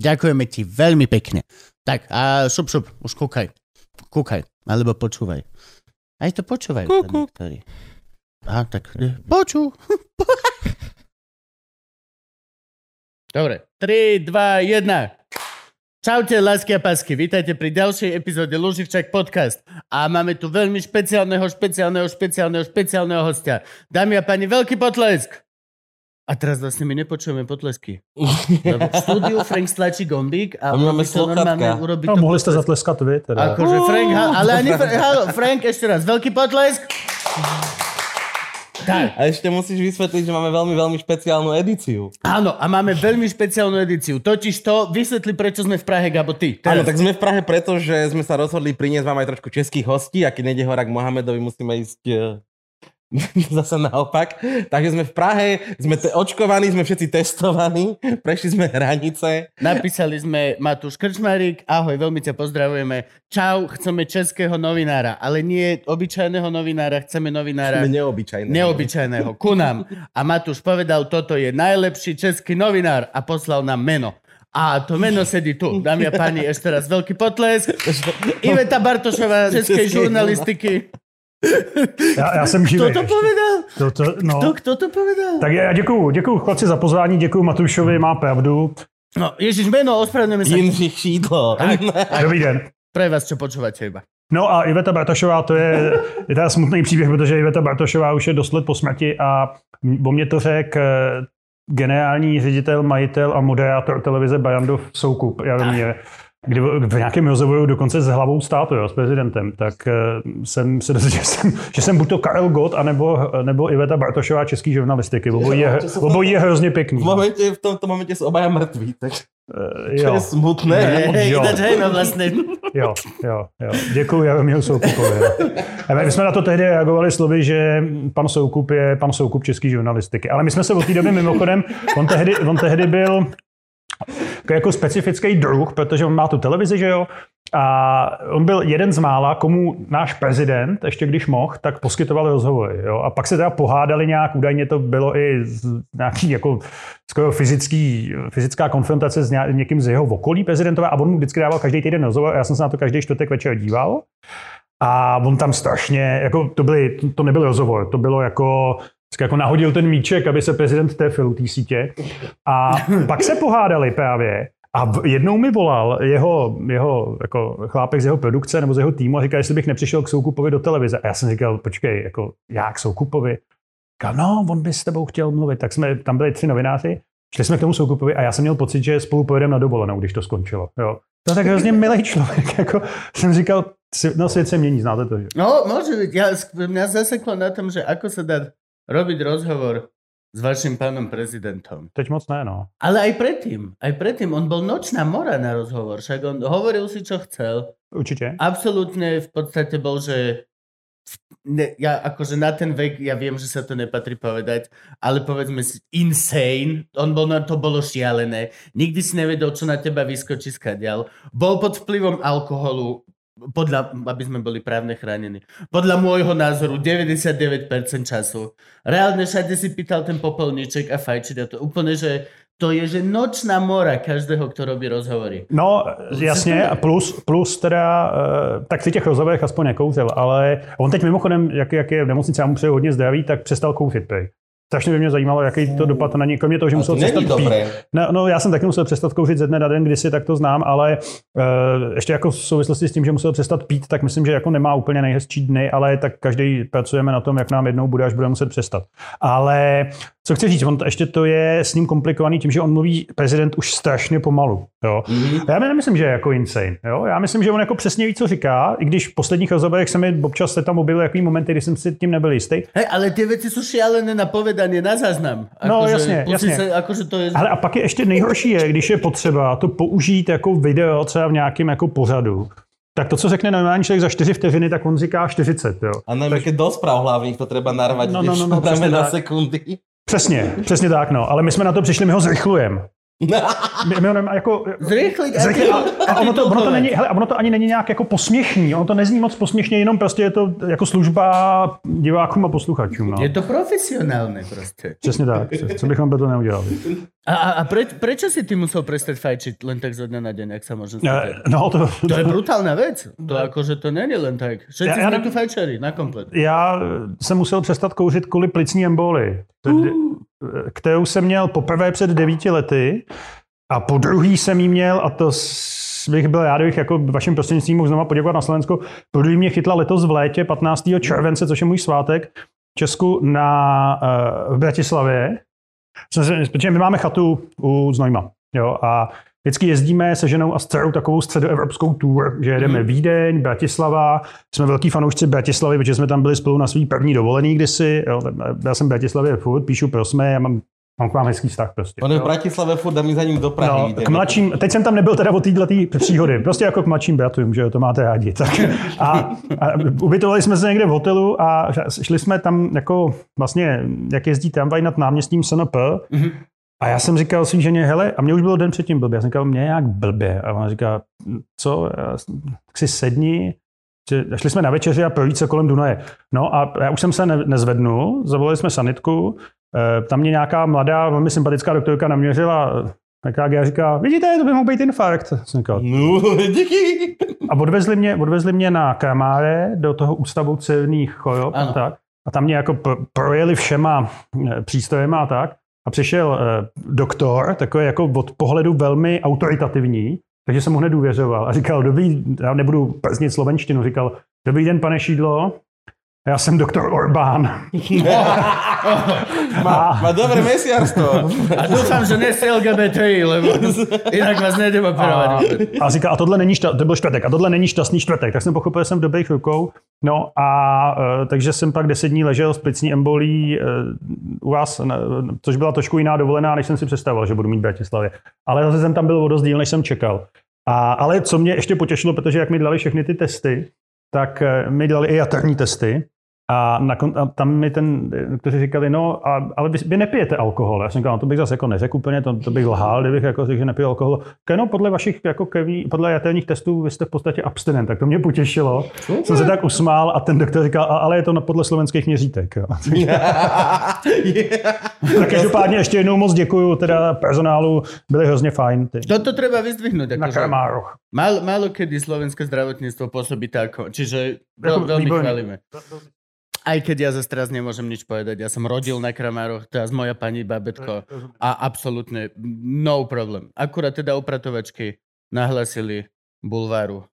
Ďakujeme ti veľmi pekne. Tak a šup, šup, už kúkaj. Kúkaj, alebo počúvaj. Aj to počúvaj. Kúku. Aha, tak e, počú. Dobre, 3, 2, 1. Čaute, lásky a pásky, vítajte pri ďalšej epizóde Luživčak podcast. A máme tu veľmi špeciálneho, špeciálneho, špeciálneho, špeciálneho hostia. Dámy a páni, veľký potlesk! A teraz vlastne my nepočujeme potlesky. Lebo v štúdiu Frank stlačí gombík a, A my máme normálne, urobí No, to mohli jste potlesk. zatleskat vy teda. Akože Frank, ha, ale ani Frank, halo, Frank, ešte raz, veľký potlesk. Tak, A ešte musíš vysvetliť, že máme veľmi, veľmi špeciálnu edíciu. áno, a máme veľmi špeciálnu edíciu. Totiž to, vysvetli, prečo sme v Prahe, Gabo, ty. Áno, Teraz. tak sme v Prahe preto, že sme sa rozhodli priniesť vám aj trošku českých hostí a keď nejde hora k Mohamedovi, musíme ísť eh, zase naopak. Takže sme v Prahe, sme te- očkovaní, sme všetci testovaní, prešli sme hranice. Napísali sme Matúš Krčmarík, ahoj, veľmi ťa pozdravujeme. Čau, chceme českého novinára, ale nie obyčajného novinára, chceme novinára Sme neobyčajné. neobyčajného, ku nám. A Matúš povedal, toto je najlepší český novinár a poslal nám meno. A to meno sedí tu. Dámy a páni, ešte raz veľký potlesk. Iveta Bartošová, českej žurnalistiky. Já, já jsem živý. Kto to povedal? To, to, no. Kto, kto to povedal? Tak já děkuju, děkuju chlapci za pozvání, děkuju Matušovi, má pravdu. No, Ježiš, meno, ospravedlňujeme sa. Jindřich Šídlo. Dobrý den. Pre vás, čo počúvate iba. No a Iveta Bartošová, to je, je teda smutný příběh, protože Iveta Bartošová už je dost let po smrti a o mě to řekl eh, geniální ředitel, majitel a moderátor televize Barandov Soukup Jaromír, kdy v nějakém rozhovoru dokonce s hlavou státu, jo, s prezidentem, tak eh, jsem se dozvěděl, že jsem, že jsem buď to Karel Gott, anebo, nebo Iveta Bartošová český žurnalistiky. Obojí je, jsou- obojí je hrozně pěkný. V, momente, v tomto momente sú obaja mŕtvi, tak Eh, to jo, je smutné. Hej, jo. ináč, hej, no vlastne. jo, jo, jo. Děkuji Jaromíru Soukupovi. A my jsme na to tehdy reagovali slovy, že pan Soukup je pan Soukup český žurnalistiky. Ale my jsme se od té doby mimochodem, on tehdy, on tehdy byl jako specifický druh, protože on má tu televizi, že jo, a on byl jeden z mála, komu náš prezident, ještě když mohl, tak poskytoval rozhovory. Jo? A pak se teda pohádali nějak, údajně to bylo i z nějaký jako skoro fyzický, fyzická konfrontace s ně- někým z jeho okolí prezidentové a on mu vždycky dával každý týden rozhovor a já jsem se na to každý čtvrtek večer díval. A on tam strašně, jako to, byly, to nebyl rozhovor, to bylo jako, jako nahodil ten míček, aby se prezident trefil u té sítě. A pak se pohádali právě. A jednou mi volal jeho, jeho jako chlápek z jeho produkce nebo z jeho týmu a říkal, jestli bych nepřišel k Soukupovi do televize. A já jsem říkal, počkej, jako já k Soukupovi? Říkal, no, on by s tebou chtěl mluvit. Tak jsme, tam byli tři novináři, šli jsme k tomu Soukupovi a já jsem měl pocit, že spolu pojedeme na dovolenou, když to skončilo. Jo. To je tak hrozně milý člověk. Jako, jsem říkal, no svět se mění, znáte to, že? No, môže byť. Ja, mňa zaseklo na tom, že ako sa dá robiť rozhovor s vašim pánom prezidentom. Teď moc ne, no. Ale aj predtým, aj predtým, on bol nočná mora na rozhovor, však on hovoril si, čo chcel. Určitě. Absolútne v podstate bol, že ne, ja akože na ten vek, ja viem, že sa to nepatrí povedať, ale povedzme si insane, on bol na to bolo šialené, nikdy si nevedel, čo na teba vyskočí skadial, bol pod vplyvom alkoholu, podľa, aby sme boli právne chránení. Podľa môjho názoru 99% času. Reálne všade si pýtal ten popolníček a fajčiť a to úplne, že to je, že nočná mora každého, kto robí rozhovory. No, jasně, a plus, plus teda, eh, tak si těch rozhovorech aspoň nekouřil, ale on teď mimochodem, jak, jak je v nemocnici a mu přeje hodně zdraví, tak přestal kouřit. prej. Strašně by mě zajímalo, jaký to dopad na něj, kromě toho, že musel to přestat pít. No, no, já jsem taky musel přestat kouřit ze dne na den, kdysi, tak to znám, ale uh, ještě jako v souvislosti s tím, že musel přestat pít, tak myslím, že jako nemá úplně nejhezčí dny, ale tak každý pracujeme na tom, jak nám jednou bude, až bude muset přestat. Ale co chci říct, on to, ještě to je s ním komplikovaný tím, že on mluví prezident už strašně pomalu. Jo. Mhm. Já nemyslím, že je jako insane. Jo. Já myslím, že on jako přesně ví, co říká, i když v posledních rozhovorech se mi občas se tam objevily jaký momenty, kdy jsem si tím nebyl jistý. Hej, ale tie veci sú šialené na povedanie, na záznam. No, Akože jasne, pusí jasne. Sa, akože to je... Ale a pak je ještě nejhorší je, když je potřeba to použít jako video třeba v nějakém jako pořadu. Tak to, co řekne normální člověk za 4 vteřiny, tak on říká 40. Jo. A najmä keď do správ hlavných to treba narvať, No, no, no, no, na tak. sekundy. Přesně, přesně tak, no. Ale my jsme na to přišli, my ho zrychlujeme. Nem- jako, Zrýchliť. a Zrychli, ty- a, a ono, to, ono, to není, hele, ono to ani není nějak jako posměšný, ono to nezní moc posměšně, jenom prostě je to jako služba divákům a posluchačům. No. Je to profesionálne proste. Přesně tak, co bychom to neudělali. A, a, a pre, prečo si ty musel prestať fajčiť len tak zo dňa na deň, ak sa môžem spýtať? Eh, No, to, To je brutálna vec. To akože to není len tak. Všetci ne- tu fajčari, na komplet. já jsem musel přestat kouřit kvůli plicní emboli, kterou jsem měl poprvé před devíti lety a po druhý jsem jí měl, a to bych byl rád, bych jako vaším prostřednictvím mohl znova poděkovat na Slovensku, po druhý mě chytla letos v létě 15. července, což je můj svátek, v Česku na, uh, v Bratislavě. Protože my máme chatu u Znojma. Jo, a vždycky jezdíme se ženou a s dcerou takovou středoevropskou tour, že jedeme Mhm. Vídeň, Bratislava, jsme velký fanoušci Bratislavy, protože jsme tam byli spolu na svý první dovolený kdysi. Jo, já jsem v Bratislavě furt, píšu pro SME, já mám, mám k vám hezký vztah prostě. On je v. Bratislave furt a my za ním do Prahy No, k mladším, teď jsem tam nebyl teda od této příhody, prostě jako k mladším bratrům, že jo, to máte rádi. Tak, a, a, ubytovali jsme se někde v hotelu a šli jsme tam jako vlastně, jak jezdí tramvaj nad náměstím SNP, Mhm. A já jsem říkal svý ženě, hele, a mě už bylo den předtím blbě. Já jsem říkal, mě jak blbě. A ona říká, co, Já tak si sedni, šli jsme na večeři a projít se kolem Dunaje. No a já už jsem se ne, nezvednul, zavolali jsme sanitku, eh, tam mě nějaká mladá, velmi sympatická doktorka naměřila EKG a říká, vidíte, to by mohl být infarkt. Jsem říkal, No, díky. a odvezli mě, odvezli mě na Kramáre do toho ústavu civilních chorob a tak. A tam mě jako pro- projeli všema eh, přístrojema a tak. A přišel eh, doktor, takový jako od pohledu velmi autoritativní, takže jsem mu hned důvěřoval. A říkal, dobrý, já nebudu prznit slovenštinu, říkal, dobrý den, pane Šídlo, já jsem doktor Orbán. Má, má dobré mesiarstvo. A dúfam, že nie ste LGBTI, lebo inak vás nejdem operovať. vôbec. A říká, a tohle není šťastný, to byl čtvrtek, a tohle není šťastný čtvrtek. Tak jsem pochopil, že jsem v dobrých rukou. No a e, takže jsem pak deset dní ležel s plicní embolí e, u vás, což byla trošku jiná dovolená, než jsem si představoval, že budu mít v Bratislavě. Ale zase jsem tam byl o dost díl, než jsem čekal. A, ale co mě ještě potěšilo, protože jak mi dali všechny ty testy, tak e, mi dali i jaterní testy. A, na, a tam mi ten, kteří říkali, no, a, ale vy, vy nepijete alkohol. Já jsem říkal, no, to bych zase jako neřekl úplně, to, to bych lhal, kdybych jako řekl, že nepiju alkohol. Tak no, podle vašich jako krví, podle jaterních testů vy jste v podstatě abstinent, tak to mě potěšilo. Jsem se tak usmál a ten doktor říkal, a, ale je to podle slovenských měřítek. Jo. Tak každopádně ještě jednou moc děkuju teda personálu, byli hrozně fajn. Ty. Toto treba vyzdvihnúť. Na Kramároch. málo, málo kedy slovenské zdravotníctvo pôsobí tak. Čiže Ako veľ, veľmi chválime. Aj keď ja zase teraz nemôžem nič povedať. Ja som rodil na Kramároch, teraz moja pani babetko a absolútne no problem. Akurát teda upratovačky nahlasili bulváru,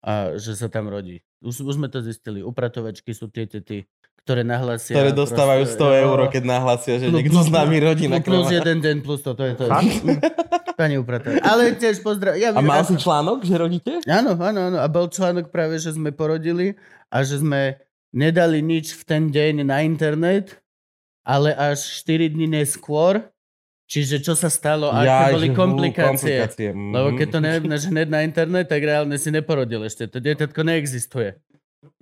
a že sa tam rodí. Už, už sme to zistili. Upratovačky sú tie tety, ktoré nahlasia. Ktoré dostávajú 100 proste, eur, jo. keď nahlasia, že Plus- niekto s nami rodí na Plus, plus jeden deň, plus to, to je to. Pani upratovačka. Ale tiež pozdrav. Ja A viem, mal ja si článok, že rodíte? Áno, áno, áno. A bol článok práve, že sme porodili a že sme nedali nič v ten deň na internet, ale až 4 dní neskôr. Čiže čo sa stalo, aké Jaj, boli komplikácie. komplikácie. Mhm. Lebo keď to nedáš hneď na internet, tak reálne si neporodil ešte. To dieťatko neexistuje.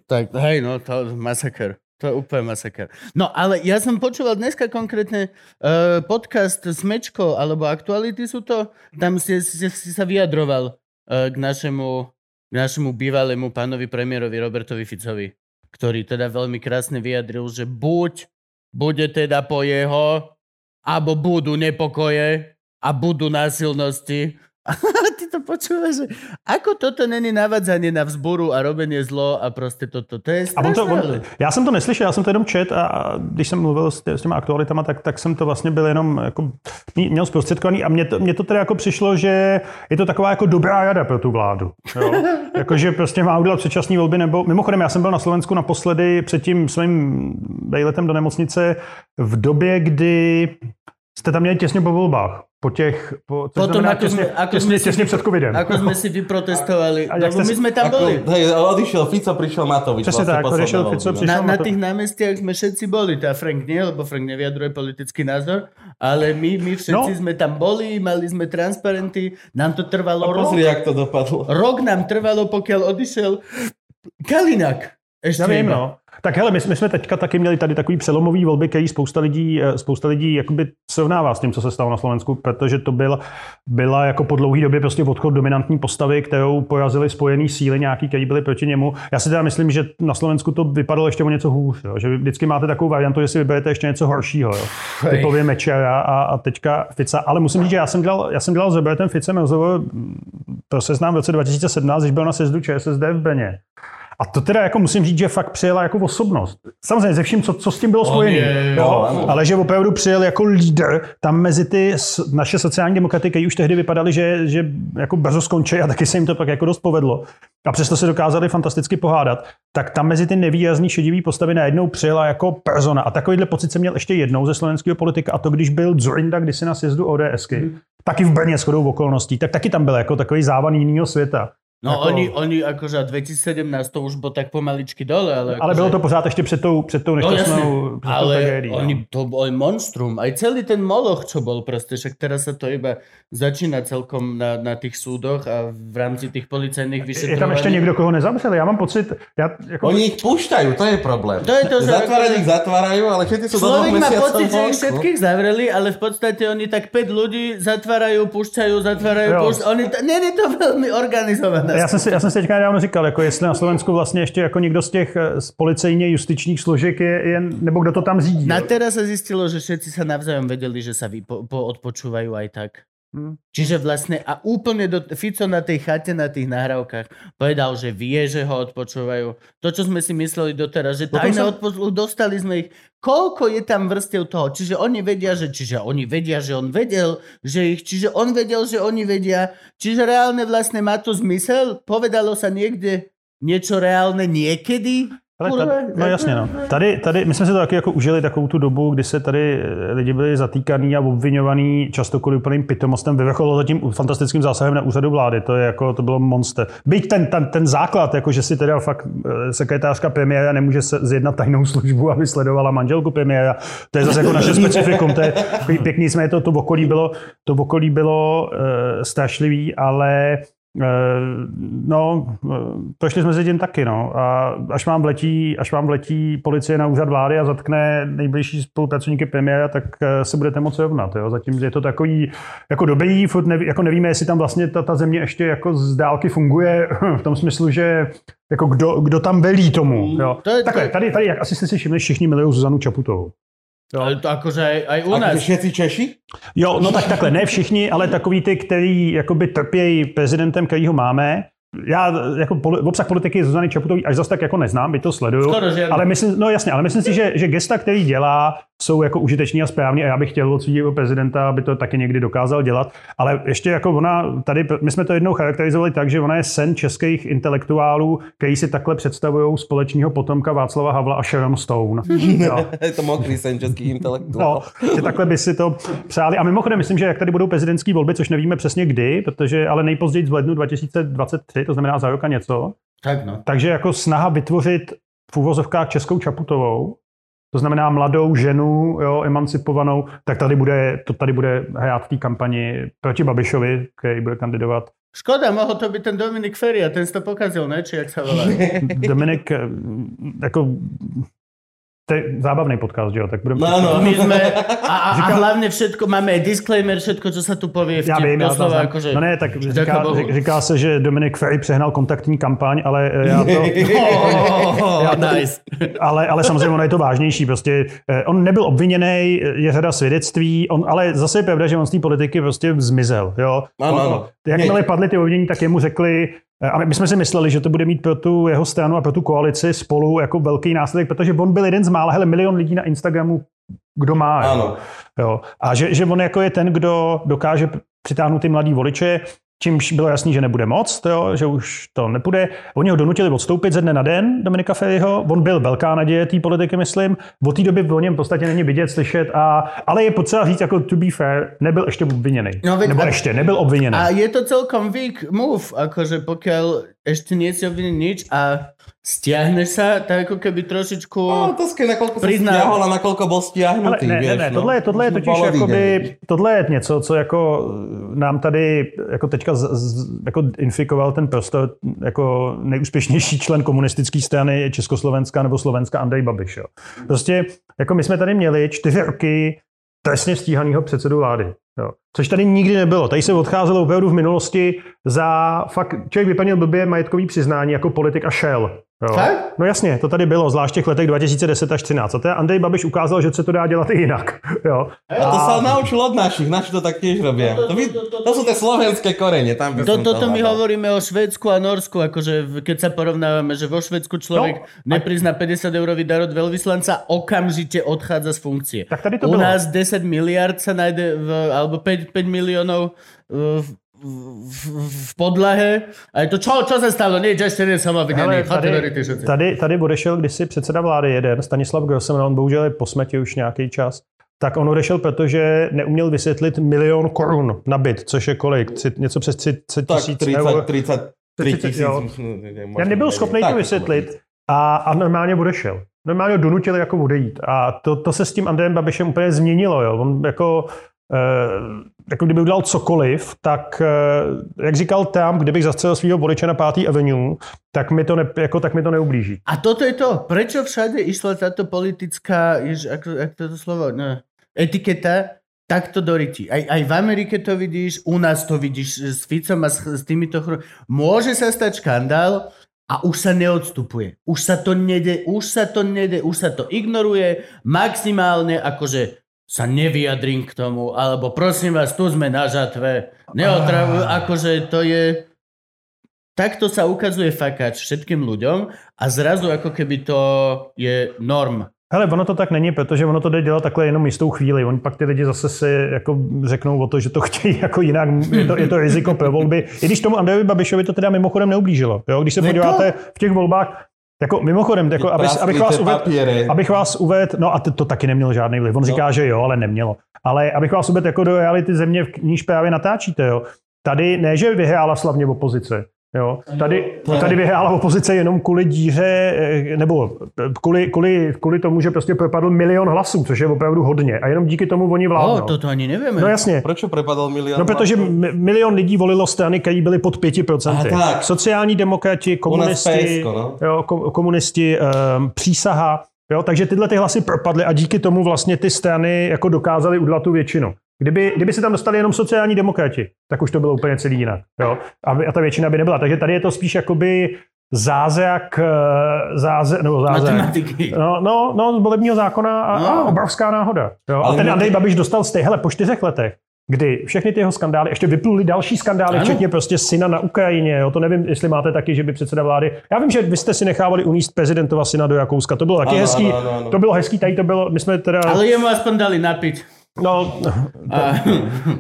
Tak hej, no to masaker. To je úplne masaker. No ale ja som počúval dneska konkrétne uh, podcast Smečko, alebo Aktuality sú to, tam si, si, si sa vyjadroval uh, k našemu, k našemu bývalému pánovi premiérovi Robertovi Ficovi, ktorý teda veľmi krásne vyjadril, že buď bude teda po jeho, alebo budú nepokoje a budú násilnosti ty to počúvaš, že ako toto není navadzanie na vzboru a robenie zlo a prostě toto, to je A on to, on, já jsem to neslyšel, já jsem to jenom čet a, a když jsem mluvil s, tě, s těma aktualitama, tak, tak jsem to vlastně byl jenom jako, měl zprostředkovaný a mně to, mně to teda jako přišlo, že je to taková jako dobrá rada pro tu vládu. Jakože prostě má udělat předčasné volby, nebo mimochodem já jsem byl na Slovensku naposledy před tím svým vejletem do nemocnice v době, kdy jste tam měli těsně po volbách. Po těch, po, což Potom, znamená ako těsně, sme- ako těsně, sme si těsně před covidem. Ako sme si vyprotestovali, A jak lebo ste my si- sme tam Ako, boli. hej, odišiel Fico, prišiel Matovič. Presne tak, posledné odišiel Fico, no. prišiel- Na, na to- tých námestiach sme všetci boli, tá Frank nie, lebo Frank nevyjadruje politický názor, ale my, my všetci No. sme tam boli, mali sme transparenty, nám to trvalo A rok. pozri, jak to dopadlo. Rok nám trvalo, pokiaľ odišiel Kalinak. Ešte vím, iba. no. Tak hele, my, my jsme teďka taky měli tady takový přelomový volby, který spousta lidí, eh, spousta lidí jakoby srovnává s tím, co se stalo na Slovensku, protože to byl, byla jako po dlouhé době prostě odchod dominantní postavy, kterou porazili spojený síly nějaký, který byly proti němu. Já si teda myslím, že na Slovensku to vypadalo ještě o něco hůř, jo? že vy vždycky máte takovou variantu, že si vyberete ještě něco horšího. Jo? Typově Mečera a, a teďka Fica. Ale musím říct, že já jsem dělal, já jsem dělal s Robertem Ficem rozhovor pro seznám v roce 2017, když byl na sezdu ČSSD v Brně. A to teda jako musím říct, že fakt přijela jako osobnost. Samozřejmě ze vším, co, co s tím bylo spojené. ale že opravdu přijel jako lídr tam mezi ty naše sociální demokraty, které už tehdy vypadaly, že, že jako brzo skončí a taky se jim to pak jako dost povedlo. A přesto se dokázali fantasticky pohádat. Tak tam mezi ty nevýrazný šedivý postavy najednou přijela jako persona. A takovýhle pocit jsem měl ještě jednou ze slovenského politika. A to, když byl Dzurinda kdysi na sjezdu ODSky, taky v Brně shodou okolností, tak taky tam byl jako takový závan jiného světa. No Jako- oni, oni akože 2017 to už bol tak pomaličky dole, ale... Ale akože- bylo to pořád ještě před tou, před tou No nešťastnou, před tou ale tragédií. no. oni, to bol monstrum. Aj celý ten moloch, čo bol proste, však teraz sa to iba začína celkom na, na tých súdoch a v rámci tých policajných Je vyšetrovaní. tam ještě někdo, koho nezavřeli. Já mám pocit, já, jako, Oni ich púšťajú, to je problém. To je to, že Zatvárať akože- ich zatvárajú, ale všetci dvoch Človek má pocit, že ich vonku. všetkých zavreli, ale v podstate oni tak 5 ľudí zatvárajú, púšťajú, zatvárajú, Jo. púšťajú. Oni to, je veľmi organizované. Já jsem, si, já jsem si teďka nedávno říkal, jako jestli na Slovensku vlastně ještě jako někdo z těch eh, z policejně justičních složek je, je, nebo kdo to tam řídí. Na jo. teraz sa zistilo, že všetci sa navzájom vedeli, že sa vypo, odpočúvajú aj tak. Hm. Čiže vlastne a úplne do, Fico na tej chate, na tých nahrávkach povedal, že vie, že ho odpočúvajú. To, čo sme si mysleli doteraz, že tajné som- odpočúvajú, dostali sme ich. Koľko je tam vrstev toho? Čiže oni vedia, že, čiže oni vedia, že on vedel, že ich, čiže on vedel, že oni vedia. Čiže reálne vlastne má to zmysel? Povedalo sa niekde niečo reálne niekedy? Ale tady, no jasně, no. Tady, tady, my jsme si to taky jako užili takovou tu dobu, kdy se tady eh, lidi byli zatýkaný a obvinovaný často kvůli úplným pitomostem. Vyvrcholilo to tím fantastickým zásahem na úřadu vlády. To, je jako, to bylo monster. Byť ten, ten, ten základ, jako že si teda fakt eh, sekretářka premiéra nemůže se zjednat tajnou službu, aby sledovala manželku premiéra. To je zase jako naše specifikum. To je pěkný, jsme to, to okolí bylo, to okolí bylo uh, strašlivý, ale No, eh, prošli jsme si tím taky, no. A až vám vletí, až vám vletí policie na úřad vlády a zatkne nejbližší spolupracovníky premiéra, tak eh, se budete moci rovnat, jo. Zatím je to takový, jako dobrý, furt neví, jako nevíme, jestli tam vlastně ta, ta země ještě jako z dálky funguje, v tom smyslu, že jako kdo, kdo tam velí tomu, jo. To je- Takhle, tady, tady, jak asi jste si všimli, všichni milují Zuzanu Čaputovou. Ale to akože aj, aj u nás. všetci Češi? Jo, no tak takhle, ne všichni, ale takový ty, který jakoby trpějí prezidentem, kterýho máme. Já jako poli, obsah politiky Zuzany Čaputový až zase tak jako neznám, by to sleduju. Ale myslím, no jasně, ale myslím si, že, že gesta, který dělá, jsou jako užiteční a správný a já bych chtěl od svého prezidenta, aby to taky někdy dokázal dělat. Ale ještě jako ona tady, my jsme to jednou charakterizovali tak, že ona je sen českých intelektuálů, který si takhle představují společného potomka Václava Havla a Sharon Stone. Jo. Je to mokrý sen českých intelektuálů. No, že takhle by si to přáli. A mimochodem, myslím, že jak tady budou prezidentské volby, což nevíme přesně kdy, protože ale nejpozději v lednu 2023, to znamená za roka něco, Tak no. takže jako snaha vytvořit v úvozovkách českou Čaputovou, to znamená mladou ženu, jo, emancipovanou, tak tady bude, to tady bude hrát v té kampani proti Babišovi, který bude kandidovat. Škoda, mohol to byť ten Dominik Feria, ten to pokazil, ne? Či jak sa volá? Dominik, eh, jako to je zábavný podcast, že jo? Tak budeme No, no. My sme, a, a, a hlavne všetko, máme aj disclaimer, všetko, čo sa tu povie, Já vtip, vím, já doslova, znám. akože... No ne, tak říká, říká se, že Dominik Ferry přehnal kontaktní kampaň, ale eh, já to, Oh, Já to- nice. ale, ale samozřejmě ono je to vážnější. Prostě eh, on nebyl obviněný, je řada svědectví, on, ale zase je pravda, že on z té politiky prostě zmizel. Jo? Ano, On- ano. Jakmile padly ty obvinění, tak jemu řekli, eh, a my jsme si mysleli, že to bude mít pro tu jeho stranu a pro tu koalici spolu jako velký následek, protože on byl jeden z mála, hele, milion lidí na Instagramu, kdo má. Áno. Jo. A že, že on jako je ten, kdo dokáže přitáhnout ty mladý voliče, čímž bylo jasný, že nebude moc, to jo, že už to nepůjde. Oni ho donutili odstoupit ze dne na den, Dominika Ferryho. On byl velká naděje té politiky, myslím. Od té doby o něm v podstatě není vidět, slyšet. A, ale je potřeba říct, jako to be fair, nebyl ještě obviněný. No, Nebo a- ještě, nebyl obviněný. A je to celkom weak move, akože pokiaľ ešte nie si obvinený nič a stiahneš sa, tak ako keby trošičku... No, otázka je, nakoľko sa Priznám. stiahol a nakoľko bol Ale stiahnutý, ne, vieš, ne, ne, no. tohle, je- tohle je totiž jakoby, hej. tohle je něco, co jako nám tady jako teďka z, z, jako infikoval ten prostor jako nejúspěšnější člen komunistické strany Československa nebo Slovenska Andrej Babiš. Jo. Prostě jako my jsme tady měli čtyři roky trestně stíhaného předsedu vlády. Jo. Což tady nikdy nebylo. Tady se odcházelo opravdu v minulosti za fakt, člověk vyplnil blbě majetkový přiznání jako politik a šel. Jo. No jasně, to tady bylo, zvlášť v těch letech 2010 až 13. A teda Andrej Babiš ukázal, že se to dá dělat i jinak. Jo. A to sa naučil od našich, naši to tak tiež robia. To, by, to sú tie slovenské korene, tam by To, som toto my hovoríme o Švédsku a Norsku, akože v- keď sa porovnávame, že vo Švédsku človek No, no, neprizná 50 eurový dar od veľvyslanca, okamžite odchádza z funkcie. Tak tady to U bylo. nás 10 miliard sa nájde, v, alebo 5, 5 miliónov v, v, v, podlahe. A je to, čo, čo sa stalo? Som Hele, obvinený. Chodte do tady, tady, tady odešel kdysi předseda vlády jeden, Stanislav Grossman, on bohužel je po smrti už nějaký čas, tak on odešel, protože neuměl vysvětlit milion korun na byt, což je kolik? Něco přes 30 Tak tisíc 30, eur. 33 tisíc. jo. možno Já nebyl schopný to vysvětlit a, a normálně odešel. Normálně ho donutili jako odejít. A to, to se s tím Andrejem Babišem úplně změnilo. Jo. On jako, jako kdyby udělal cokoliv, tak eh, jak říkal tam, kdybych zastřelil svého voliče na 5. Avenue, tak mi to, ne, jako, tak mi to neublíží. A toto je to. Prečo všade išla táto politická, jež, ako, ako toto slovo, no, etiketa, takto do ryti. Aj, aj v Amerike to vidíš, u nás to vidíš s Ficom a s, s týmito chru... Môže sa stať škandál a už sa neodstupuje. Už sa to nede, už sa to nede, už sa to ignoruje maximálne, akože sa nevyjadrím k tomu, alebo prosím vás, tu sme na žatve. Neotravuj, akože to je... Takto sa ukazuje fakač všetkým ľuďom a zrazu ako keby to je norm. Hele, ono to tak není, protože ono to jde dělat takhle jenom jistou chvíli. Oni pak ty lidi zase si jako řeknou o to, že to chtějí jako jinak. Je to, je to riziko pro volby. I když tomu Andrejovi Babišovi to teda mimochodem neublížilo. Jo? Když se podíváte v těch volbách, jako mimochodem, jako, abych, abych, vás uvedl, papiere. abych vás uvedl, no a to, taky nemělo žádný vliv. On říká, že jo, ale nemělo. Ale abych vás uvedl jako do reality země, v níž právě natáčíte, jo. Tady ne, že vyhrála slavně opozice, Jo. Tady, tady vyhrála opozice jenom kvůli díře, eh, nebo kvůli, kvůli, kvůli tomu, že prostě propadl milion hlasů, což je opravdu hodně. A jenom díky tomu oni vládnou. toto ani nevieme. No jasně. Prečo prepadol milión? No, protože milion lidí volilo strany, které byly pod 5%. Aha, tak. Sociální demokrati, komunisti, PSko, no. jo, ko- komunisti um, přísaha. Jo, takže tyhle ty hlasy propadly a díky tomu vlastně ty strany jako dokázaly udělat tu většinu. Kdyby, kdyby se tam dostali jenom sociální demokrati, tak už to bylo úplně celý jinak. Jo? A, a ta většina by nebyla. Takže tady je to spíš jakoby zázrak, eh, záze, nebo zázrak. Matematiky. No, no, no, z volebního zákona a, No. a obrovská náhoda. Jo? A ten Andrej Babiš dostal z té, hele, po čtyřech letech, kdy všechny ty jeho skandály, ještě vypluly další skandály, Ano. včetně prostě syna na Ukrajině, jo? to nevím, jestli máte taky, že by předseda vlády. Já vím, že vy jste si nechávali uníst prezidentova syna do Jakouska, to bylo taky Ano, hezký, ano, ano, ano. to bylo hezký, tady to bylo, my jsme teda, Ale jemu aspoň dali napiť. No, A,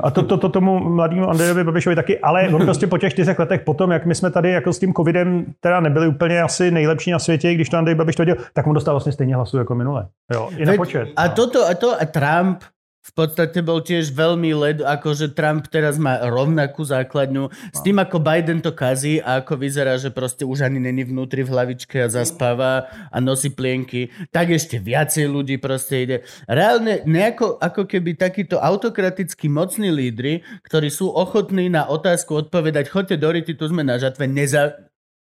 a to, to, to tomu mladému Andrejovi Babišovi taky, ale on prostě po těch čtyřech letech potom, jak my jsme tady jako s tím covidem teda nebyli úplně asi nejlepší na světě, když to Andrej Babiš to dělal, tak on dostal vlastně stejně hlasů jako minule. Jo, i na počet. a toto, a to a Trump v podstate bol tiež veľmi led, akože Trump teraz má rovnakú základňu. S tým, ako Biden to kazí a ako vyzerá, že proste už ani není vnútri v hlavičke a zaspáva a nosí plienky, tak ešte viacej ľudí proste ide. Reálne nejako ako keby takíto autokratickí mocní lídry, ktorí sú ochotní na otázku odpovedať, choďte do rity, tu sme na žatve, neza...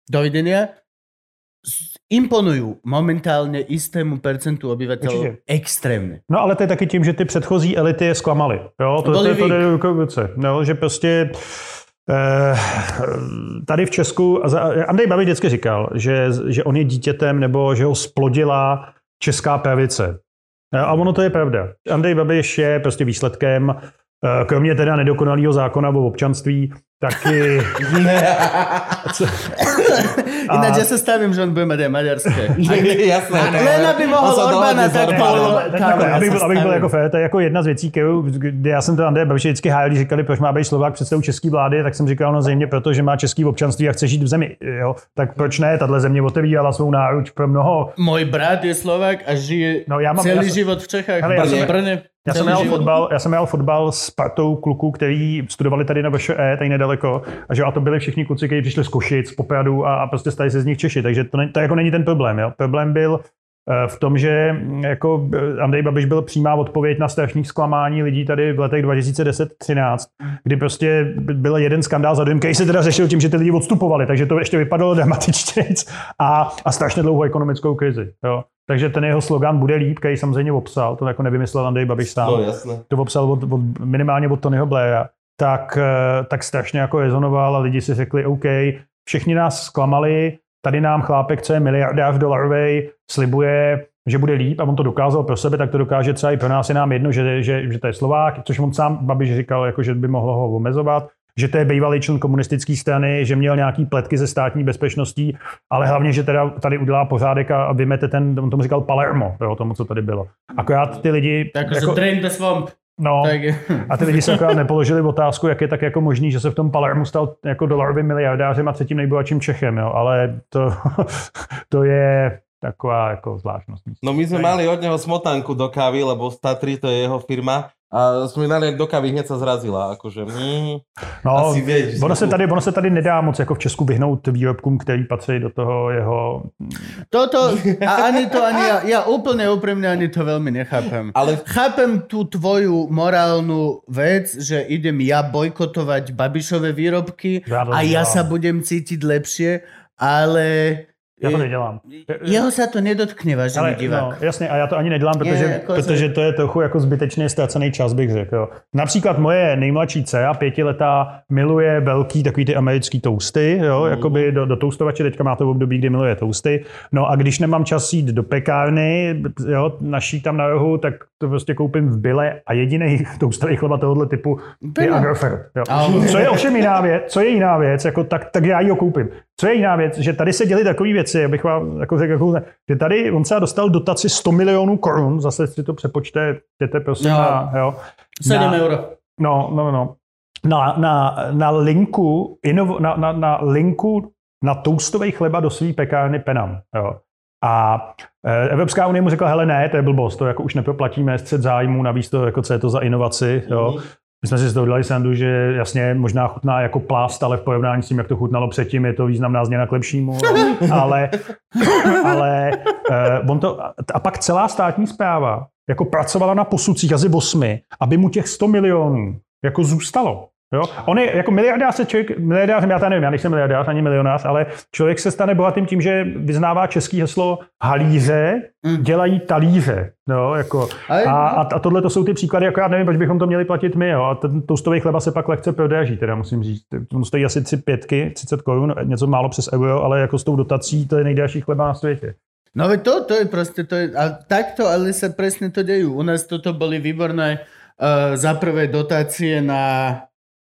Dovidenia, s- imponujú momentálne istému percentu obyvateľov Určite. extrémne. No ale to je taky tím, že ty předchozí elity je zklamaly. Jo, to, to, Byli to, to jde v ruce. No, že prostě eh, tady v Česku, Andrej Babiš vždycky říkal, že, že on je dítětem nebo že ho splodila česká pravice. Jo, A ono to je pravda. Andrej Babiš je prostě výsledkem, eh, kromě teda nedokonalého zákona o občanství, taky... Ináč ja sa stavím, že on bude aj maďarské. Jasné. to je- Len aby on mohol sa Orbána dohodne s takto... Orbánom. Tak, takhle, abych, byl, abych byl jako fér, to je jako jedna z věcí, kterou, kdy já jsem to Andrej Babiš vždycky hájil, když říkali, proč má být Slovák předsedou české vlády, tak jsem říkal, no zřejmě proto, že má český občanství a chce žít v zemi. Jo? Tak proč ne? Tahle země otevírala svou náruč pro mnoho. Môj brat je Slovák a žije No, ja mám- celý ja som- život v Čechách. Hele. Já jsem, jel život. fotbal, já jsem jel fotbal s partou kluků, který studovali tady na VŠE, tady nedaleko, a že a to byli všichni kluci, kteří přišli z Košic, z Popradu a, a prostě stali se z nich Češi, takže to, ne, to jako není ten problém. Jo? Problém byl eh, v tom, že mm, jako eh, Andrej Babiš byl přímá odpověď na strašný zklamání lidí tady v letech 2010-13, kdy prostě by- byl jeden skandál za druhým, který se teda řešil tím, že ty lidi odstupovali, takže to ještě vypadalo dramatičtějc a, a strašně dlouhou ekonomickou krizi. Jo? Takže ten jeho slogan bude líp, který samozřejmě obsal, to jako nevymyslel Andrej Babiš sám No jasné. to popsal od, od, minimálně od Tonyho Blaira, tak, eh, tak strašně jako rezonoval a lidi si řekli, OK, všichni nás zklamali, tady nám chlápek, co je miliardář dolarový, slibuje, že bude líp a on to dokázal pro sebe, tak to dokáže třeba i pro nás je nám jedno, že, že, že to je Slovák, což on sám Babiš říkal, jako, že by mohlo ho omezovat, že to je bývalý člen komunistické strany, že měl nějaký pletky ze státní bezpečností, ale hlavně, že teda tady udělá pořádek a vymete ten, on tomu říkal Palermo, jo, tomu, co tady bylo. Akorát ty lidi... Tak jako, drain the swamp. No, a ty lidi se akorát nepoložili otázku, jak je tak jako možný, že se v tom Palermu stal jako dolarovým miliardářem a třetím nejbohatším Čechem, jo. ale to, to je taková jako zvláštnost. No my sme mali od neho smotanku do kávy, lebo Statry to je jeho firma. A sme dali do kávy, hneď sa zrazila. Akože, mm, No, asi ono se, tady, ono se tady nedá moc jako v Česku vyhnout výrobkům, který patří do toho jeho... toto, a ani to, ani ja, ja úplne úprimne ani to veľmi nechápem. Ale Chápem tú tvoju morálnu vec, že idem ja bojkotovať Babišové výrobky Já a ja nedělám. sa budem cítiť lepšie, ale Já to nedělám. jeho sa to nedotkne, vážený Ale, divák. no, jasně, a já to ani nedělám, protože, Je, jako protože to je trochu jako zbytečně ztracený čas, bych řekl. Jo. Například moje nejmladší dcera, pětiletá, miluje velký takový ty americký toasty, jo, Mhm. jakoby do, do toastovače, teďka má to v období, kdy miluje toasty. No a když nemám čas jít do pekárny, jo, naší tam na rohu, tak to prostě koupím v byle a jediný toastový chleba tohohle typu je Bylo. Agrofert. Jo. Co je ovšem jiná věc, co je jiná věc, jako tak, tak já ji ho koupím. Co je jiná věc, že tady se děly takové věci, abych vám jako řekl, jako, že tady on třeba dostal dotaci 100 milionů korun, zase si to přepočte, jděte prosím No. na, jo, 7 na, euro. no, no, no, na, na, na linku, inov, na, na, na linku na toastový chleba do své pekárny Penam. Jo. A eh, Evropská unie mu řekla, hele ne, to je blbost, to jako už neproplatíme, střed zájmu, navíc to, jako, co je to za inovaci. Jo. My jsme si z toho udělali sandu, že jasně možná chutná jako plast, ale v porovnání s tím, jak to chutnalo předtím, je to významná změna k lepšímu. ale ale uh, on to, a pak celá státní zpráva jako pracovala na posudcích asi osmi, aby mu těch 100 milionů jako zůstalo. Jo? On je jako miliardář se člověk, miliardář, já to nevím, já nejsem miliardář ani milionář, ale člověk se stane bohatým tím, že vyznává český heslo halíře, Mm. dělají talíře. Jo? Jako, a, a, tohle to jsou ty příklady, jako já nevím, proč bychom to měli platit my. Jo? A ten toastový chleba se pak lehce prodraží, teda musím říct. On stojí asi 3 pětky, 30 korun, něco málo přes euro, ale jako s tou dotací to je nejdražší chleba na světě. No veď to, to je proste, to je, a takto ale sa presne to dejú. U nás toto boli výborné uh, za prvé dotácie na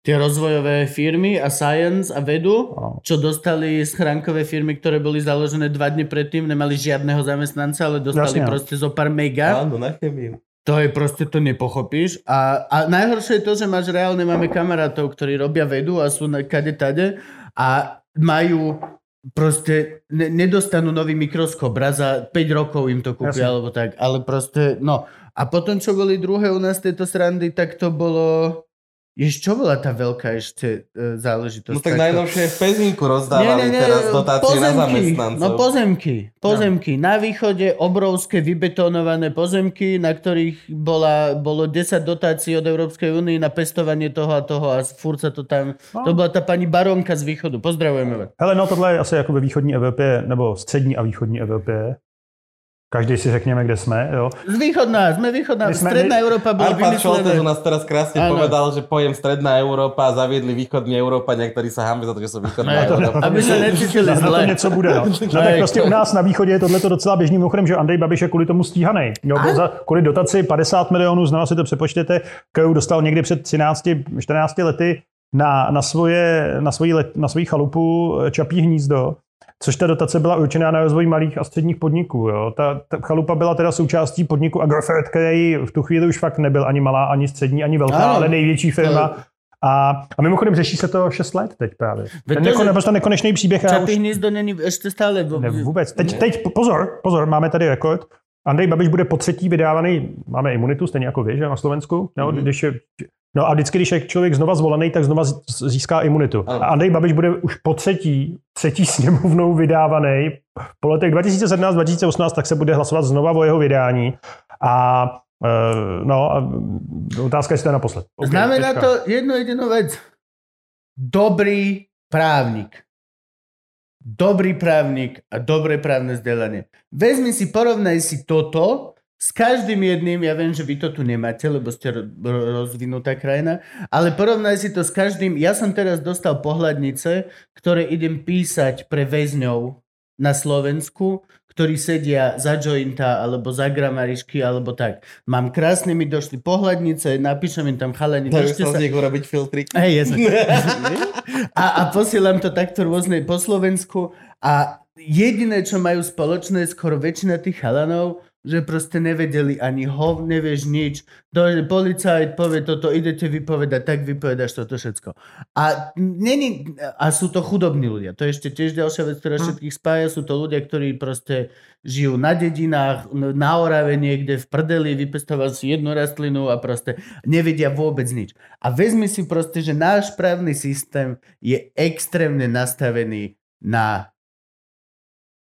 tie rozvojové firmy a science a vedu, No. čo dostali schránkové firmy, ktoré boli založené dva dny predtým, nemali žiadneho zamestnanca, ale dostali Jasne. proste zo pár mega. áno, na chemiu. To je proste, to nepochopíš. A, a najhoršie je to, že máš reálne, máme kamarátov, ktorí robia vedu a sú na kade tade a majú proste, ne, nedostanú nový mikroskop, raz za 5 rokov im to kúpia, Jasne. alebo tak, ale proste, no. A potom, čo boli druhé u nás tejto srandy, tak to bolo Jež, čo bola tá veľká ešte e, záležitosť? No tak takto? najnovšie v Pezinku rozdávali teraz dotácie na zamestnancov. No pozemky, pozemky. Na východe obrovské vybetonované pozemky, na ktorých bola, bolo 10 dotácií od Európskej únie na pestovanie toho a toho a furt sa to tam... No. To bola tá pani baronka z východu. Pozdravujeme vás. Hele, no tohle je asi jako ve východní Evropě, nebo střední a východní Evropě. Každý si řekněme, kde jsme. Jo. Z východná, sme východná. My sme- Stredná Európa bola Arpad Šoltes u nás teraz krásne Áno. povedal, že pojem Stredná Európa a zaviedli východní Európa, niektorí sa hambi za to, že sú východná Ne, to- Európa. Aby sa necítili Na, na to zle. něco bude. No. No, tak prostě u nás na východě je tohle docela běžný mimochodem, že Andrej Babiš je kvůli tomu stíhaný. Jo, byl za, kvůli dotaci 50 milionů, znovu si to přepočtěte, kterou dostal někdy před 13-14 lety na, na, svoje, na, svoji let, na svoji chalupu eh, Čapí hnízdo, což ta dotace byla určená na rozvoj malých a středních podniků. Jo. Ta, ta chalupa byla teda součástí podniku Agrofert, který v tu chvíli už fakt nebyl ani malá, ani střední, ani velká, Ano. ale největší firma. A, a mimochodem řeší se to 6 let teď právě. Ten jako naprosto nekonečný příběh. a Čapí už- hnízdo není ešte stále... vo- ne, vůbec. Teď, teď, pozor, pozor, máme tady rekord. Andrej Babiš bude po třetí vydávaný, máme imunitu, stejně jako vy, že na Slovensku. No, Mhm. když je, no a vždycky, když je člověk znova zvolený, tak znova získá imunitu. A Andrej Babiš bude už po třetí, třetí sněmovnou vydávaný. Po letech 2017-2018 tak se bude hlasovat znova o jeho vydání. A eh, no, a otázka je, jestli to je naposled. Okay, Znamená tečka. to jednu jedinú vec. Dobrý právnik. Dobrý právnik a dobré právne vzdelanie. Vezmi si, porovnaj si toto s každým jedným, ja viem, že vy to tu nemáte, lebo ste ro- ro- rozvinutá krajina, ale porovnaj si to s každým. Ja som teraz dostal pohľadnice, ktoré idem písať pre väzňov na Slovensku, ktorí sedia za jointa, alebo za gramarišky, alebo tak. Mám krásne, mi došli pohľadnice, napíšem im tam chalani, Dajú sa z nich urobiť filtrik. Hej, jasne. a, a posielam to takto rôzne po Slovensku a jediné, čo majú spoločné, skoro väčšina tých chalanov, že proste nevedeli ani hov, nevieš nič. Dojde policajt, povie toto, idete vypovedať, tak vypovedaš toto všetko. A, není, a sú to chudobní ľudia. To je ešte tiež ďalšia vec, ktorá všetkých spája. Sú to ľudia, ktorí proste žijú na dedinách, na Orave niekde v prdeli, vypestovali si jednu rastlinu a proste nevedia vôbec nič. A vezmi si proste, že náš právny systém je extrémne nastavený na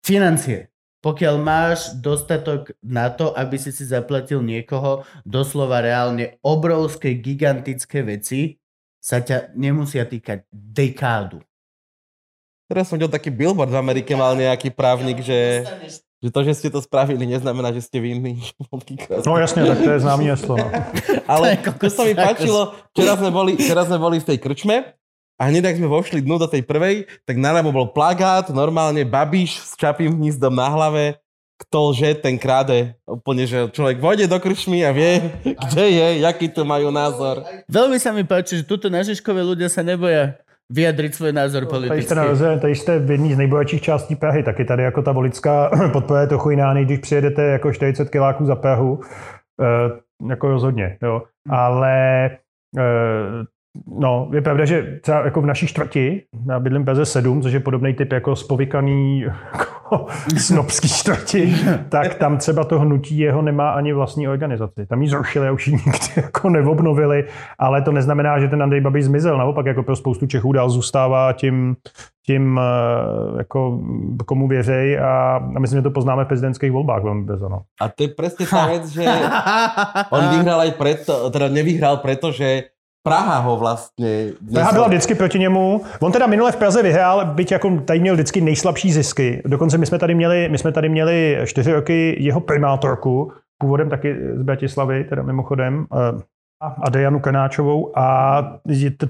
financie. Pokiaľ máš dostatok na to, aby si si zaplatil niekoho doslova reálne obrovské, gigantické veci, sa ťa nemusia týkať dekádu. Teraz som videl taký billboard v Amerike, mal nejaký právnik, že, že to, že ste to spravili, neznamená, že ste vinní. No jasně, tak to je známý heslo. No. Ale To je to sa mi páčilo, včera sme, boli, včera sme boli v tej krčme a hneď, ak sme vošli dnu do tej prvej, tak naľavo bol plagát, normálne Babiš s čapým hnízdom na hlave, kto lže, ten kráde. Úplne, že človek vojde do krčmy a vie, kde je, jaký tu majú názor. Veľmi sa mi páči, že tuto na Žižkové ľudia sa neboja vyjadriť svoj názor Tady politický. jste, narazili, tady jste v jedné z nejbohatších částí Prahy, taky tady jako ta volická podpora je trochu jiná, než když přijedete jako 40 kiláků za Prahu, e, jako rozhodně, jo. Ale e, no, je pravda, že třeba jako v naší čtvrti, já bydlím v Praze 7, což je podobný typ jako spovykaný jako snobský čtvrti, tak tam třeba to hnutí jeho nemá ani vlastní organizaci. Tam ji zrušili a už ji nikdy jako neobnovili, ale to neznamená, že ten Andrej Babiš zmizel. Naopak jako pro spoustu Čechů dál zůstává tím, tím eh, jako komu věřej a, a myslím, že to poznáme v prezidentských volbách velmi brzo. No. A to je presne tá vec, že on vyhral aj preto, teda nevyhral preto, že Praha ho vlastne... Praha byla vždycky proti němu. On teda minule v Praze vyhrál, byť jako tady měl vždycky nejslabší zisky. Dokonce my jsme tady měli, my jsme tady měli čtyři roky jeho primátorku, původem taky z Bratislavy, teda mimochodem, eh, a Dejanu Kanáčovou a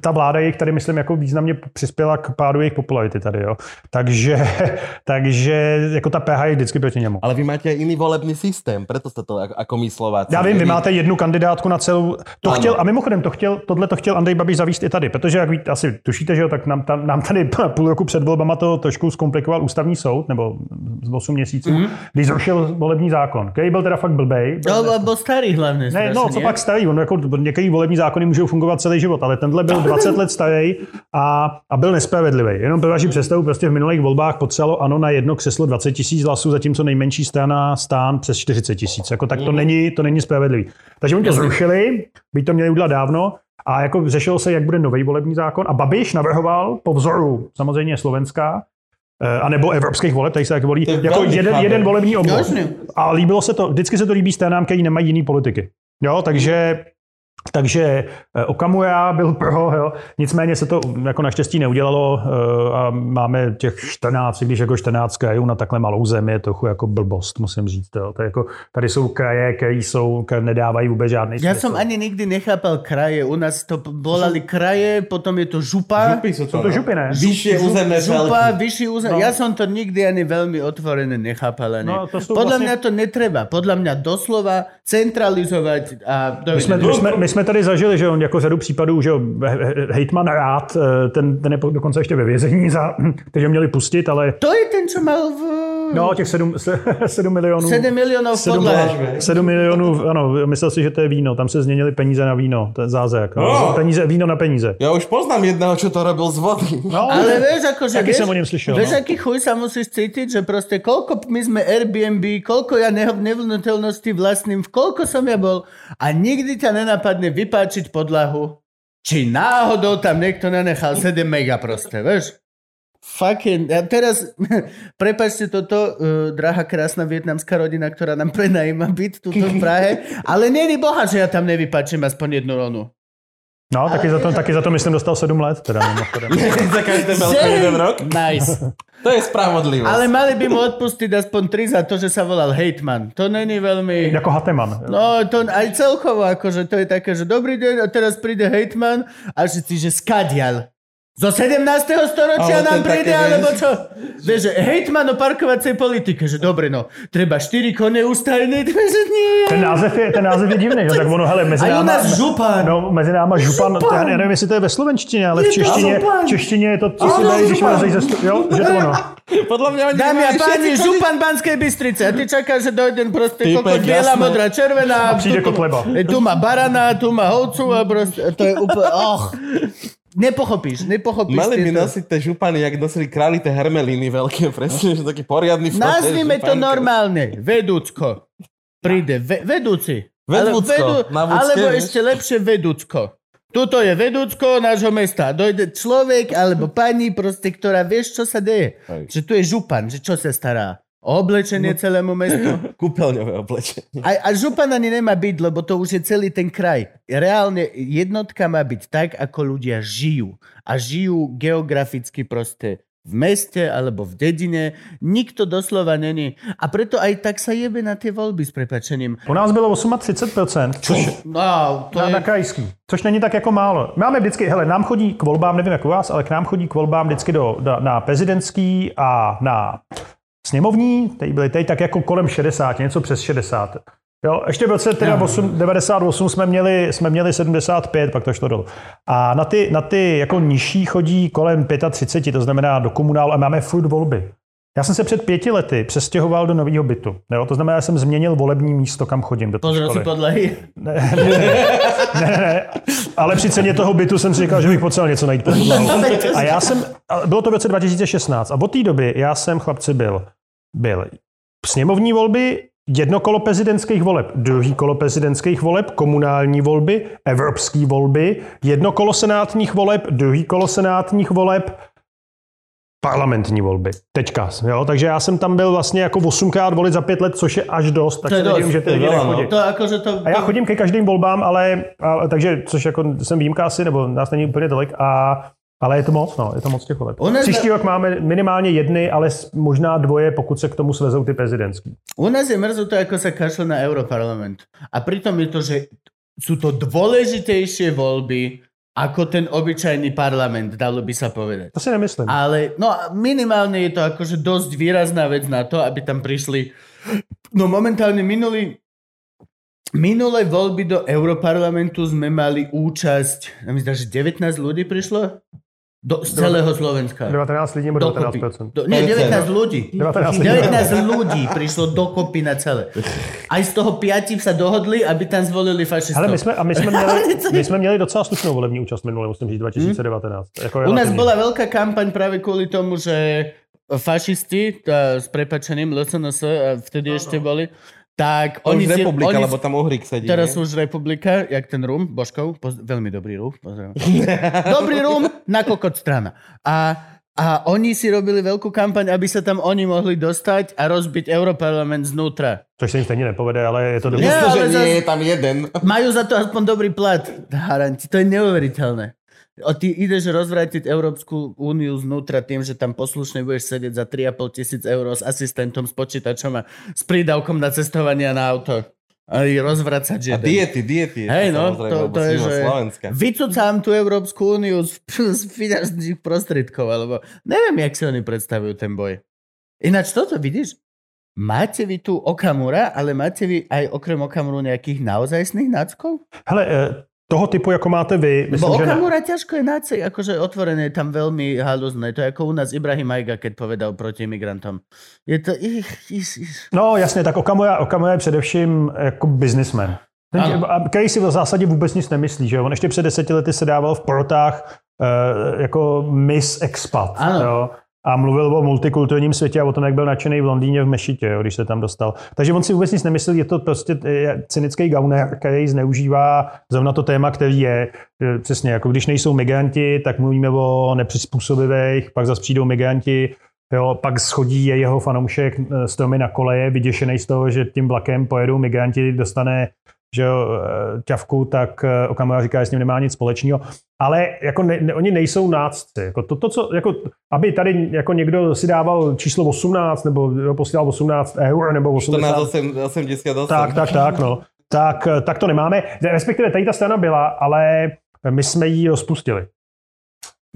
ta vláda jejich tady, myslím, jako významně přispěla k pádu jejich popularity tady, jo. Takže, takže jako ta PH je vždycky proti němu. Ale vy máte aj iný volebný systém, preto ste to ako, ako my Slováci. Já vím, vy Vy- máte jednu kandidátku na celou. To Ano. chtěl, a mimochodem, to chtěl, tohle to chtěl Andrej Babiš zavíst i tady, protože jak víte, asi tušíte, že jo, tak nám, tam, nám tady půl roku před volbama to trošku zkomplikoval ústavní soud, nebo z 8 měsíců, mm. když zrušil volební zákon, který byl teda fakt blbej. No, lebo starý hlavne. Ne, no, co pak starý, on jako, některý volební zákony můžou fungovat celý život, ale tenhle byl 20 let starý a, a byl nespravedlivý. Jenom pro vaši představu, prostě v minulých volbách potřebovalo ano na jedno křeslo 20 tisíc hlasů, zatímco nejmenší strana stán přes 40 tisíc. Jako, tak to není, to není spravedlivý. Takže oni to zrušili, by to měli udělat dávno, A jako řešilo se, jak bude nový volební zákon. A Babiš navrhoval po vzoru samozřejmě Slovenska, eh, a nebo evropských voleb, tady se tak volí, jako jeden, jeden volební obvod. A líbilo se to, vždycky se to líbí stranám, který nemají jiný politiky. Jo, takže takže eh, Okamura byl pro, jo. nicméně se to jako naštěstí neudělalo eh, a máme těch 14, i když jako 14 krajů na takhle malou zemi je trochu jako blbost, musím říct. Jo. To jako, tady jsou kraje, které jsou, které nedávají vůbec žádný smysl. som ani nikdy nechápal kraje. U nás to volali kraje, potom je to župa. Župy sú to, Sú to no. župy, ne? Vyššie územné Župa, vyšší územ. No. Ja som to nikdy ani veľmi otvorené nechápal. Ani. No, to Podľa vlastne- mňa to netreba. Podľa mňa doslova centralizovať a... My jsme, my, jsme, my jsme tady zažili, že on jako řadu případů, že hejtman rád, eh, ten, ten je dokonce ještě ve vězení, za, takže měli pustit, ale To je ten, čo mal v... no, těch 7, 7 milionů. 7 miliónov 7, podľa. 7 milionů, ano, myslel si, že to je víno, tam se změnili peníze na víno, to je zázrak. No. No. Peníze, víno na peníze. Ja už poznám jedného, čo to robil z vody. No, Ale vieš, akože... Taky vieš, som o ňom slyšel, Vieš, no. aký chuj sa musíš cítiť, že proste koľko my sme Airbnb, koľko ja ne- nevlnutelnosti vlastním, v koľko som ja bol a nikdy ťa nenapadne vypáčiť podlahu, či náhodou tam niekto nenechal 7 mega proste, vieš? Fucking, a teraz, prepačte toto, uh, drahá krásna vietnamská rodina, ktorá nám prenajíma byt tuto v Prahe, ale není boha, že ja tam nevypačím aspoň jednu ronu. no taky, za to, taky za to myslím dostal 7 let, teda mimochodem. Za každé veľké jeden rok. Nice. To je spravodlivosť. Ale mali by mu odpustiť aspoň 3 za to, že sa volal Hejtman. To není veľmi... Jako Hateman. No, to aj celkovo, akože to je také, že dobrý deň a teraz príde hejtman a že si, že skadial. Zo 17. storočia Ale nám je príde, také, alebo čo? Vieš, že hejtman o parkovacej politike, že dobre, no, treba 4 kone ustajné, že nie. Ten název je, ten název je divný, no, tak ono, hele, mezi A u náma, nás župan. No, mezi náma župan, Župan. já nevím, jestli to je ve slovenštině, ale v Je to češtině, v češtině je to, co si dají, když župan. vylezeš ze stu... Jo, že to ono. Podľa mňa oni Dámy a páni, župan Banskej Bystrice. A ty čakáš, že dojde proste Týpek, kokot biela, modrá, červená. A přijde tu- kotleba. Tu má barana, tu má hovcu a proste, to je úplne, och. Nepochopíš, nepochopíš. Mali by nosiť tie župany, jak nosili králi tie hermelíny veľké, presne, že taký poriadny fotel Nazvime to normálne. Vedúcko. Príde. Ve, vedúci. Ale Vedúcko, na Vúcke, alebo ešte lepšie vedúcko. Tuto je vedúcko nášho mesta. Dojde človek alebo pani proste, ktorá vieš, čo sa deje. Hej. Že tu je župan, že čo sa stará. Oblečenie celému mestu. Kúpeľňové oblečenie. A, a župan ani nemá byť, lebo to už je celý ten kraj. Reálne jednotka má byť tak, ako ľudia žijú. A žijú geograficky proste v meste alebo v dedine. Nikto doslova není. A preto aj tak sa jebe na tie voľby s prepačením. U nás bylo 38%, což No, to na, je... na krajský, což není tak jako málo. Máme vždycky, hele, nám chodí k volbám, nevím jak u vás, ale k nám chodí k volbám vždycky do, na, na prezidentský a na sněmovní, tady byly tady tak jako kolem 60, něco přes 60. Jo, ještě v roce teda 8, 98 jsme měli, jsme měli 75, pak to šlo dolů. A na ty, na ty jako nižší chodí kolem 35, to znamená do komunálu a máme furt volby. Já jsem se před pěti lety přestěhoval do nového bytu. Jo, to znamená, že jsem změnil volební místo, kam chodím do Pozrel si školy. podlahy. Ne, ne, ne, ne, ne, ale při ceně toho bytu jsem si říkal, že bych potřeboval něco najít pod. A já jsem, a bylo to v roce 2016 a od té doby já jsem, chlapci, byl, byl sněmovní volby, jedno kolo prezidentských voleb, druhý kolo prezidentských voleb, komunální volby, evropské volby, jedno kolo senátních voleb, druhý kolo senátních voleb, parlamentní volby. Teďka, jo? Takže já jsem tam byl vlastně jako osmkrát volit za pět let, což je až dost, tak To se dost, že to ty je lidi veľa, no. nechodí. To akože to... A já to- chodím ke každým volbám, ale a, takže, což jako jsem výjimka asi, nebo nás není úplně tolik, a, ale je to moc, no, je to moc těch voleb. Příští rok máme minimálně jedny, ale možná dvoje, pokud se k tomu svezou ty prezidentský. U nás je mrzuté, ako sa kašle na Europarlament. A pritom je to, že sú to dôležitejšie voľby ako ten obyčajný parlament, dalo by sa povedať. To si nemyslím. Ale no minimálne je to akože dosť výrazná vec na to, aby tam prišli... No momentálne minulý... Minulé voľby do Europarlamentu sme mali účasť, ja zdá, že 19 ľudí prišlo? Do, z celého Slovenska. 19 lidí nebo Dokopy. 19%. Do, nie, 19 ľudí. 19 lidí. 19 ľudí prišlo dokopy na celé. Aj z toho piati sa dohodli, aby tam zvolili fašistov. Ale my jsme, a my jsme, měli, my jsme měli docela slušnou volební účast minule, musím říct, 2019. Jako U nás bola veľká kampaň práve kvôli tomu, že fašisti, s prepačením LSNS, a vtedy ešte boli, tak To oni už si, republika, oni lebo tam Uhrik sedí. Teraz nie? už republika, jak ten rum, Božkov, poz, veľmi dobrý rum, pozdravujem. dobrý rum, na kokot strana. A, a oni si robili veľkú kampaň, aby sa tam oni mohli dostať a rozbiť Europarlament znútra. Což se jim stejně nepovede, ale je to dobré. Ne, že ale nie zas- je tam jeden. Majú za to aspoň dobrý plat. Haranti, to je neuveriteľné. O ty ideš rozvrátiť Európsku úniu znútra tým, že tam poslušne budeš sedieť za 3,5 tisíc eur s asistentom, s počítačom a s prídavkom na cestovanie na auto. A i rozvracať A žiaden. diety, diety. Hej, no, to- to je, že- Slovenska. Vycúcam tú Európsku úniu z, z finančných prostriedkov, alebo neviem, jak si oni predstavujú ten boj. Ináč toto vidíš? Máte vy tu Okamura, ale máte vy aj okrem Okamuru nejakých naozajstných náckov? Hele, eh, toho typu, jako máte vy, myslím, Bo že. Okamura ťažko je nácej, akože otvorené je tam veľmi haluzné. To je ako u nás Ibrahim Ajga, keď povedal proti imigrantom. Je to... Ich, ich, ich. No jasně, tak Okamura, Okamura je především jako a který si v zásadě vůbec nic nemyslí, že jo? On ještě před deseti lety se dával v porotách uh, jako Miss Expat, Ano. jo? A mluvil o multikulturním světě a o tom, jak byl nadšený v Londýně v mešitě, jo, když se tam dostal. Takže on si vůbec nic nemyslí, je to prostě cynický gauner, který zneužívá zrovna to téma, který je přesně, jako když nejsou migranti, tak mluvíme o nepřizpůsobivých, pak zase přijdou migranti, Jo, pak schodí je jeho fanoušek eh, stromy na koleje, vyděšený z toho, že tím vlakem pojedou migranti, dostane že jo, eh, ťavku, tak eh, Okamura říká, že s ním nemá nic společného. Ale jako ne, ne, oni nejsou nácci. Jako to, to, co, jako, aby tady jako někdo si dával číslo 18, nebo jo, posílal 18 eur, nebo 80, 1488. tak, tak, tak, no. Tak, eh, tak to nemáme. Respektive tady ta strana byla, ale my jsme ji rozpustili.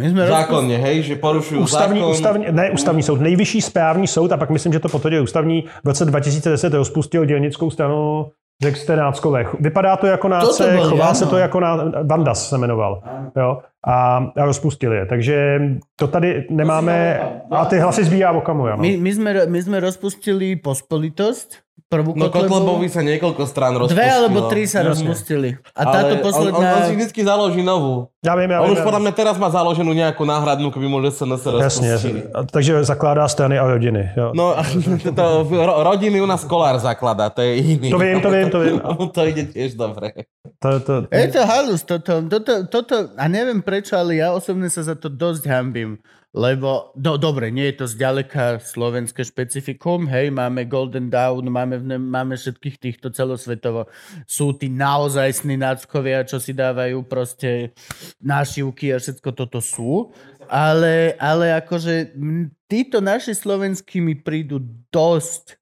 My sme rozpustili- Zákonne, hej, že porušujú Ústavní, zákon. ústavní, ne ústavní soud, nejvyšší správní soud a pak myslím, že to potvrdil ústavní. V roce 2010 rozpustil dělnickou stranu řekl jste náckové. Vypadá to jako náce, byl, chová se to jako ná... Vandas se jmenoval. Jo? A, a rozpustili je. Takže to tady nemáme... A ty hlasy zbíjá Okamura. No. My, my, sme, my sme rozpustili pospolitosť, prvú No. Kotlebovi sa niekoľko strán rozpustilo. Dve alebo tri sa Jasne. rozpustili. A Ale táto on, on, posledná... on si vždycky založí novú. Já vím, já On už já podľa mňa teraz má založenú nejakú náhradnú, keby mu SNS Jasně, rozpustili. a- takže zakládá strany a rodiny. Jo. No, a to, ro, rodiny u nás Kolár zakladá, to je iný. To vím, to vím, to vím. to ide tiež dobre. To, to, Je to halus, toto, toto, toto, a neviem prečo, ale ja osobne sa za to dosť hambím. Lebo, no dobre, nie je to zďaleka slovenské špecifikum, hej, máme Golden Dawn, máme, máme všetkých týchto celosvetovo. Sú tí naozajstní náckovia, čo si dávajú proste nášivky a všetko toto sú. Ale, ale akože títo naši slovenskí mi prídu dosť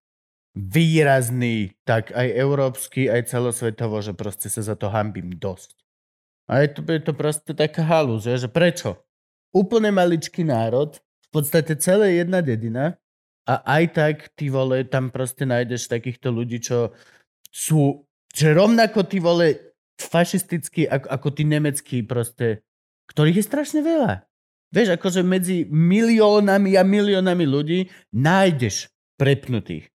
výrazný, tak aj európsky, aj celosvetovo, že proste sa za to hambím dosť. A je to, je to proste taká že, že prečo? Úplne maličký národ, v podstate celé jedna dedina a aj tak, ty vole, tam proste nájdeš takýchto ľudí, čo sú, že rovnako ty vole fašistickí, ako, ako tí nemeckí proste, ktorých je strašne veľa. Vieš, akože medzi miliónami a miliónami ľudí nájdeš prepnutých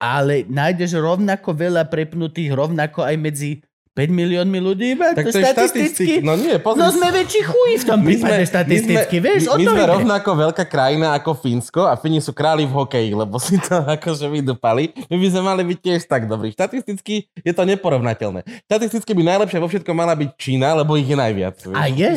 ale nájdeš rovnako veľa prepnutých, rovnako aj medzi 5 miliónmi ľudí, iba Tak to to je statisticky. No nie, pozri No sme väčší chuj v tom prípade štatisticky, vieš, my, o my to sme ide. rovnako veľká krajina ako Fínsko a Fíni sú králi v hokeji, lebo si to akože vydupali. My by sme mali byť tiež tak dobrí. Štatisticky je to neporovnateľné. Štatisticky by najlepšie vo všetkom mala byť Čína, lebo ich je najviac. vieš. A je?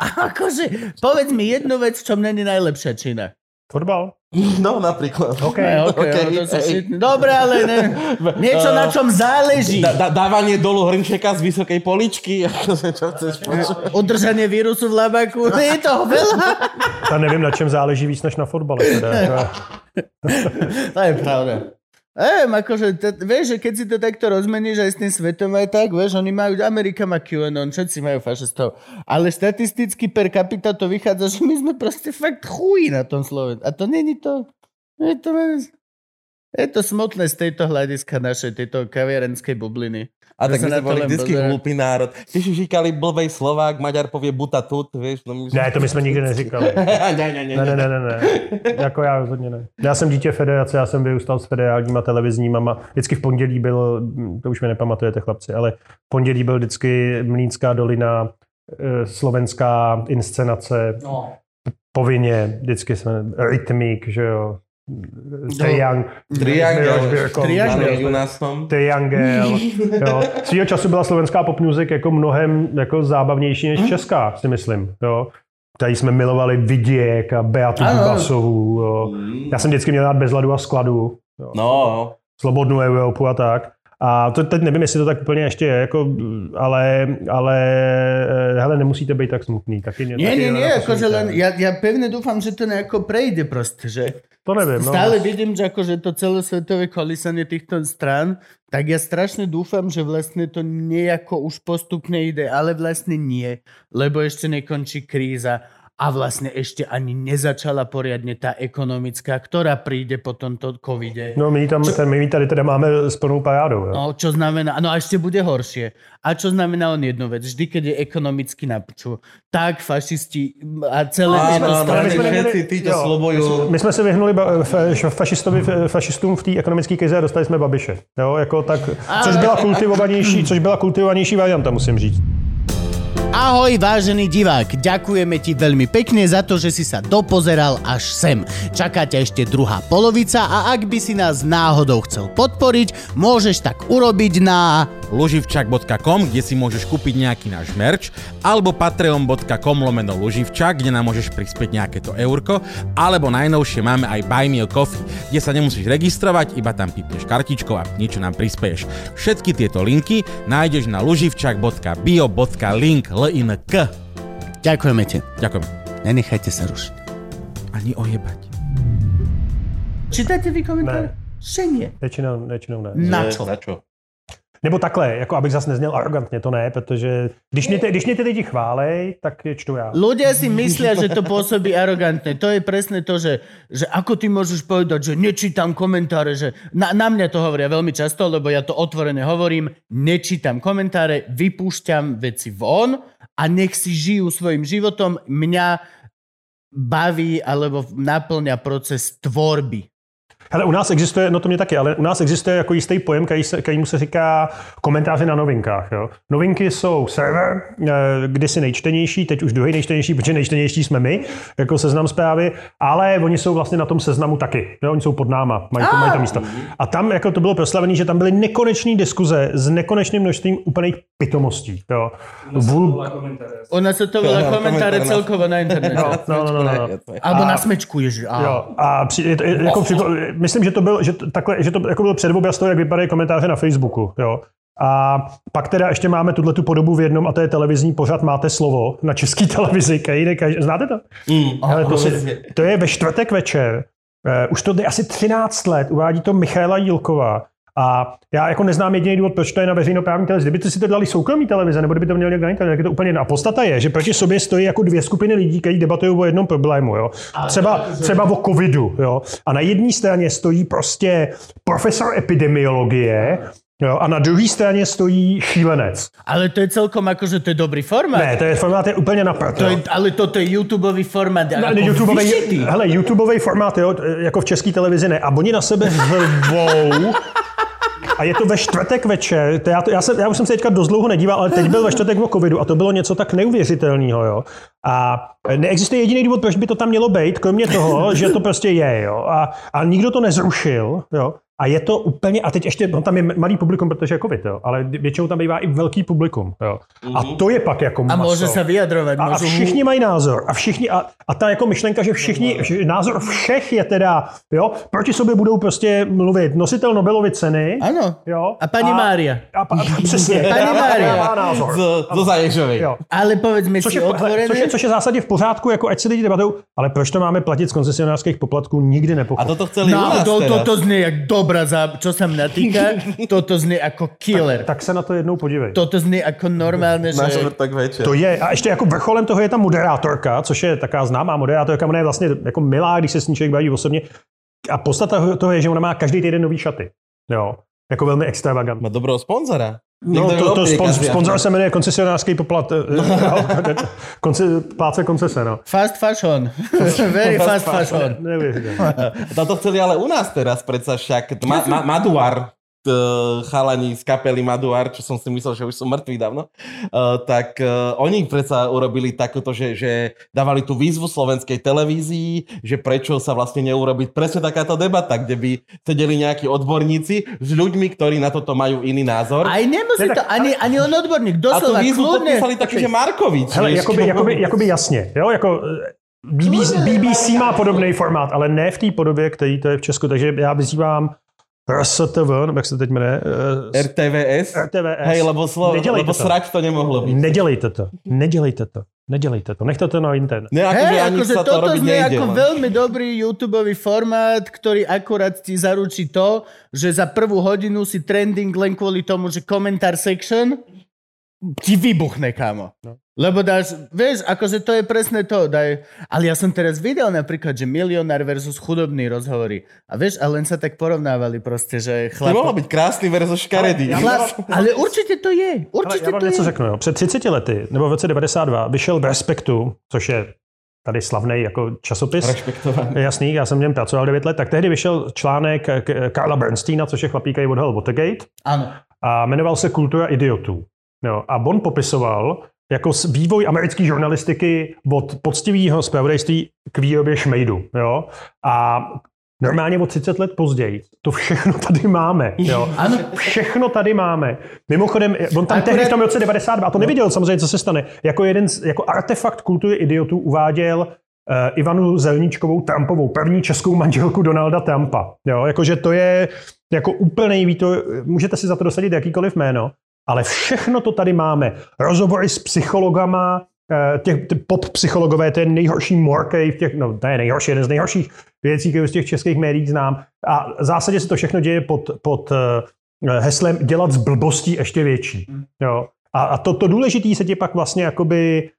A akože, povedz mi jednu vec, v čom není najlepšia Čína. Fotbal? No napríklad. OK. Ne, okay, okej, okay, to šitný. Dobre, ale ne. Niečo, na čom záleží. Da, da, dávanie dolu hrnčeka z vysokej poličky, čo chceš počuť. Udržanie vírusu v labaku. Je toho veľa. Já nevím, na čem záleží víc než na fotbale. Teda. To je pravda. Ehm, akože, t- vieš, že keď si to takto rozmeníš aj s tým svetom aj tak, vieš, oni majú, Amerika má QAnon, všetci majú fašistov, ale štatisticky per capita to vychádza, že my sme proste fakt chují na tom Slovensku. A to není to, je to, je to smutné z tejto hľadiska našej, tejto kaviarenskej bubliny. A tak my sme to boli vždycky hlupý národ. Ty si říkali blbej Slovák, Maďar povie buta tut, vieš. No my... Ne, to my jsme nikdy neříkali. ne, ne, ne, Ne, ne, ne, ne, ne. Jako já rozhodně ne. Já jsem dítě federace, já jsem vyrůstal s federálníma televizníma. ma- Vždycky v pondělí byl, to už mi nepamatujete chlapci, ale v pondělí byl vždycky Mlínská dolina, eh, slovenská inscenace, No. povinně, vždycky jsme, rytmík, že jo. Triang, Triangel. Triangel. Áno, u nás tom. Triangel. Jo. Svýho času byla slovenská pop music jako mnohem jako zábavnější než česká, si myslím. Jo. Tady jsme milovali Viděk a Beatu Ano. Basovou. Jo. Já jsem vždycky měl rád Bezladu a skladu. Jo. No, Slobodnou Evropu a tak. A to teď nevím, jestli to tak úplně ještě je, jako, ale, ale eh, hele, nemusíte být tak smutný. Taky, Nie, taky nie, nie, jako akože smutný. len, ja, ja pevne dúfam, že to nejako prejde proste, že To nevím. No. stále vidím, že akože to celosvetové kolísanie týchto strán, tak ja strašne dúfam, že vlastne to nejako už postupne ide, ale vlastne nie, lebo ešte nekončí kríza a vlastne ešte ani nezačala poriadne tá ekonomická, ktorá príde po tomto covide. No, my, tam, ten, my tady teda máme s plnou parádou. Jo. No, čo znamená, no a ešte bude horšie. A čo znamená on jednu vec, vždy, keď je ekonomicky na piču, tak fašisti a celé tieto áno, strany... my všetci títo jo, slobujú. My jsme se vyhnuli ba- fa- š- fašistovi, fašistům v té ekonomické krizi a dostali jsme Babiše. Jo, jako tak, což byla kultivovanější, což byla kultivovanější varianta, musím říct. Ahoj, vážený divák, ďakujeme ti veľmi pekne za to, že si sa dopozeral až sem. Čaká ťa ešte druhá polovica a ak by si nás náhodou chcel podporiť, môžeš tak urobiť na... luživčak.com, kde si môžeš kúpiť nejaký náš merch, alebo patreon.com lomeno luživčak, kde nám môžeš prispieť nejaké to eurko, alebo najnovšie máme aj Buy Me a Coffee, kde sa nemusíš registrovať, iba tam pipneš kartičkou a niečo nám prispieš. Všetky tieto linky nájdeš na luživčak.bio.link link. Ďakujeme ti. Ďakujem. Nenechajte sa rušiť. Ani ojebať. Čítate vy komentáře? Že nie. Většinou, většinou ne. Na čo? Na čo? Nebo takhle, jako abych zase nezněl arrogantně, to ne, protože když mě, ty, když mě ty lidi chválej, tak je čtu já. Ľudia si myslia, že to pôsobí arogantne. To je presne to, že, že ako ty môžeš povedať, že nečítam komentáre, že na, na mňa to hovoria veľmi často, lebo ja to otvorene hovorím, nečítam komentáre, vypúšťam veci von a nech si žijú svojim životom. Mňa baví alebo naplňa proces tvorby. Hele, u nás existuje, no to mě taky, ale u nás existuje jako jistý pojem, který se, kterýmu se říká komentáře na novinkách. Jo. Novinky jsou server, eh, kdysi nejčtenější, teď už druhý nejčtenější, protože nejčtenější jsme my, jako seznam zprávy, ale oni jsou vlastně na tom seznamu taky. Jo. Oni jsou pod náma, mají to, mají to místo. A tam jako to bylo proslavené, že tam byly nekonečné diskuze s nekonečným množstvím úplných pitomostí. Jo. Vul... U nás sa to volá Komentár komentáre na- celkovo na internete. No, no, no, no. Alebo na smečku, ježi. A... Jo, a při, je, to- je, jako, připo, myslím, že to byl, že to, takhle, že to jako byl předobraz toho, jak vypadají komentáře na Facebooku. Jo. A pak teda ještě máme tuhle tu podobu v jednom, a to je televizní pořad Máte slovo na české televizi. Který jde každý, znáte to? Mm. Ale to, si, to je ve čtvrtek večer. Uh, už to jde asi 13 let, uvádí to Michaela Jílková. A já jako neznám jediný důvod, proč to je na veřejnoprávní televizi. Kdyby to si to dali soukromí televize, nebo kdyby to měli internetu, tak je to úplně jiná. A podstata je, že proti sobě stojí jako dvě skupiny lidí, kteří debatují o jednom problému. Jo. Třeba, třeba o covidu. Jo. A na jedné straně stojí prostě profesor epidemiologie, Jo, a na druhé straně stojí šílenec. Ale to je celkom akože to je dobrý formát. Ne, to je formát je úplně na prd, To je, ale toto je YouTubeový formát. Ne, ako ne, YouTubeový, hele, YouTubeový formát, jo, jako v české televizi ne. A oni na sebe řvou. A je to ve čtvrtek večer, to já, to, já, jsem, já už jsem se teďka dost dlouho nedíval, ale teď byl ve čtvrtek o covidu a to bylo něco tak neuvěřitelného, jo. A neexistuje jediný důvod, proč by to tam mělo být, kromě toho, že to prostě je, jo. A, a nikdo to nezrušil, jo. A je to úplně, a teď ještě, no tam je malý publikum, protože je covid, jo, ale většinou tam bývá i velký publikum, jo. A to je pak jako A maso. môže sa vyjadrovať. A, a môžu všichni mají názor. A všichni, a, a ta jako myšlenka, že všichni, že názor všech je teda, jo, proti sobě budou prostě mluvit nositel Nobelovy ceny, Áno. jo. A pani Mária. A, a, a přesně. Pani která- Mária. názor. Z, zo Zaježovej. Jo. Ale povedzme Což si je, což, je, což je v zásadě v pořádku, jako ať si lidi debatují, ale proč to máme platit z koncesionářských poplatků, nikdy A nepochopím. toto chceli u No, nás to, teraz. toto znie jak dobrá záb... Čo sa mňa týka, toto znie ako killer. Tak se na to jednou podívej. Toto znie ako normálne, Na že... čtvrtok večer. To je, a ještě jako vrcholem toho je ta moderátorka, což je taková známá moderátorka, ona je vlastně jako milá, když se s ní člověk baví osobně. A podstata toho je, že ona má každý týden nový šaty. Jo. Jako velmi extravagant. Má dobrého sponzora. No, to, to spon, každý sponzor se jmenuje koncesionářský poplat. eh, konce, pláce koncese, no. Fast fashion. Very fast fashion. Neuvěřitelné. Toto chceli ale u nás teraz, predsa však. Ma, ma, Maduar. Chalani z kapely Maduar, čo som si myslel, že už sú mŕtvi dávno, uh, tak uh, oni predsa urobili takoto, že, že dávali tú výzvu slovenskej televízii, že prečo sa vlastne neurobiť presne takáto debata, kde by sedeli nejakí odborníci s ľuďmi, ktorí na toto majú iný názor. Aj nemusí to, ani, ani on odborník, A tú doslova, výzvu kľudne. podpísali taký, že Markovič. Hele, vieš, jakoby, jakoby, jakoby jasně, jo, jako eh, BBC, BBC má podobný formát, ale ne v té podobě, který to je v Česku, takže já vyzývám RSTV, nebo jak se to teď jmenuje, eh, RTVS? RTVS. Hej, lebo, slo, lebo to. srať to nemohlo byť. Nedělejte to, nedělejte to, nedělejte to, nechte to na internet. Ne, akože Hej, ani akože sa to toto robiť nejde. ako veľmi dobrý youtube formát, ktorý akurát ti zaručí to, že za prvú hodinu si trending len kvôli tomu, že komentár section ti vybuchne, kámo. No. Lebo dáš, vieš, akože to je presne to. Daj, ale ja som teraz videl napríklad, že milionár versus chudobný rozhovory. A vieš, a len sa tak porovnávali proste, že To mohlo chlap... byť krásny versus škaredý. Chlap, ale určite to je. Ale Určite já vám to něco je. řeknu. Jo. Před 30 lety, nebo v roce 92, vyšel v Respektu, což je tady slavný jako časopis. Rešpektovaný. Jasný, já jsem v něm pracoval 9 let, tak tehdy vyšel článek k- Karla Bernsteina, což je chlapík, který odhalil Watergate, Áno. a jmenoval se Kultura idiotů. Jo, a Bon popisoval jako vývoj americké žurnalistiky od poctivého zpravodajství k výrobě šmejdu. Jo? A normálně o 30 let později to všechno tady máme. Jo? Ano. Všechno tady máme. Mimochodem, on tam tehdy v tom roce 92, a to neviděl samozřejmě, co se stane, jako jeden z, jako artefakt kultury idiotů uváděl uh, Ivanu Zelničkovou Trumpovou, první českou manželku Donalda Trumpa. Jo? Jakože to je jako úplný výtor, můžete si za to dosadit jakýkoliv jméno, ale všechno to tady máme. Rozhovory s psychologama, eh, těch, ty pop psychologové, to je nejhorší morkej v těch, no to je nejhorší, jeden z nejhorších věcí, které z těch českých médií znám. A v zásadě se to všechno děje pod, pod eh, heslem dělat z blbostí ještě větší. Jo. A, a to, to důležité se ti pak vlastně jakoby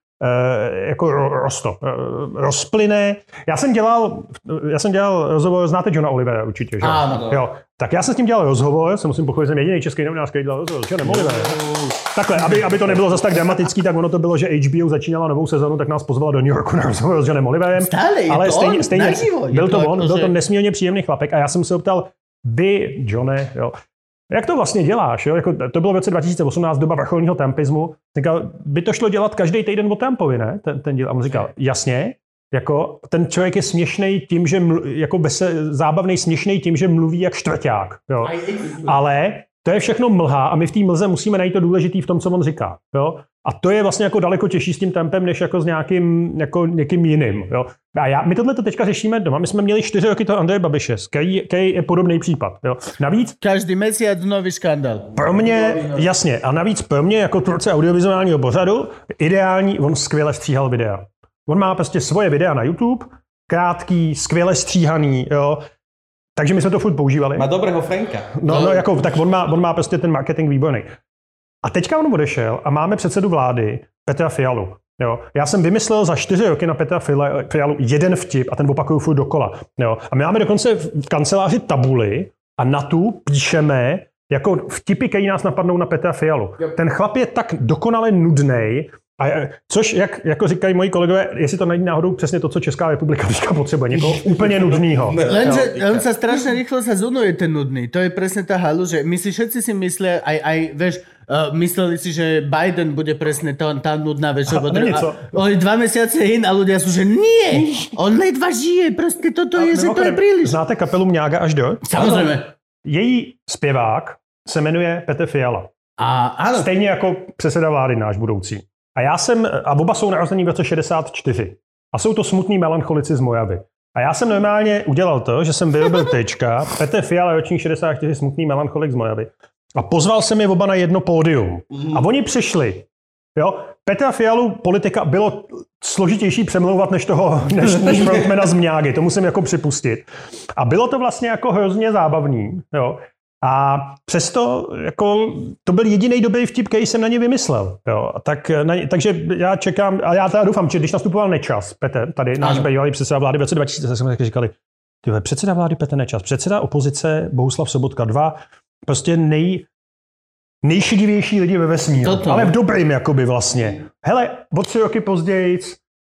jako ro- rosto, eh, rozplyne. Já jsem dělal, já jsem dělal rozhovor, znáte Johna Olivera určitě, že? Ano. Jo. Tak já jsem s tím dělal rozhovor, se musím pochopit, jsem jediný český novinář, který dělal rozhovor s Johnem Oliverem. Takhle, aby, aby to nebylo zase tak dramatický, tak ono to bylo, že HBO začínala novou sezonu, tak nás pozvala do New Yorku na rozhovor s Johnem Oliverem. Stále je ale to stejně, on, stejně naživo. Byl to, to on, jako, byl to nesmírně příjemný chlapek a já jsem se ho ptal, vy, Johne, jo, jak to vlastně děláš? Jo? Jako, to bylo v roce 2018, doba vrcholního tempismu. Říkal, by to šlo dělat každý týden o Trumpovi, ne? Ten, ten díl. A on říkal, jasně, jako ten člověk je směšný tím, že mlu, jako se, zábavný směšný tím, že mluví jak čtvrták. Jo? Ale to je všechno mlha a my v té mlze musíme najít to důležité v tom, co on říká. Jo? A to je vlastně jako daleko těžší s tím tempem, než jako s nějakým jako někým jiným. Jo? A já, my tohle to teďka řešíme doma. My jsme měli čtyři roky to Andreje Babiše, který, který je podobný případ. Jo? Navíc Každý mesiac nový škandál. pro mě, jasně, a navíc pro mě jako tvůrce audiovizuálního pořadu, ideální, on skvěle stříhal videa. On má prostě svoje videa na YouTube, krátký, skvěle stříhaný, jo. Takže my jsme to furt používali. Má dobrého Franka. No, no jako, tak on má, on má prostě ten marketing výborný. A teďka on odešel a máme předsedu vlády Petra Fialu. Jo. Já jsem vymyslel za čtyři roky na Petra Fialu jeden vtip a ten opakuju furt dokola. Jo. A my máme dokonce v kanceláři tabuli a na tu píšeme jako vtipy, které nás napadnou na Petra Fialu. Ten chlap je tak dokonale nudnej, a, je- což, jak jako říkají moji kolegové, jestli to není náhodou přesně to, co Česká republika teďka potřebuje, někoho úplně nudného. Lenže on sa strašne rýchlo sa zunuje ten nudný. To je presne tá halu, že my si všetci si myslia, aj, aj vieš, uh, mysleli si, že Biden bude presne tá, tá nudná vec. A- lebo a dr- niečo. a- On je dva mesiace in a ľudia sú, že nie, on ledva žije, proste toto je, že to je príliš. Znáte kapelu Mňága až do? Samozrejme. Její zpěvák se jmenuje Petr Fiala. A áno, Stejně jako předseda vlády náš budoucí. A já jsem, a oba jsou narození v roce 64. A jsou to smutní melancholici z Mojavy. A já jsem normálně udělal to, že jsem vyrobil tečka, Petr Fiala, ročník 64, smutný melancholik z Mojavy. A pozval jsem je oba na jedno pódium. A oni přišli. Jo? Petra Fialu politika bylo složitější přemlouvat než toho, než, než frontmana z Mňágy, to musím jako připustit. A bylo to vlastně jako hrozně zábavný. Jo? A přesto jako, to byl jediný dobrý vtip, který jsem na ně vymyslel. Jo? Tak, na, takže já čekám, a já teda doufám, že když nastupoval Nečas, Petr, tady náš bývalý předseda vlády v roce 2000, tak jsme taky říkali, ty vole, předseda vlády Petr Nečas, předseda opozice Bohuslav Sobotka 2, prostě nej, nejšidivější lidi ve vesmíru, Toto. ale v dobrým jakoby vlastně. Hele, o tři roky později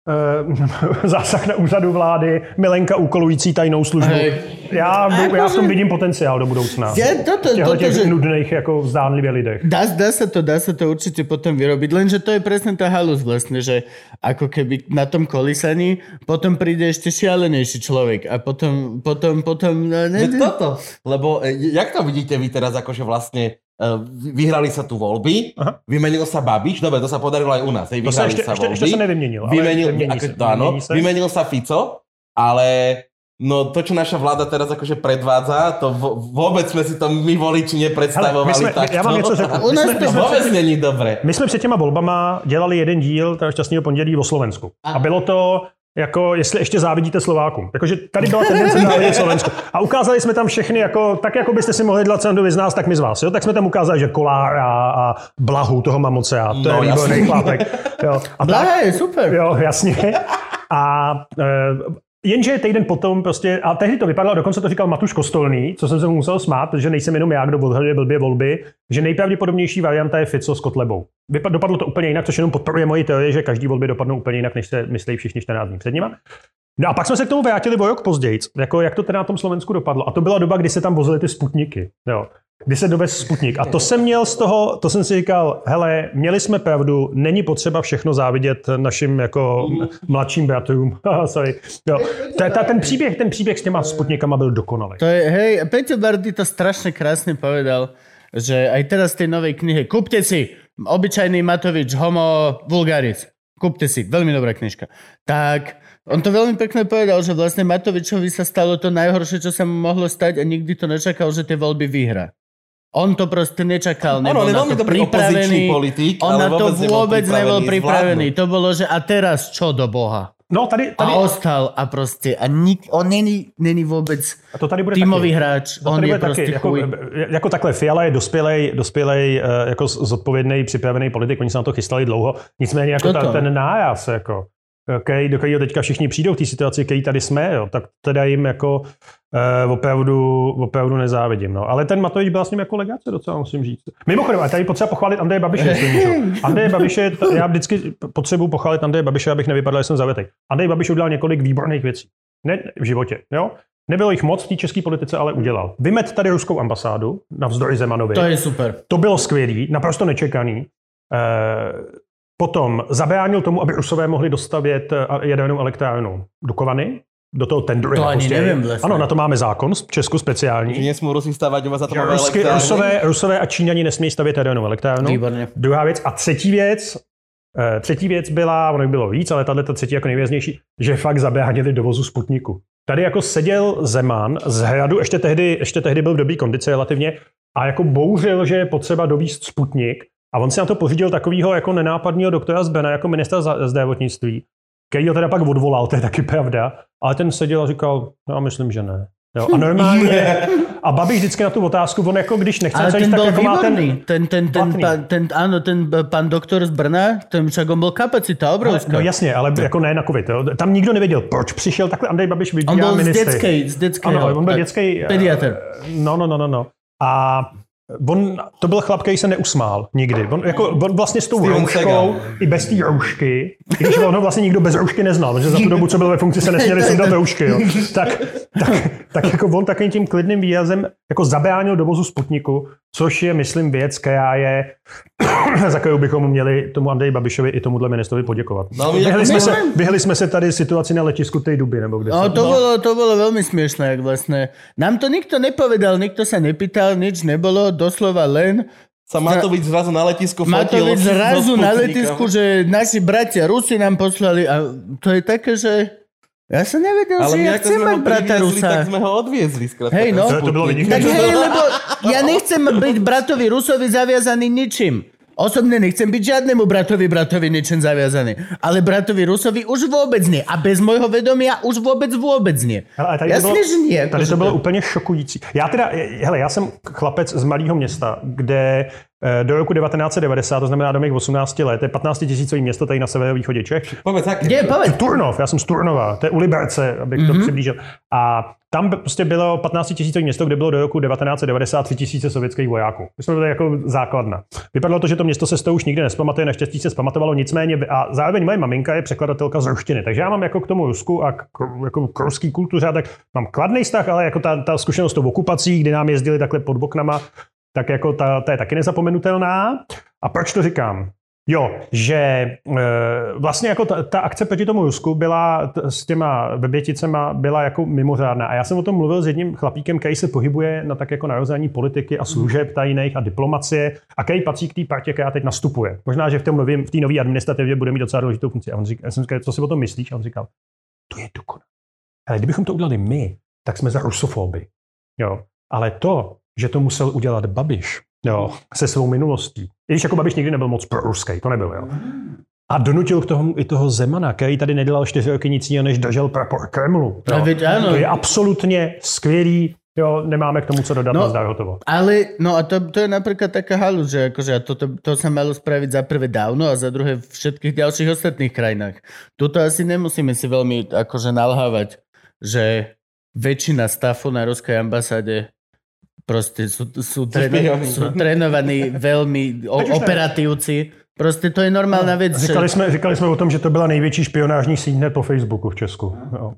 zásah na úřadu vlády, Milenka úkolující tajnou službu. Hej. Já, já v tom vidím potenciál do budoucna. Ja, toto, Těchto toto, těch že... nudných, jako zdánlivě lidech. Dá, dá sa to, dá sa to určite potom vyrobiť, lenže to je presne tá halus vlastne, že ako keby na tom kolísaní potom príde ešte šialenejší človek a potom, potom, potom... Ne, Že toto, lebo e, jak to vidíte vy teraz, akože vlastne e, vyhrali sa tu voľby, Aha. vymenil sa Babiš, dobre, to sa podarilo aj u nás, hej, To se vyhrali ještě, sa ještě, voľby, ještě se nevyměnil. ale vymenil, vymění ako, se, to áno, se. vymenil sa Fico, ale no to, čo naša vláda teraz akože predvádza, to vo, vôbec sme si to my voliči Hele, nepredstavovali my jsme, takto. já vám něco řeknu. U My nás to To vôbec není dobre. my jsme před těma volbama dělali jeden díl toho šťastného pondělí o Slovensku. A bylo to jako jestli ještě závidíte Slovákům. Jakože tady byla tendence závidět Slovensku. A ukázali jsme tam všechny, jako, tak jako byste si mohli dělat srandu z nás, tak my z vás. Jo? Tak jsme tam ukázali, že Kolára a Blahu toho Mamocea, to No, je výborný jasně. chlapek. Jo. A tak, Blaha je super. Jo, jasně. A e, jenže týden potom prostě, a tehdy to vypadalo, dokonce to říkal Matuš Kostolný, co jsem se mu musel smát, protože nejsem jenom já, kdo odhaduje blbě volby, že nejpravděpodobnější varianta je Fico s Kotlebou. Vypad, dopadlo to úplně jinak, což jenom podporuje moji teorie, že každý volby dopadnou úplně jinak, než se myslí všichni 14 dní před nima. No a pak jsme se k tomu vrátili o rok později, jako jak to teda na tom Slovensku dopadlo. A to byla doba, kdy se tam vozily ty sputniky. Jo. Kdy se dovez Sputnik. A to jsem měl z toho, to jsem si říkal, hele, měli jsme pravdu, není potřeba všechno závidět našim jako mladším bratrům. Sorry. Jo. Ta, ta, ten, příběh, ten příběh s těma Sputnikama byl dokonalý. To je, hej, Peťo Bardy to strašne krásne povedal, že aj teraz v tej novej knihe, kúpte si obyčajný Matovič, homo vulgaris. Kúpte si, veľmi dobrá knižka. Tak, on to veľmi pekne povedal, že vlastne Matovičovi sa stalo to najhoršie, čo sa mu mohlo stať a nikdy to nečakal, že tie voľby vyhra. On to proste nečakal, Ono, nebol on je na veľmi to dobrý pripravený. politik, on na to vôbec nebol pripravený pripravený. zvládnuť. To bolo, že a teraz čo do Boha? No tady, tady, A ostal a proste, a nik, on není, není vôbec a to tady bude týmový taky. hráč, To on tady je bude taky, proste jako, chuj. jako takhle, Fiala je dospělej, dospělej eh, jako zodpovědný, připravený politik, oni se na to chystali dlouho, nicméně jako ta, Toto. ten nájaz, jako, který, do kterého teďka všichni přijdou v té situaci, který tady jsme, jo, tak teda jim jako eh, opravdu, opravdu nezávidím. No. Ale ten Matovič byl s ním jako legace docela, musím říct. Mimochodem, a tady potřeba pochválit Andreje Babiše. Andreje Babiše, t- já vždycky potřebuji pochválit Andreje Babiše, abych nevypadal, že jsem zavětek. Andrej Babiš udělal několik výborných věcí. Ne v životě, jo? Nebylo jich moc v té české politice, ale udělal. Vymet tady ruskou ambasádu navzdory Zemanovi. To je super. To bylo skvělý, naprosto nečekaný. Eh, potom zabránil tomu, aby Rusové mohli dostavět eh, jadernou elektrárnu Dukovany do toho tendru. To na ani nevím vlastně. Ano, na to máme zákon v Česku Že speciální. Rusi stavať doma za to Rusky. Rusové, Rusové a Číňani nesmí stavět jadernou elektrárnu. Výborně. Druhá věc. A třetí věc, eh, třetí věc byla, ono bylo víc, ale tahle ta třetí jako nejvěznější, že fakt zabránili dovozu Sputniku. Tady jako seděl Zeman z hradu, ještě tehdy, ještě tehdy byl v dobrý kondici relativně, a jako bouřil, že je potřeba dovíst Sputnik. A on si na to pořídil takového jako nenápadného doktora Zbena jako ministra zdravotnictví, který ho teda pak odvolal, to je taky pravda, ale ten seděl a říkal, no, myslím, že ne. Jo, a normálně, a Babiš vždycky na tu otázku, on jako když nechce Ale ten jíst, tak jako ten, výborný. Ten, ten, ten, Blatný. ten, ten, áno, ten eh, pán doktor z Brna, ten však on bol kapacita obrovská. No jasně, ale jako ne na covid. Jo. Tam nikdo nevěděl, proč přišel takhle Andrej Babiš vybírá on bol z ministry. detskej, z detského. Ano, on byl dětský... eh, Pediatr. No, no, no, no, no. A on, to byl chlap, který se neusmál nikdy. On, jako, on vlastně s tou rouškou, i bez té roušky, i když on ho vlastně nikdo bez roušky neznal, protože za tu dobu, co byl ve funkci, se nesměli sundat roušky, jo. Tak, tak, tak, jako on takovým tím klidným výrazem jako zabránil dovozu Sputniku, což je, myslím, věc, která je, za kterou bychom měli tomu Andreji Babišovi i tomuhle ministrovi poděkovat. No, vyhli, jsme my- se, vyhli jsme se tady situaci na letisku tej duby, nebo kde No, se- to, bolo, to bolo veľmi smiešné, jak vlastne. Nám to nikto nepovedal, nikto sa nepýtal, nič nebolo, doslova len Sa Matovič zrazu na letisku fotil. Matovič so zrazu na letisku, že naši bratia Rusi nám poslali a to je také, že ja som nevedel, Ale že ja chcem mať brata Rusa. tak sme ho odviezli. Skrátka, Hej, no. To- to Sputnik. Tak hej, lebo ja nechcem byť bratovi Rusovi zaviazaný ničím. Osobne nechcem byť žiadnemu bratovi bratovi ničím zaviazaný. Ale bratovi Rusovi už vôbec nie. A bez môjho vedomia už vôbec vôbec nie. Hele, tady Jasně, to bylo, že nie. Tady to bylo úplně šokující. Já teda, hele, já jsem chlapec z malého města, kde do roku 1990, to znamená do mých 18 let, to je 15 tisícový město tady na severovýchodě Čech. Povedz, aké? Kde, povedz. Turnov, já jsem z Turnova, to je u Liberce, abych mm-hmm. to přiblížil. A tam prostě bylo 15 tisícové město, kde bylo do roku 1993 tisíce sovětských vojáků. My jsme byli jako základna. Vypadalo to, že to město se z toho už nikdy nespamatuje, naštěstí se zpamatovalo, nicméně a zároveň moje maminka je překladatelka z ruštiny, takže já mám jako k tomu Rusku a k, jako k ruský kultuře, tak mám kladný vztah, ale jako ta, ta zkušenost tou okupací, kdy nám jezdili takhle pod boknama, tak jako ta, ta je taky nezapomenutelná. A proč to říkám? Jo, že e, vlastně jako ta, ta akce proti tomu Rusku byla t, s těma weběticema byla jako mimořádná. A já jsem o tom mluvil s jedním chlapíkem, který se pohybuje na tak jako narození politiky a služeb tajných a diplomacie a který patří k té partě, která teď nastupuje. Možná, že v té novém, v té nové administrativě bude mít docela důležitou funkci. A on říkal, já jsem říkal, co si o tom myslíš? A on říkal, to je dokonalé. Ale kdybychom to udělali my, tak jsme za rusofoby. Jo. Ale to, že to musel udělat Babiš, jo, se svou minulostí. I když jako Babiš nikdy nebyl moc proruský, to nebyl, jo. A donutil k tomu i toho Zemana, který tady nedělal čtyři roky nic jiného, než držel prapor Kremlu. Jo. Áno. To je absolutně skvělý, jo, nemáme k tomu co dodat, No. no, zdar hotovo. Ale, no a to, to je napríklad taká halu, že akože a toto, to sa malo spraviť za prvé dávno a za druhé v všetkých ďalších ostatných krajinách. Tuto asi nemusíme si veľmi akože nalhávať, že väčšina stafu na ruskej ambasáde proste sú, sú, špioni. sú trénovaní veľmi o, operatívci. Proste to je normálna vec. Že, Říkali jsme, říkali jsme o tom, že to byla největší špionážní síť hned po Facebooku v Česku. Jo.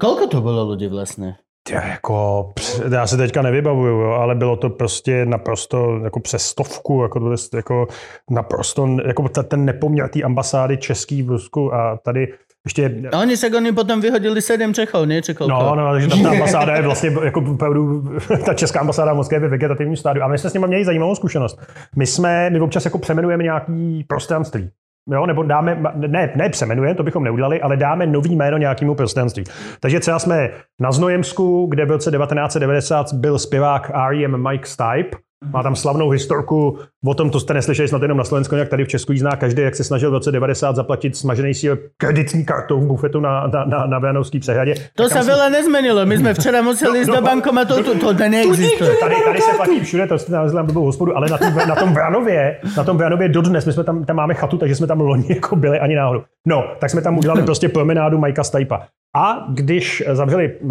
koľko to bolo ľudí vlastne? Já, jako, já se teďka nevybavuju, jo, ale bylo to prostě naprosto jako přes stovku, jako, jako naprosto, jako ten nepoměr té ambasády český v Rusku a tady ještě A oni však oni potom vyhodili sedem Čechov, nie? Či koľko? No, no, takže tam ta ambasáda je vlastně jako opravdu, ta česká ambasáda v Moskvě je ve vegetativním stádiu. A my jsme s nimi měli zajímavou zkušenost. My jsme, my občas jako přemenujeme nějaký prostranství. Jo, nebo dáme, ne, ne přemenujeme, to bychom neudělali, ale dáme nový jméno nějakému prostranství. Takže třeba jsme na Znojemsku, kde v roce 1990 byl zpěvák R.E.M. Mike Stipe, má tam slavnou historku o tom, to jste neslyšeli snad jenom na Slovensku, jak tady v Česku ji zná každý, jak se snažil v roce 90 zaplatit smažený si kreditní kartou v bufetu na, na, na, na Vianovský přehradě. To jsme- veľa nezmenilo. My sme včera museli ísť do bankomatu, to, to, to neexistuje. Tady, tady se platí všude, to jste nalezli na blbou hospodu, ale na tom, na tom Vranově, na tom Vranově dodnes, my jsme tam, tam máme chatu, takže jsme tam loni jako byli ani náhodou. No, tak jsme tam udělali prostě promenádu Majka Stajpa. A když zavřeli uh,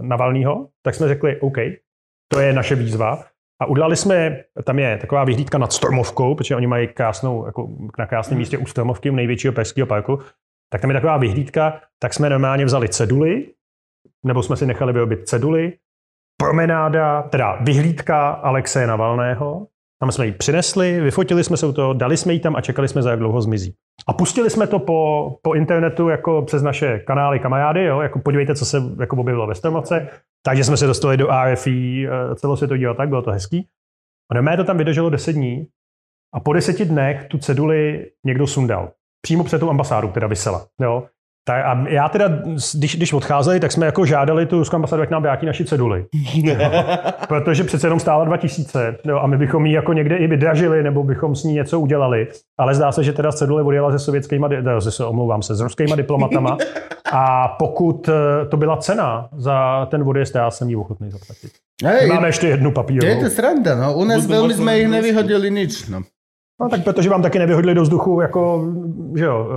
Navalnýho, tak jsme řekli, OK, to je naše výzva. A udělali jsme, tam je taková vyhlídka nad Stormovkou, protože oni mají krásnou, jako na krásném místě u Stormovky, u největšího pražského parku, tak tam je taková vyhlídka, tak jsme normálně vzali ceduly, nebo jsme si nechali vyrobit ceduly, promenáda, teda vyhlídka Alexeje Navalného. Tam jsme ji přinesli, vyfotili jsme se u toho, dali jsme ji tam a čekali jsme, za jak dlouho zmizí. A pustili jsme to po, po internetu jako přes naše kanály kamarády, jo, jako podívejte, co se jako objevilo ve Stormovce. Takže jsme se dostali do RFI eh, celosvětového, tak bylo to hezký. A normálně to tam vydrželo 10 dní a po deseti dnech tu ceduli někdo sundal. Přímo před tou ambasádu, která vysela. Jo. Tak a já teda, když, když odcházeli, tak jsme jako žádali tu ruskou ambasádu, jak nám vrátí naši ceduli. Protože přece jenom stála 2000 jo, a my bychom ji jako někde i vydražili, nebo bychom s ní něco udělali. Ale zdá se, že teda cedule odjela se sovětskýma, di- teda se, omlouvám se, s ruskýma diplomatama. A pokud eh, to byla cena za ten odjezd, já jsem ji ochotný zaplatit. Hej, máme ještě jednu je papírovou. to sranda, no. U nás Budú veľmi možno sme ich budúci. nevyhodili nič, no. No tak protože vám taky nevyhodili do vzduchu jako, že jo,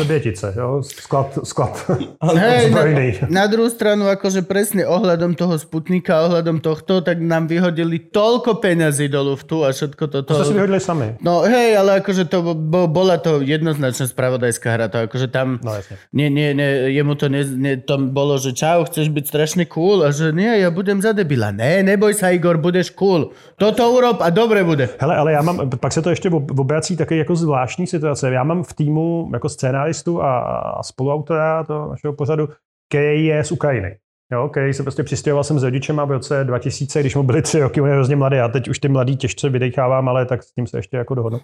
eh, bětice, jo, sklad, sklad Hej, na, na druhú stranu, akože presne ohľadom toho Sputnika, ohľadom tohto, tak nám vyhodili toľko peňazí do luftu a všetko toto. To jste si vyhodili sami. No hej, ale akože to bo, bola to jednoznačne spravodajská hra, to akože tam No jasně. nie, nie, nie, jemu to ne, ne, to bolo, že čau, chceš byť strašne cool a že nie, ja budem za debila. Ne, neboj sa Igor, budeš cool. Toto urob a dobre bude. Hele, ale já mám, pak se to ještě obrací taky jako zvláštní situace. Já mám v týmu jako scénáristu a, a spoluautora toho našeho pořadu, který je z Ukrajiny. Jo, který se prostě přistěhoval jsem s rodičema v roce 2000, když mu byly tři roky, on je hrozně mladý. Já teď už ty mladý těžce vydechávám, ale tak s tím se ještě jako dohodnu.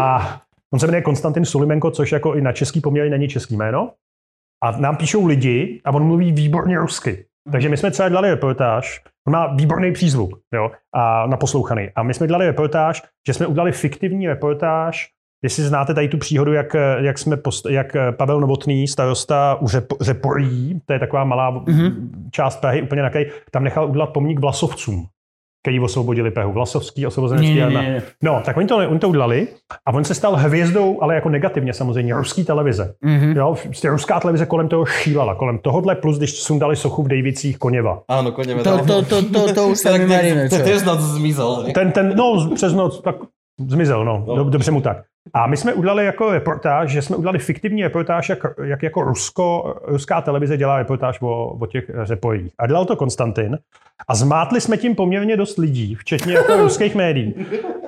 A on se jmenuje Konstantin Sulimenko, což jako i na český poměr není český jméno. A nám píšou lidi a on mluví výborně rusky. Takže my jsme třeba dělali reportáž, on má výborný přízvuk jo, a naposlouchaný. A my jsme dělali reportáž, že jsme udělali fiktivní reportáž, jestli znáte tady tu příhodu, jak, jak, jsme post, jak Pavel Novotný, starosta u Řep, Řeporí, to je taková malá mm-hmm. část Prahy, úplně na kraj, tam nechal udělat pomník vlasovcům. Který osvobodili Prahu. Vlasovský, osvobozenecký. Ne, ne, armád. ne. No, tak oni to, oni to udělali a on se stal hvězdou, ale jako negativně samozřejmě, ruský televize. Mhm. Mm-hmm. Jo, prostě ruská televize kolem toho šílala, kolem tohohle, plus když sundali sochu v Davicích Koněva. Áno, koneme To, to, to, to, to už maríme, to tiež noc zmizol. Ten, ten, no, přes noc, tak zmizel, no, no. dobře mu tak. A my jsme udělali jako reportáž, že jsme udělali fiktivní reportáž, jak, jak jako Rusko, ruská televize dělá reportáž o, o těch repojích. A dělal to Konstantin. A zmátli jsme tím poměrně dost lidí, včetně jako ruských médií.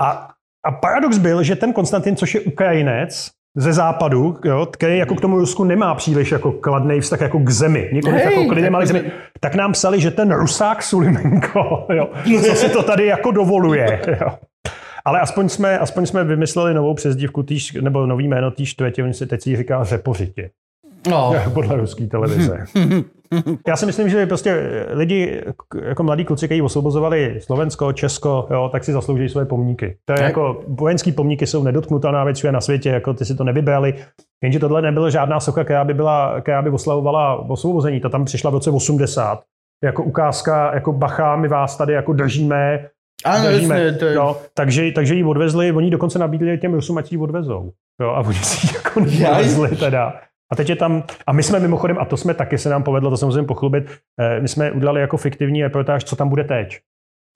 A, a paradox byl, že ten Konstantin, což je Ukrajinec, ze západu, jo, který jako k tomu Rusku nemá příliš jako kladný vztah jako k zemi, nikoliv Hej, jako k lidem, tak- ale k zemi, tak nám psali, že ten Rusák Sulimenko, jo, co si to tady jako dovoluje. Jo. Ale aspoň jsme, aspoň jsme vymysleli novou přezdívku, týž, nebo nový jméno té čtvrtě, oni se teď si říká Řepořitě, No. podle ruské televize. Já si myslím, že prostě lidi, k- jako mladí kluci, kteří osvobozovali Slovensko, Česko, jo, tak si zaslouží svoje pomníky. To je Tak. jako, vojenský pomníky jsou nedotknutelná věc na světě, jako ty si to nevybrali. Jenže tohle nebyla žádná socha, která by, byla, která by oslavovala osvobození. Ta tam přišla v roce 80 jako ukázka, jako bacha, my vás tady jako držíme, Držíme. jasne, to je... No, takže, takže ji odvezli, oni dokonce nabídli těm Rusům, ať ji odvezou. Jo, a oni si ji jako neodvezli teda. A teď je tam, a my jsme mimochodem, a to jsme taky se nám povedlo, to se musím pochlubit, eh, my jsme udělali jako fiktivní reportáž, co tam bude teď.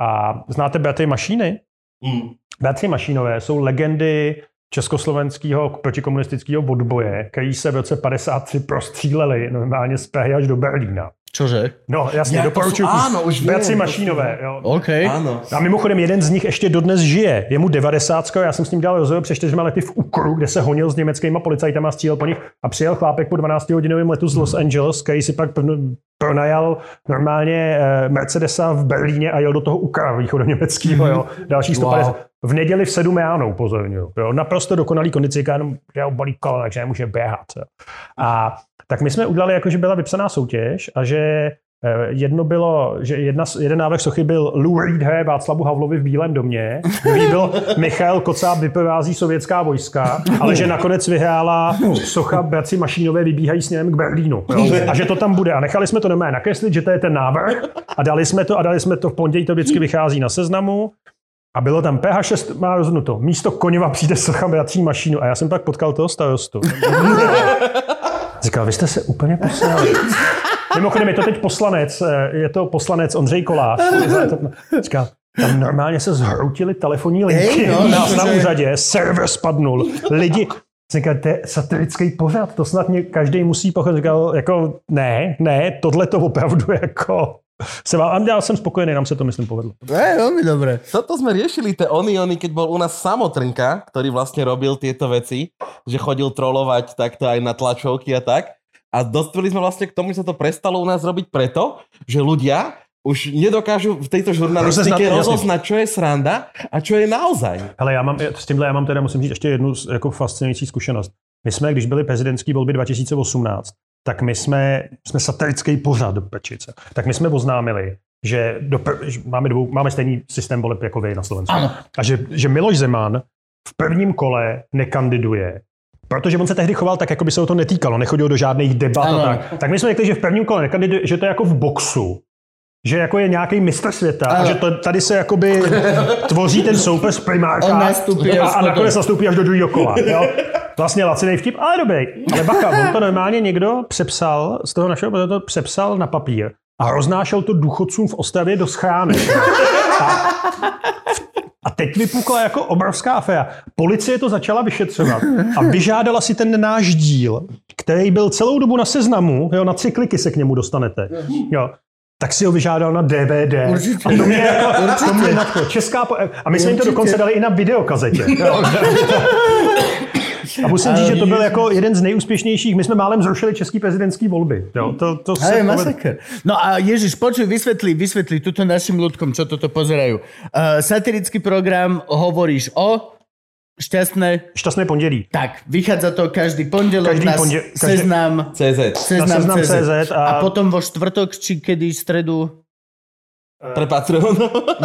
A znáte Beaty Mašíny? Mm. Beaty Mašínové jsou legendy československého protikomunistického odboje, který se v roce 53 prostříleli normálně z Prahy až do Berlína. Čože? No jasně, Ja, to doporučuji. sú- áno, už sú- Mašínové. Jo. OK. Áno. A mimochodem jeden z nich ještě dodnes žije. Je mu 90, já jsem s ním dělal rozhovor před čtyřma lety v Ukru, kde se honil s německými policajtama a střílel po nich a přijel chlápek po 12 hodinovém letu z Los Angeles, který si pak pr- pronajal normálně eh, Mercedesa v Berlíně a jel do toho Ukra východoněmeckého, jo. Dalších 150. Wow. V neděli v 7 ráno upozorňuju. Jo. Naprosto dokonalý kondici, jenom, ho bolí kolo, takže nemůže běhat. Jo. A tak my jsme udělali, jako že byla vypsaná soutěž a že eh, Jedno bylo, že jedna, jeden návrh sochy byl Lou Reed hraje Václavu Havlovi v Bílém domě, druhý byl Michal Kocáb vyprovází sovětská vojska, ale že nakonec vyhrála socha Bratři Mašínové vybíhají směrem k Berlínu. Jo? A že to tam bude. A nechali jsme to normálně nakreslit, že to je ten návrh a dali jsme to a dali jsme to v pondělí, to vždycky vychází na seznamu. A bylo tam PH6 má rozhodnuto. Místo Koněva přijde socha bratří Mašínu. A já jsem pak potkal toho starostu. Říkal, vy jste se úplně poslali. Mimochodem je to teď poslanec, eh, je to poslanec Ondřej Kolář. Říkal, tam normálně se zhroutily telefonní linky Hej, no, nás na úřadě, server spadnul, lidi, Říkal, to je satirický pořad, to snad mě každý musí pochopit. Říkal, jako ne, ne, tohle to opravdu jako se vám, já jsem spokojený, nám se to myslím povedlo. To je veľmi dobré. Toto sme riešili, tie oniony, keď bol u nás Samotrnka, ktorý vlastne robil tieto veci, že chodil trolovať takto aj na tlačovky a tak. A dospeli sme vlastne k tomu, že sa to prestalo u nás robiť preto, že ľudia už nedokážu v žurnalistike Rozeznat, jasně. rozoznať, čo je sranda a čo je naozaj. Hele, já mám, s tímhle já mám teda, musím říct, ještě jednu jako fascinující zkušenost. My jsme, když byly prezidentské volby 2018, tak my jsme, jsme satirický pořad do pečice. Tak my jsme oznámili, že, do, že máme, dvou, máme stejný systém voleb jako vy na Slovensku. Ano. A že, že Miloš Zeman v prvním kole nekandiduje, protože on se tehdy choval tak, jako by se o to netýkalo, nechodil do žádných debat Ano. a tak. Tak my jsme řekli, že v prvním kole nekandiduje, že to je jako v boxu, že jako je nějaký mistr světa a Ano. že to, tady se jakoby tvoří ten soupeř primárka a, a nakonec nastoupí až do druhého kola. Jo? Vlastně lacinej vtip, ale dobrý. Ale bacha, on to normálně někdo přepsal, z toho našeho to přepsal na papír a roznášel to důchodcům v Ostravě do schránek. A, a teď vypukla jako obrovská aféra. Policie to začala vyšetřovat a vyžádala si ten náš díl, který byl celou dobu na seznamu, jo, na tři kliky se k němu dostanete. Jo. Tak si ho vyžádal na DVD. Určitě. A to mě, jako, Určitě. to mě nadchlo. Česká po... A my jsme jim to dokonce dali i na videokazetě. A musím říct, že to byl jako jeden z nejúspěšnějších. My jsme málem zrušili český prezidentský volby. Jo, to, to se Hej, poved-. No a Ježiš, počuj, vysvetli, vysvetli tuto našim ľudkom, čo toto pozerajú. Uh, satirický program hovoríš o šťastné. Šťastné pondělí. Tak, vychádza to každý pondelok Každý na pondel- každý... každý- seznam, CZ. seznam, seznam CZ. CZ a... a- a potom vo štvrtok, či kedy, stredu. Pre Patreon.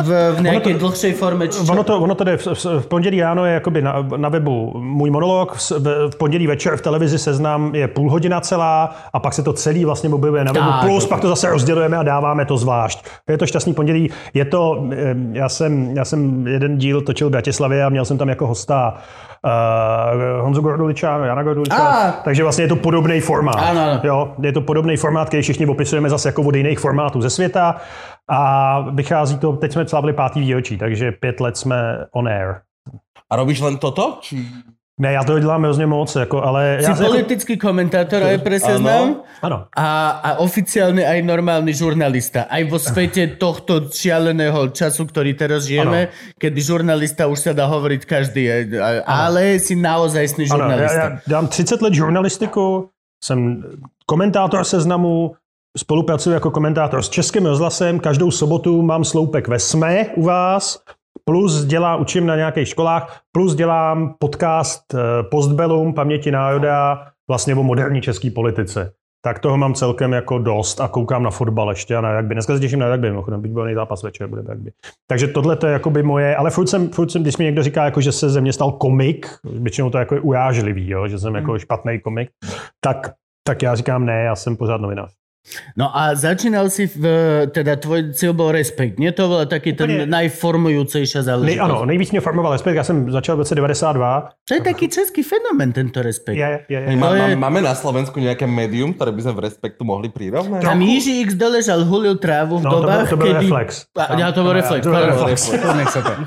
v, v nejakej dlhšej forme? Či? Ono to, ono to jde v, v, v pondělí ráno je jakoby na, na webu můj monolog, v, v, pondělí večer v televizi seznam je půl hodina celá a pak se to celý vlastně objevuje na webu, Tak, plus ok. pak to zase rozdělujeme a dáváme to zvlášť. Je to šťastný pondělí. Je to, eh, já jsem, já jsem jeden díl točil v Bratislavě a měl jsem tam jako hosta uh, Honzu Gorduliča, Jana Gorduliča, Ah. takže vlastně je to podobný formát. Ano. Jo, je to podobný formát, který všichni opisujeme zase jako od jiných formátů ze světa a vychází to, teď jsme slavili pátý výročí, takže pět let jsme on air. A robíš len toto? Či... Ne, já to dělám hrozně moc, jako, ale... Si já, jako, politický komentátor aj pre seznam ano. a, a oficiálny aj normálny žurnalista. Aj vo svete tohto šialeného času, ktorý teraz žijeme, kedy žurnalista už sa dá hovoriť každý, ale si naozajstný Ano, já, žurnalista. já dělám 30 let žurnalistiku, jsem komentátor seznamu, spolupracuji jako komentátor s Českým rozhlasem, každou sobotu mám sloupek ve SME u vás, plus dělám, učím na nějakých školách, plus dělám podcast eh, Postbellum, paměti národa, vlastně o moderní české politice. Tak toho mám celkem jako dost a koukám na fotbal ještě a na rugby. Dneska se těším na rugby, mimochodem, byť byl zápas večer, bude rugby. Takže tohle to je jakoby moje, ale furt jsem, furt jsem, když mi někdo říká, jako, že se ze mě stal komik, většinou to jako je urážlivý, jo, že jsem jako špatný komik, tak, tak já říkám ne, já jsem pořád novinář. No a začínal si, v, teda tvoj cieľ bol Respekt. Nie to bola taký ten najformujúcejšia Nej, záležitosť. ano, nejvíc mě formoval respekt, já jsem začal v roce 92. To je taký český fenomén, tento Respekt. Je, je, je. Má, To je- má, máme na Slovensku nejaké médium, ktoré by v Respektu mohli prirovnať? Tam Jiří X doležal, hulil trávu v No, to byl, dobách, to byl kedy... reflex. A, ja to bol reflex. To byl reflex.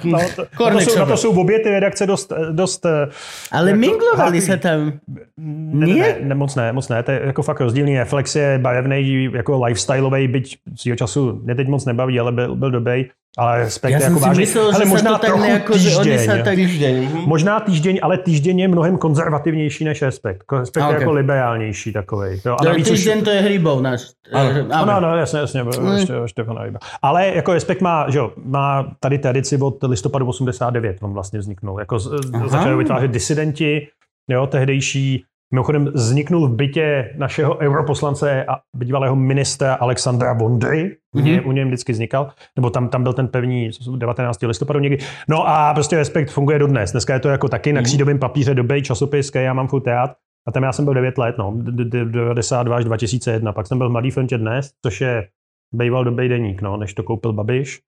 No, na, to jsou, sa na to to. jsou obě ty redakce dost, dost eh, Ale Jako minglovali sa tam. Ne, ne, ne, moc ne, moc ne, to je jako fakt rozdílný. Reflex je barevný, jako lifestyleový, byť svýho času mě teď moc nebaví, ale byl, byl dobrý. Ale respekt Ja je som jako si vážný. myslel, ale že možná to tak trochu že oni týždeň. sa tak... Týždeň. mhm. Možná týždeň, ale týždeň je mnohem konzervativnější než respekt. Respekt A, je jako liberálnější takovej. Jo, a To navíc už- týždeň to je hrybov náš. Ano. Eh, Ano, áno. ano, jasně, jasně, Mm. ještě, Štefana Ryba. Ale jako Respekt má, že jo, má tady tradici od listopadu 89, on vlastně vzniknul. Jako z- Aha. začali vytvářet disidenti, jo, tehdejší, mimochodem vzniknul v bytě našeho europoslance a bývalého ministra Alexandra Vondry, u, něj, u něj vždycky vznikal, nebo tam, tam byl ten pevný 19. listopadu někdy. No a prostě Respekt funguje dodnes. Dneska je to jako taky na křídovém papíře dobrý časopis, který já mám furt rád. A tam já jsem byl 9 let, no, d- d- 92 až 2001. Pak jsem byl v Mladý frontě dnes, což je býval dobrý deník, no, než to koupil Babiš.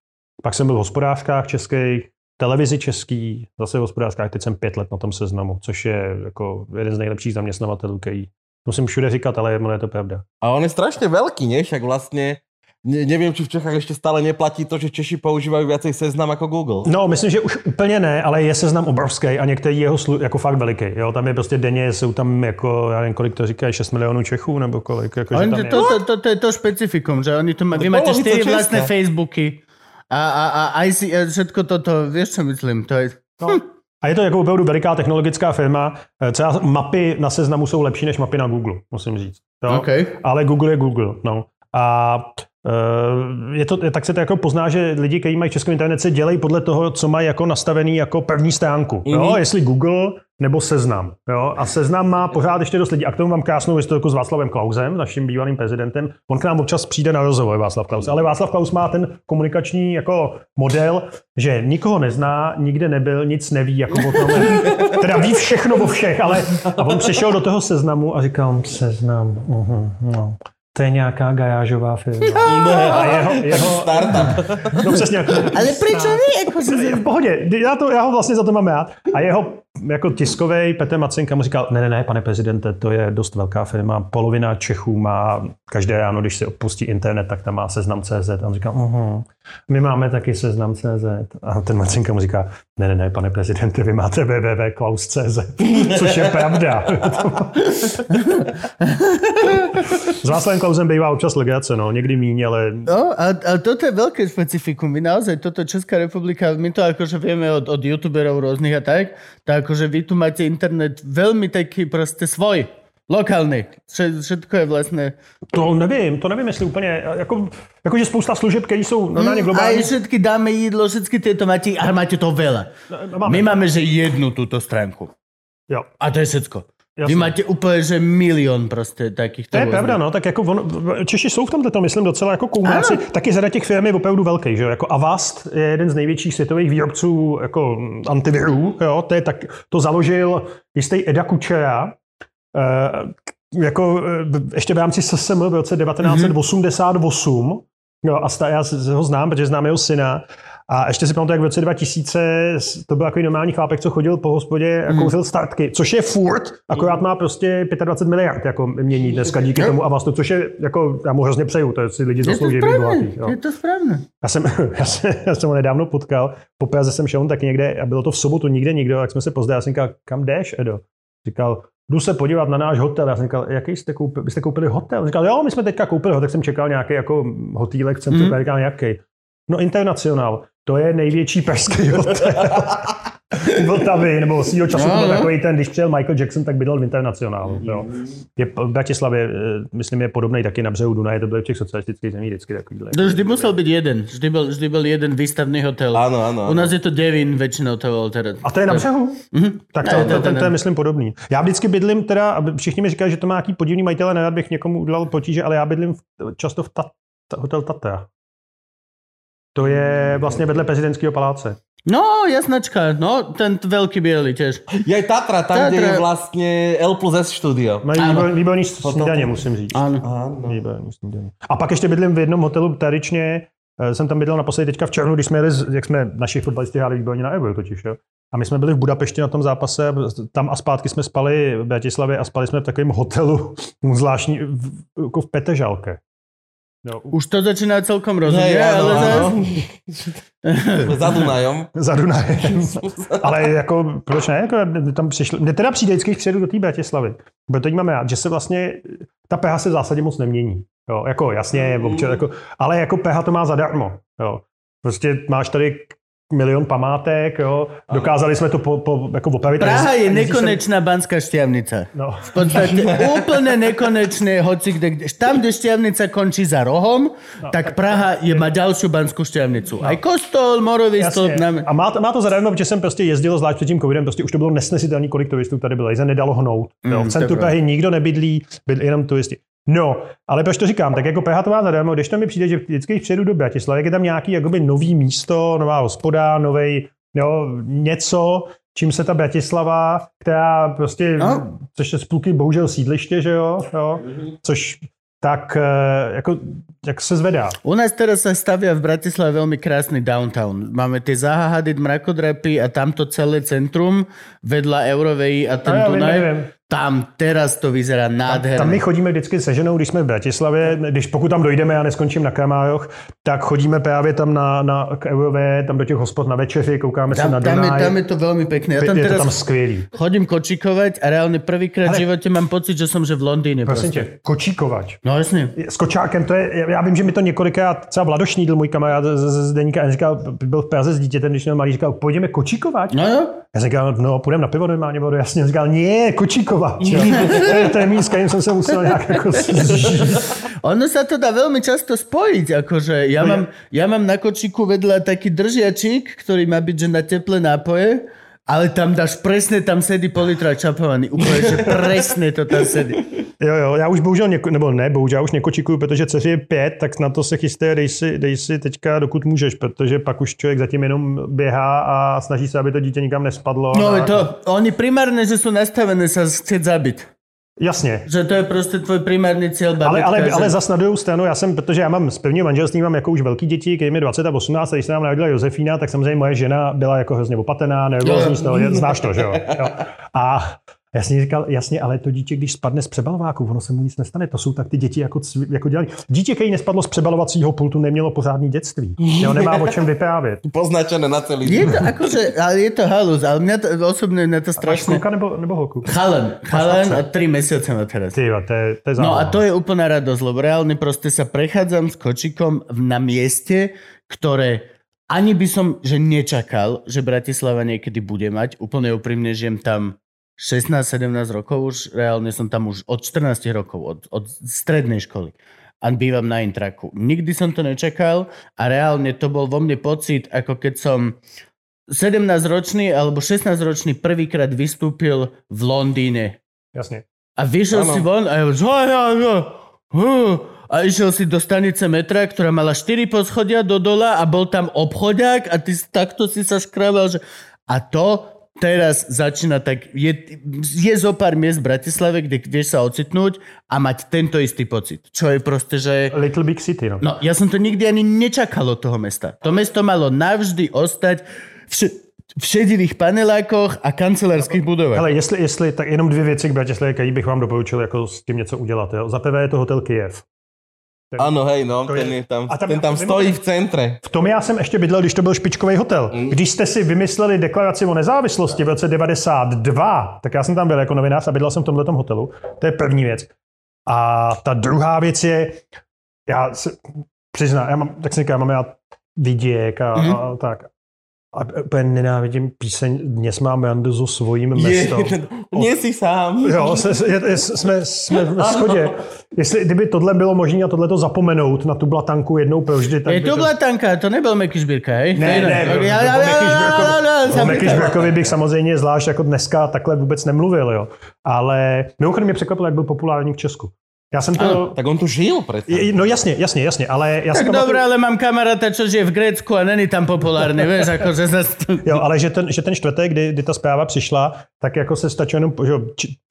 Pak jsem byl v hospodářkách českých, televizi český, zase v hospodářkách, teď jsem pět let na tom seznamu, což je jako jeden z nejlepších zaměstnavatelů, který musím všude říkat, ale je to pravda. A on je strašne veľký, nie? Však vlastne ne, neviem, či v Čechách ešte stále neplatí to, že Češi používajú viacej seznam ako Google. No, myslím, že už úplně ne, ale je seznam obrovský a některý jeho slu, jako fakt veliký. Jo, tam je prostě denně, jsou tam jako, já nevím, kolik to říkají, 6 milionů Čechů, nebo kolik, jako, že tam to, je. to, to, to je to špecifikum, že oni to má, vy To máte polovica 4 Česka. vlastné Facebooky a, a, a a všetko toto, vieš čo myslím, to je... No. A je to jako opravdu veliká technologická firma. Eh, Třeba mapy na seznamu jsou lepší než mapy na Google, musím říct. Jo? OK. Ale Google je Google. No. A eh, je to, tak se to jako pozná, že lidi, kteří mají českou internet, se dělají podle toho, co mají jako nastavený jako první stránku. Jo? Mhm. Jestli Google nebo Seznam. Jo? A Seznam má pořád ještě dost lidí. A k tomu mám krásnou historiku s Václavem Klausem, naším bývalým prezidentem. On k nám občas přijde na rozhovor, Václav Klaus. Ale Václav Klaus má ten komunikační jako model, že nikoho nezná, nikde nebyl, nic neví, jako o tom. teda ví všechno o všech, ale a on přišel do toho seznamu a říkal, seznam, uh-huh, no. To je nějaká gajážová firma. A jeho, jeho, Startup. no přesně. Ale prečo nie? Ako si... V pohodě, já, to, já ho vlastně za to mám rád. A jeho jako tiskový Petr Macinka mu říkal, ne, ne, ne, pane prezidente, to je dost velká firma, polovina Čechů má každé ráno, když si opustí internet, tak tam má seznam CZ. A on říká, uh-huh, my máme taky seznam CZ. A ten Macinka mu říká, ne, ne, ne, pane prezidente, vy máte www.klaus.cz, což je pravda. S Václavem Klausem bývá občas legrace, no, někdy míň, ale No, a, a toto je veľké špecifikum. My naozaj, toto Česká republika, my to akože vieme od, od youtuberov rôznych a tak, tak akože vy tu máte internet veľmi taký proste svoj, lokálny. Vše- Všetko je vlastne... to nevím, to nevím, jestli úplně, jako, jakože spousta služeb, které jsou normálně Aj globální. všetky dáme jídlo, všetky tieto máte, a máte to veľa. Máme. My máme, že jednu túto stránku. Jo. A to je všetko. Vy máte úplně, že milion prostě takýchto To je různých. pravda, no, tak jako on, Češi jsou v tomhle, myslím, docela jako koumáci. Taky řada těch firm je opravdu velký, že jo? Jako Avast je jeden z největších světových výrobců jako antivirů, jo? To, je tak, to založil jistý Eda Kučera, eh, jako eh, ještě v rámci SSM v roce 1988, jo, a já ho znám, protože znám jeho syna, a ještě si pamatuju, jak v roce 2000 to byl takový normální chlápek, co chodil po hospodě a kouřil startky, což je furt, akorát má prostě 25 miliard jako mění dneska díky tomu Avastu, což je, jako, já mu hrozně přeju, to si lidi zaslouží být bohatý. Jo. je to správné. Já jsem, já, jsem, já jsem ho nedávno potkal, po Praze jsem šel on tak někde a bylo to v sobotu nikde nikdo, jak jsme se pozdali, já jsem říkal, kam jdeš, Edo? Říkal, jdu se podívat na náš hotel. Já jsem říkal, jaký jste koupili? Jste koupili hotel? Říkal, jo, my jsme teďka koupili ho, tak jsem čekal nějaký jako hotýlek v centru, Mhm. mm. říkal, jaký? No International, to je největší pražský hotel. Vltavy, nebo svýho času No, byl no. takový ten, když přijel Michael Jackson, tak bydlel v Internacionálu. Jo. Je v Bratislavě, eh, myslím, je podobný taky na břehu Dunaje, to bylo v těch socialistických zemích vždycky takovýhle. To vždy musel byť jeden. Vždy byl, vždy byl jeden výstavný hotel. Áno, áno. U nás je to Devin, väčšinou to bol teda. A to je na břehu? Mhm. Tak to, ne, to, to, to je, myslím, podobný. Já vždycky bydlím teda, aby všichni mi říkají, že to má nějaký podivný majitele, nerad bych někomu udělal potíže, ale já bydlím v, často v ta, ta, hotel Tatra. To je vlastně vedle prezidentského paláce. No, jasnačka, no, ten t- veľký biely tiež. Je aj Tatra, tam, kde Tatra. je vlastne L plus S štúdio. Mají Ano. výborný, výborný snídaně, musím říct. Áno. Áno. Výborný snídaně. A pak ještě bydlím v jednom hotelu tradičně, eh, jsem tam bydlel naposledy teďka v červnu, když jsme jeli, jak jsme naši fotbalisti hráli výborně na Euro totiž, jo. A my jsme byli v Budapešti na tom zápase, tam a zpátky jsme spali v Bratislavě a spali jsme v takovém hotelu, zvláštní, v, jako v Petežalke. No, Už to začíná celkom rozumieť, Hej, áno, ale zás... áno. Za Dunajom. za Dunajem. Ale jako, proč ne? Jako, tam přišli, mně teda přijde vždycky, když přijedu do té Bratislavy. Protože teď mám rád, že se vlastně, ta pH se v zásadě moc nemění. Jo, jako jasně, občas, jako, ale jako pH to má zadarmo. Jo. Prostě máš tady milion památek, jo. Dokázali jsme to po, po, jako opravit. Praha je nekonečná banská šťavnica. No. V podstate úplne nekonečné, hoci kde, kde, tam, kde šťavnica končí za rohom, tak Praha je, má ďalšiu banskú šťavnicu. Aj kostol, morový. Jasně. Na... A má to, má to zadarmo, protože jsem prostě jezdil zvlášť před tím covidem, prostě už to bylo nesnesitelný, kolik turistů tady bylo, se nedalo hnout. Mm, Jo. V centru. Prahy nikdo nebydlí, bydlí jenom turisti. No, ale proč to říkám? Tak jako PH to má zadarmo, když tam mi přijde, že vždycky, přijedu do Bratislavy, jak je tam nějaký jakoby nový místo, nová hospoda, novej, jo, něco, čím se ta Bratislava, která prostě, No. no. což je spluky bohužel sídliště, že jo, jo což tak eh, jako, jak se zvedá. U nás teraz sa stavia v Bratislave veľmi krásny downtown. Máme tie Zaha Hadid, mrakodrapy a tamto celé centrum vedľa Eurovej a ten No, Dunaj. nevím. Tam teraz to vyzerá nádherne. Tam my chodíme vždycky se ženou, když jsme v Bratislavě, když pokud tam dojdeme a neskončím na Kramájoch, tak chodíme právě tam na, na k Eurové, tam do těch hospod na večeři, koukáme se tam, na tam, je, Dunaj. tam je to veľmi pekné. Ja tam je to teraz tam skvělý. chodím kočikovať a reálne prvýkrát v živote mám pocit, že som že v Londýne. Prosím proste. tě, kočíkovač. No jasne. S kočákem, to je, já vím, že mi to několikrát, třeba Vlado Šnídl, můj kamarád z, z, z Deníka, říkal, byl v Praze s dítětem, když měl malý, říkal, půjdeme kočíkovač. No jo. Já říkal, no, půjdeme na pivo normálně, vodu, jasně. On říkal, ne, kočíkovač. jo. to, je, místo, kterým jsem se musel nějak jako. Ono sa to dá veľmi často spojiť, akože ja No mám, ja mám na kočiku vedľa taký držiačik, ktorý má byť že na teplé nápoje, ale tam dáš presne, tam sedí pol litra čapovaný, úplne, že presne to tam sedí. Jo, jo, já už bohužel, něko, nebo ne, bohužel, já už nekočikuju, protože dceři je pět, tak na to se chysté, dej si, dej si teďka, dokud můžeš, protože pak už člověk zatím jenom běhá a snaží se, aby to dítě nikam nespadlo. No a, je to, oni primárne, že sú nastavené sa chcieť zabiť. Jasně. Že to je prostě tvoj primárny cieľ Ale, babitka. ale, že... ale zas na druhou stranu, já jsem, protože já mám z prvního manželství mám jako už velký děti, když mi 20 a 18, a když se nám narodila Josefína, tak samozřejmě moje žena byla jako hrozně opatená, nervózní z toho, znáš to, že jo? jo. A já jsem říkal, jasně, ale to dítě, když spadne z přebalováku, ono se mu nic nestane. To jsou tak ty děti jako, jako dělají. Dítě, který nespadlo z přebalovacího pultu, nemělo pořádný dětství. Jo, nemá o čem vyprávět. Poznačené na celý Je to akože, ale je to halus, ale mňa to osobne na to Máš strašne... kluka nebo, nebo holku? Chalen, chalen a tri mesiace má teraz. Ty, jo, to je, to je No a to je úplná radosť, lebo reálne proste sa prechádzam s kočikom v- na mieste, ktoré ani by som že nečakal, že Bratislava niekedy bude mať. Úplne úprimne žijem tam 16-17 rokov už, reálne som tam už od 14 rokov, od, od strednej školy. A bývam na Intraku. Nikdy som to nečakal a reálne to bol vo mne pocit, ako keď som 17-ročný alebo 16-ročný prvýkrát vystúpil v Londýne Jasně. A vyšiel Áno. si von a ja, a išiel si do stanice metra, ktorá mala 4 poschodia do dola a bol tam obchodiak a ty takto si sa škrabal, že... A to teraz začína tak... Je, je zo pár miest v Bratislave, kde vieš sa ocitnúť a mať tento istý pocit. Čo je proste, že... Little Big City, no. No, ja som to nikdy ani nečakal od toho mesta. To mesto malo navždy ostať v, š- v šedivých panelákoch a kancelárských budovách. Ale jestli, jestli, tak jenom dvě věci k Bratislavě, který bych vám doporučil jako s tím něco udělat. Jo. Za prvé je to hotel Kiev. Áno, hej, no, ten, je- je tam, a tam- ten tam stojí v centre. V tom já jsem ještě bydlel, když to byl špičkový hotel. Když jste si vymysleli deklaraci o nezávislosti v roce 92, tak já jsem tam byl jako novinář a bydlel jsem v tomhle hotelu. To je první věc. A ta druhá věc je, já se přiznám, já mám, tak si říkám, mám já viděk a, Mhm. a tak. A úplně nenávidím píseň Dnes mám randu so svojím Je, mestem. nie si sám. Jo, se, je, jsme, jsme v shodě. Jestli, kdyby tohle bylo možné a tohle to zapomenout na tu blatanku jednou provždy, tak Je to to... Blatanka, to nebyl Meky Žbírka, hej? Ne, ne, iné. byl- Ja- byl ja- Meky ja- Žbírkovi. ja- ja- ja- O Meky ja- Žbírkovi bych samozřejmě zvlášť jako dneska takhle vůbec nemluvil, jo. Ale mimochodem mě překvapilo, jak byl populární v Česku. Já jsem to... Ano. Tak on tu žil. Je- No jasně, jasně, jasně, ale já Tak jsem dobre, ale mám kamaráta, čo žije v Grécku a není tam populárny, vieš, akože zase... Jo, ale že ten, že ten čtvrtek, kdy, kdy ta zpráva přišla, tak jako se stačilo jenom, že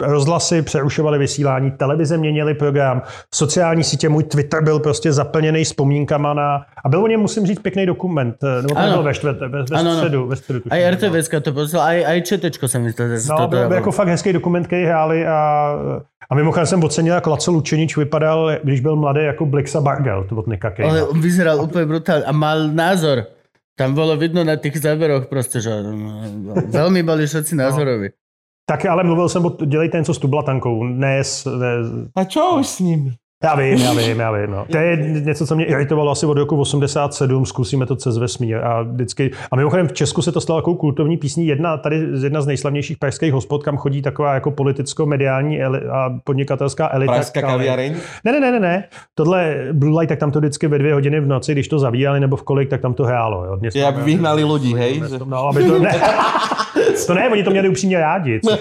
rozhlasy přerušovaly vysílání, televize měnily program, sociální sítě, můj Twitter byl prostě zaplněný vzpomínkama na... A byl o něm, musím říct, pěkný dokument. eh, Nebo to Ano. nebylo ve čtvrtek, ve, ve Ano, ano. středu, ve středu. tuším, no. RTVčka to poslal, aj ČTčko sa mi to, že No, to byl, byl jako fakt hezký dokument, který hráli a, a mimochodem jsem ocenil, jak Laco Lučenič vypadal, když byl mladý jako Blixa Bargel, to od Nika. Ale on vyzeral úplne brutálne a mal názor. Tam bolo vidno na tých záberoch proste, že mm, veľmi boli všetci názoroví. Tak ale mluvil jsem o dělejte něco s tu blatankou, ne, s, ne A čo už s nimi? Já vím, já vím, já vím. No. To je něco, co mě iritovalo asi od roku 87, zkusíme to cez vesmír. A, vždycky, a mimochodem v Česku se to stalo takovou kultovní písní. Jedna, tady jedna z nejslavnějších pražských hospod, kam chodí taková jako politicko-mediální a podnikatelská elita. Pražská kaviareň? Ne, ne, ne, ne, ne. Tohle Blue Light, tak tam to vždycky ve dvě hodiny v noci, když to zavírali nebo v kolik, tak tam to hrálo. Jo. Dnes aby vyhnali ľudí, hej? Že... No, aby to ne. to ne, oni to měli upřímně rádi. co?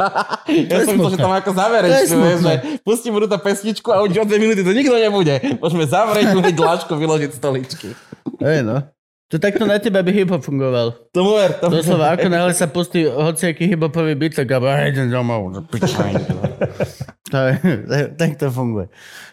Ja som myslel, že tam ako To je záverečnú, vieš, smutné. že pustím budú tá pesničku a už o dve minúty to nikto nebude. Môžeme zavrieť, hneď dláčko vyložiť stoličky. Hej, no. To takto na teba by hip fungoval. Tomu ver, tomu Doslova, ako náhle sa pustí hociaký hibopový byt, tak ja idem domov. tak to funguje.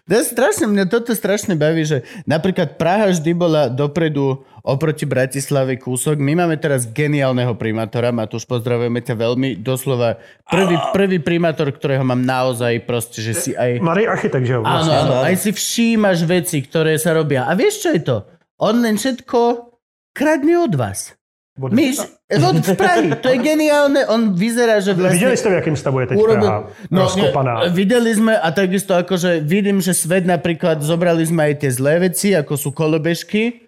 To je strašne, mňa toto strašne baví, že napríklad Praha vždy bola dopredu oproti Bratislave kúsok. My máme teraz geniálneho primátora, Matúš, pozdravujeme ťa veľmi. Doslova prvý, prvý primátor, ktorého mám naozaj proste, že si aj... Mladý architekt, že jo? Áno, Vlastně. áno, áno. aj si všímaš veci, ktoré sa robia. A vieš, čo je to? On len všetko kradne od vás. Od- My, od z Prahy, to je geniálne, on vyzerá, že vlastne... Viděli jste, v jakém stavu je teď Praha? no, Rozkopaná. ne, videli sme a takisto akože vidím, že svet napríklad zobrali sme aj tie zlé veci, ako sú kolobežky,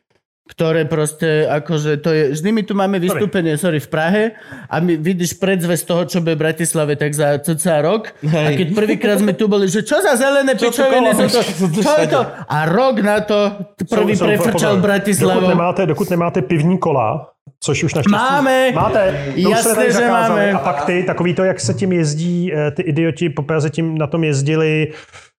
ktoré proste, akože to je, vždy my tu máme vystúpenie, sorry, v Prahe a my vidíš predzvesť toho, čo bude v Bratislave tak za cca rok a Hej. keď prvýkrát sme tu boli, že čo za zelené pičoviny sú to, čo je to? A rok na to prvý prefrčal poprvé. Dokud nemáte, dokud nemáte pivní kola, což už naštěstí... Máme. Máte. To tady že máme. A pak ty, takový to, jak se tím jezdí, eh, ty idioti po Praze tím na tom jezdili,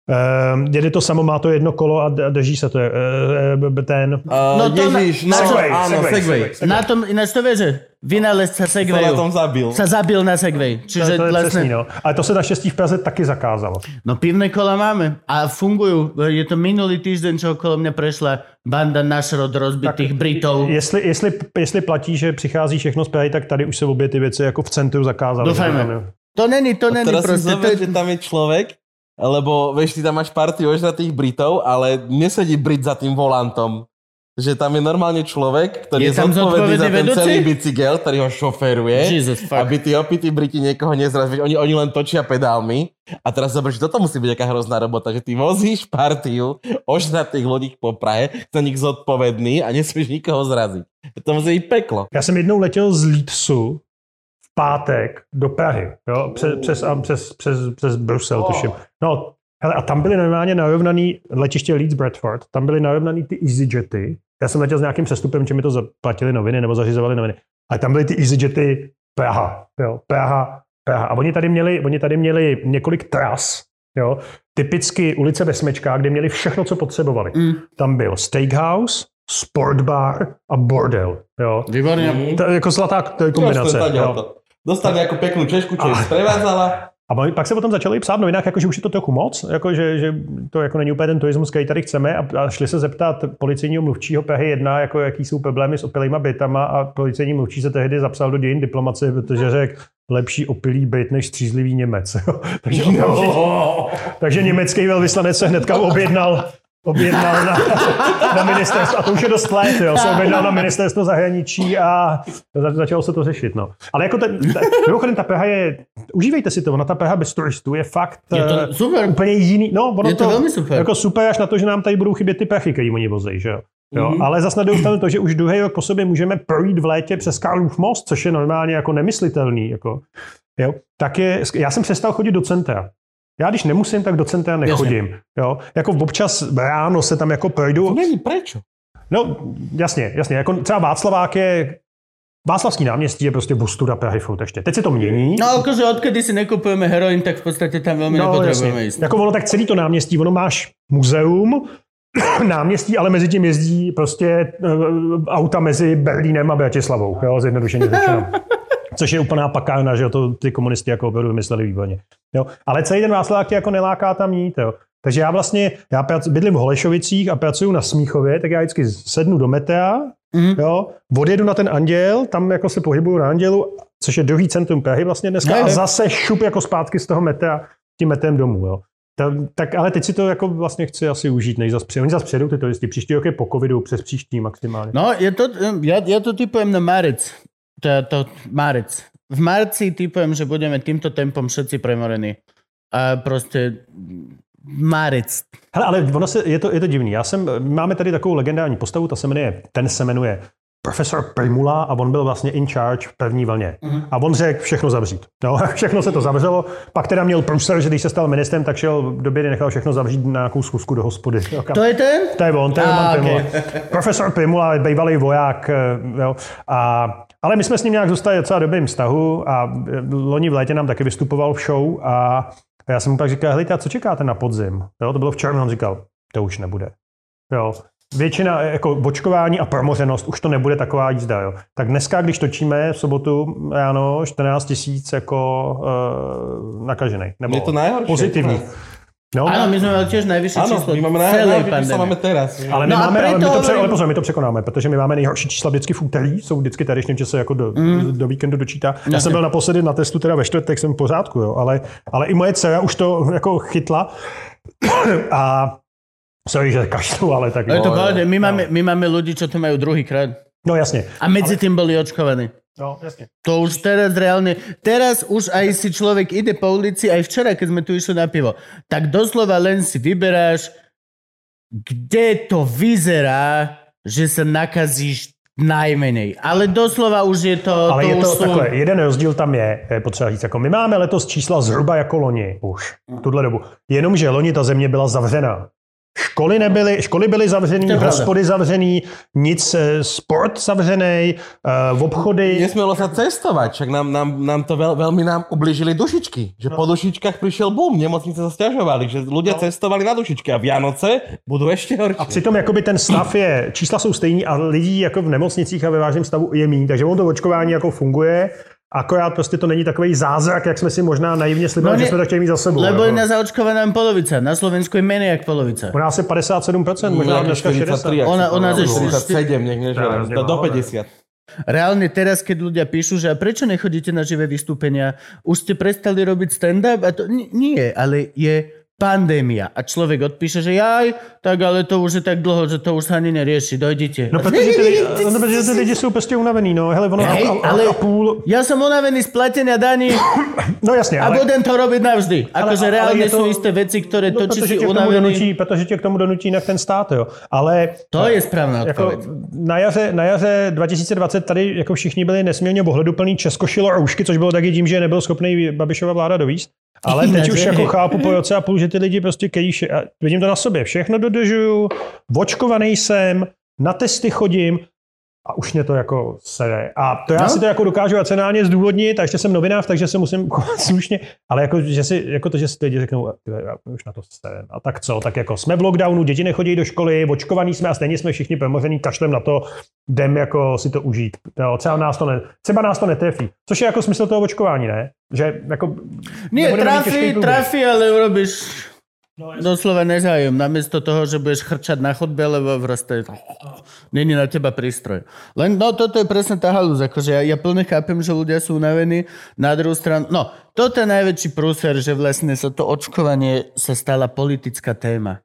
Um, jede to samo, má to jedno kolo a drží se to. eh, ten... Uh, No to na- Ježiš, na no, čo? áno, Segway. Na tom, ináč to vie, že vynálezca To na tom zabil. sa zabil na Segway. To, Čiže to je vlastne... přesný, no. Ale to se naštěstí v Praze taky zakázalo. No pivné kola máme a fungujú. Je to minulý týždeň, čo okolo mňa prešla banda našrod rozbitých Britov. Jestli, jestli, jestli platí, že přichází všechno z Prahy, tak tady už se obě ty věci jako v centru zakázaly. Doufajme. To není, to není teraz si proste. To je... že tam je človek, lebo vieš, ty tam máš partiu ožratých Britov, ale nesedí Brit za tým volantom. Že tam je normálne človek, ktorý Je je, tam zodpovedný za ten vedúci? celý bicykel, ktorý ho šoféruje. Jesus fuck. Aby tí opití Briti niekoho nezrazili. Oni, oni len točia pedálmi. A teraz zober, že toto musí byť aká hrozná robota, že ty vozíš partiu ožratých ľudí po Prahe, za nich zodpovedný a nesmieš nikoho zraziť. To musí byť peklo. Já jsem jednou letěl z Leedsu v pátek do Prahy, jo, přes, přes, přes, přes, přes Brusel, tuším. No, hele, a tam byly normálně narovnaný, letiště Leeds Bradford, tam byly narovnaný ty EasyJety. Já jsem letěl s nějakým přestupem, že mi to zaplatili noviny nebo zařizovali noviny. A tam byly ty EasyJety Praha, jo, Praha, Praha. A oni tady měli, oni tady měli několik tras, jo, typicky ulice ve Smečkách, kde měli všechno, co potřebovali. Mm. Tam byl steakhouse, sportbar a bordel. Jo. Výborně. To je jako zlatá to je kombinace. Jo. Dostali nejakú peknú češku, čo sprevádzala. A pak se potom začali psát v novinách, jako, že už je to trochu moc, jako, že, že to jako není úplně ten turismus, který tady chceme a, a šli se zeptat policejního mluvčího Prahy 1, jako jaký jsou problémy s opilýma bytama a policejní mluvčí se tehdy zapsal do dějin diplomacie, protože řekl lepší opilý byt než střízlivý Němec. takže, takže německý velvyslanec se hnedka objednal objednal na, na ministerstvo, a to už je dost let, jo, se objednal na ministerstvo zahraničí a za- začalo se to řešit, no. Ale jako ten, ta, mimochodem ta Praha je, užívejte si to, ona ta Praha bez turistů je fakt Je to eh, super. úplně jiný, no, ono Je to velmi super. Jako super až na to, že nám tady budou chybět ty prachy, který oni vozej, že jo. Jo, Mhm. Ale zase na to, že už druhý rok po sobě můžeme projít v létě přes Karlův most, což je normálně jako nemyslitelný. Jako, jo, tak je, já jsem přestal chodit do centra. Já když nemusím, tak do centra nechodím. Jo. Jako občas ráno se tam jako To projdu. není prečo. No, jasně, jasně. Jako třeba Václavák je Václavský náměstí je prostě bustuda Prahy furt ještě. Teď se to mění. No akože odkedy si nekupujeme heroin, tak v podstate tam veľmi nepotrebujeme ísť. Jako ono tak celý to náměstí, ono máš muzeum, náměstí, ale mezi tím jezdí prostě uh, auta mezi Berlínem a Bratislavou, jo, zjednodušeně řečeno. Což je úplná pakárna, že to ty komunisti jako opravdu vymysleli výborně. Jo. Ale celý ten Václavák tě jako neláká tam jít, jo. Takže já vlastně, já bydlím v Holešovicích a pracuju na Smíchově, tak já vždycky sednu do metra, Mhm. jo, odjedu na ten Anděl, tam jako se pohybuju na Andělu, což je druhý centrum Prahy vlastně dneska, Ne, a ne. zase šup jako zpátky z toho metra tím metrem domů, jo. Ta, tak ale teď si to jako vlastně chci asi užít, než zase přijdu. Oni zase přijedou ty turisti, příští rok je po covidu, přes příští maximálně. No, je to, ja, ja to typujem na marec. To, to, marec. V marci typujem, že budeme týmto tempom všetci premorení. A proste marec. Hele, ale ono se, je, to, je to divný. Já jsem, máme tady takovou legendární postavu, ta se jmenuje, ten se jmenuje profesor Primula a on byl vlastně in charge v první vlně. Mhm. A on řekl všechno zavřít. No, všechno se to zavřelo. Pak teda měl průser, že když se stal ministrem, tak šel v době, kdy nechal všechno zavřít na nějakou schůzku do hospody. Kam- To je ten? To je on, to je Ah, Roman Primula. okay. Profesor Primula, bývalý voják. eh, Jo. A, ale my jsme s ním nějak zůstali docela dobrým vztahu a eh, loni v létě nám taky vystupoval v show a já jsem mu pak říkal, hejte, a co čekáte na podzim? Jo, to bylo v červnu, on říkal, to už nebude. Jo. Většina eh, jako očkování a promořenost, už to nebude taková jízda. Jo. Tak dneska, když točíme v sobotu ráno, 14 tisíc jako uh, nakažený. Nebo Je to pozitivní. No, Áno, my sme mali tiež najvyššie Áno, číslo my máme sa pandémie. máme teraz. ale my No máme, ale, my preto to pře, ale pozor, my to překonáme, protože my máme nejhorší čísla vždycky v úterý, jsou vždycky tady, ještě se jako do, mm. do víkendu dočítá. Já Jasně. jsem byl naposledy na testu teda ve čtvrtek, jsem v pořádku, jo, ale, ale i moje dcera už to jako chytla a sorry, že kašlu, ale tak No je to no, my no. máme, my máme ľudí, čo to majú druhýkrát. No jasně. A medzi tým boli očkovaní. No, jasně. To už teraz reálne, teraz už aj si človek ide po ulici, aj včera, keď sme tu išli na pivo, tak doslova len si vyberáš, kde to vyzerá, že sa nakazíš najmenej. Ale doslova už je to... Ale je už to sú... takhle, jeden rozdíl tam je, je potřeba říct, jako my máme letos čísla zhruba jako loni už, v tuhle dobu. Jenomže loni ta země byla zavřená. Školy nebyly, školy byly zavřený, hospody zavřený, nic, eh, sport zavřený, uh, obchody. Nesmelo sa cestovať, však nám, nám, nám to veľ, veľmi nám ubližili dušičky. Že no. po dušičkách prišiel boom, nemocnice sa stiažovali, že ľudia no. cestovali na dušičky a Vianoce budú ešte horšie. A přitom jakoby ten stav je, čísla jsou stejní a lidí jako v nemocnicích a ve vážném stavu je méně, takže ono to očkování jako funguje, akorát prostě to není takový zázrak, jak jsme si možná naivně slibovali, No že ne- jsme to chtěli mít za sebou. Lebo je jako. na zaočkovaná len polovica. Na Slovensku je menej jak polovica. U nás je 57%, možná dneska 60%. jak Ona- ona ze 47, nech než To je hrozně do, do málo, ne? 50. Reálne teraz, keď ľudia píšu, že a prečo nechodíte na živé vystúpenia, už ste prestali robiť stand-up? A to, nie, ale je pandémia. A človek odpíše, že jaj, tak ale to už je tak dlho, že to už ani nerieši, dojdite. No, protože ty, lidi, no, protože ty lidi jsou prostě unavený, no. Hele, ono Hej, a, a, ale- a, půl, Ja som unavený z platenia daní no jasně, a ale, budem to robiť navždy. Akože je to- sú isté veci, ktoré no, to, či si tě k tomu unavený, donutí, protože tě k tomu donutí jinak ten stát, jo. Ale to je správna jako na, jaře, na jaře 2020 tady jako všichni byli nesmírně ohleduplný, Česko šilo roušky, což bylo taky tím, že nebyl schopný Babišova vláda dovíst. Ale teď už jako chápu po roce a půl, že ty lidi prostě kejí, vše- a vidím to na sobě, všechno dodržuju, očkovaný jsem, na testy chodím, A už mě to jako sere. A to já No. si to jako dokážu racionálně zdůvodnit, a ještě jsem novinář, takže se musím chovat slušně, ale jako, že si, jako to, že si lidi řeknou, "A ty, já už na to serem. A tak co, tak jako jsme v lockdownu, děti nechodí do školy, očkovaní jsme a stejně jsme všichni promoření kašlem na to, jdem jako si to užít. Jo, třeba, nás to ne, třeba nás to netrefí. Což je jako smysl toho očkování, ne? Že jako Nie, nebudeme mít těžký trafí, ale urobíš doslova nezájem. Namiesto toho, že budeš chrčať na chodbe, lebo proste není na teba prístroj. Len no, toto je presne tá halúz. Akože ja, ja plne chápem, že ľudia sú unavení. Na druhú stranu, no, toto je najväčší prúser, že vlastne sa to očkovanie sa stala politická téma.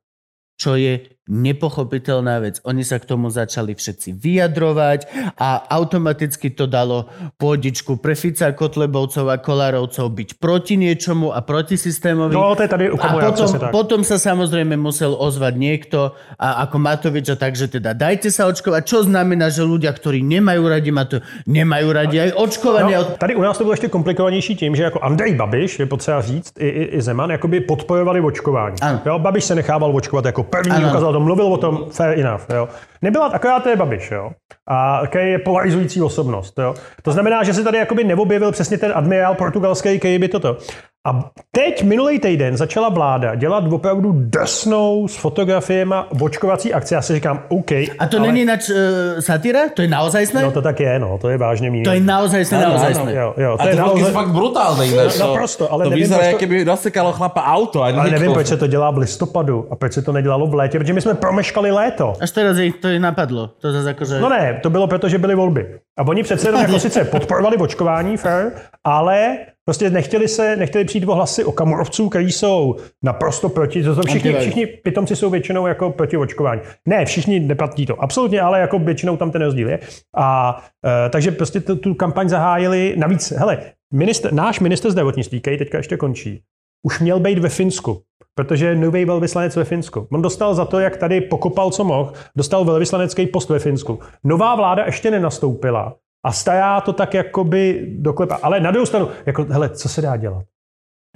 Čo je nepochopiteľná vec. Oni sa k tomu začali všetci vyjadrovať a automaticky to dalo pôdičku pre Fica, Kotlebovcov a Kolárovcov byť proti niečomu a proti systémovi. No, to je tady a potom, tak. potom sa samozrejme musel ozvať niekto a ako Matovič a takže teda dajte sa očkovať. Čo znamená, že ľudia, ktorí nemajú radi Matovič, nemajú radi aj očkovanie. No, tady u nás to bylo ještě komplikovanější tím, že jako Andrej Babiš, je potřeba říct, i, i, i Zeman, jakoby podporovali očkování. Ano. Jo, Babiš se nechával očkovat jako první, Ano. ukázal to, mluvil o tom, fair enough. Jo. Nebyla akorát to je Babiš, jo. A také je polarizující osobnost. Jo. To znamená, že se tady jakoby neobjevil přesně ten admirál portugalský, který by toto. A teď minulý týden začala vláda dělat opravdu desnou s fotografiemi očkovací akce. Já si říkám, OK. A to ale... není nač uh, satíra? To je naozaj No to tak je, no, to je vážně míněné. To je naozaj Áno, naozaj áno. Jo, jo, A to je to naozaj... fakt brutálne ináč. No, naprosto, ale to nevím, vyzerá, proč to- ako keby rozsekalo chlapa auto. A Ale nevím, proč se to dělá v listopadu a proč se to nedělalo v létě, protože my jsme promeškali léto. Až teraz ich to ich napadlo. To zase akože... No ne, to bylo proto, že byly volby. A oni přece jenom jako sice podporovali očkování, fair, ale prostě nechtěli se, nechtěli přijít o hlasy okamurovců, kteří jsou naprosto proti, to jsou všichni, všichni pitomci jsou většinou jako proti očkování. Ne, všichni neplatí to, absolutně, ale jako většinou tam ten rozdíl je. A e, takže prostě tu, tu kampaň zahájili, navíc, hele, minister, náš minister zdravotnictví, který teďka ještě končí, už měl být ve Finsku, protože je nový velvyslanec ve Finsku. On dostal za to, jak tady pokopal, co mohl, dostal velvyslanecký post ve Finsku. Nová vláda ještě nenastoupila a stará to tak jakoby doklepa. Ale na druhou stranu, jako, hele, co se dá dělat?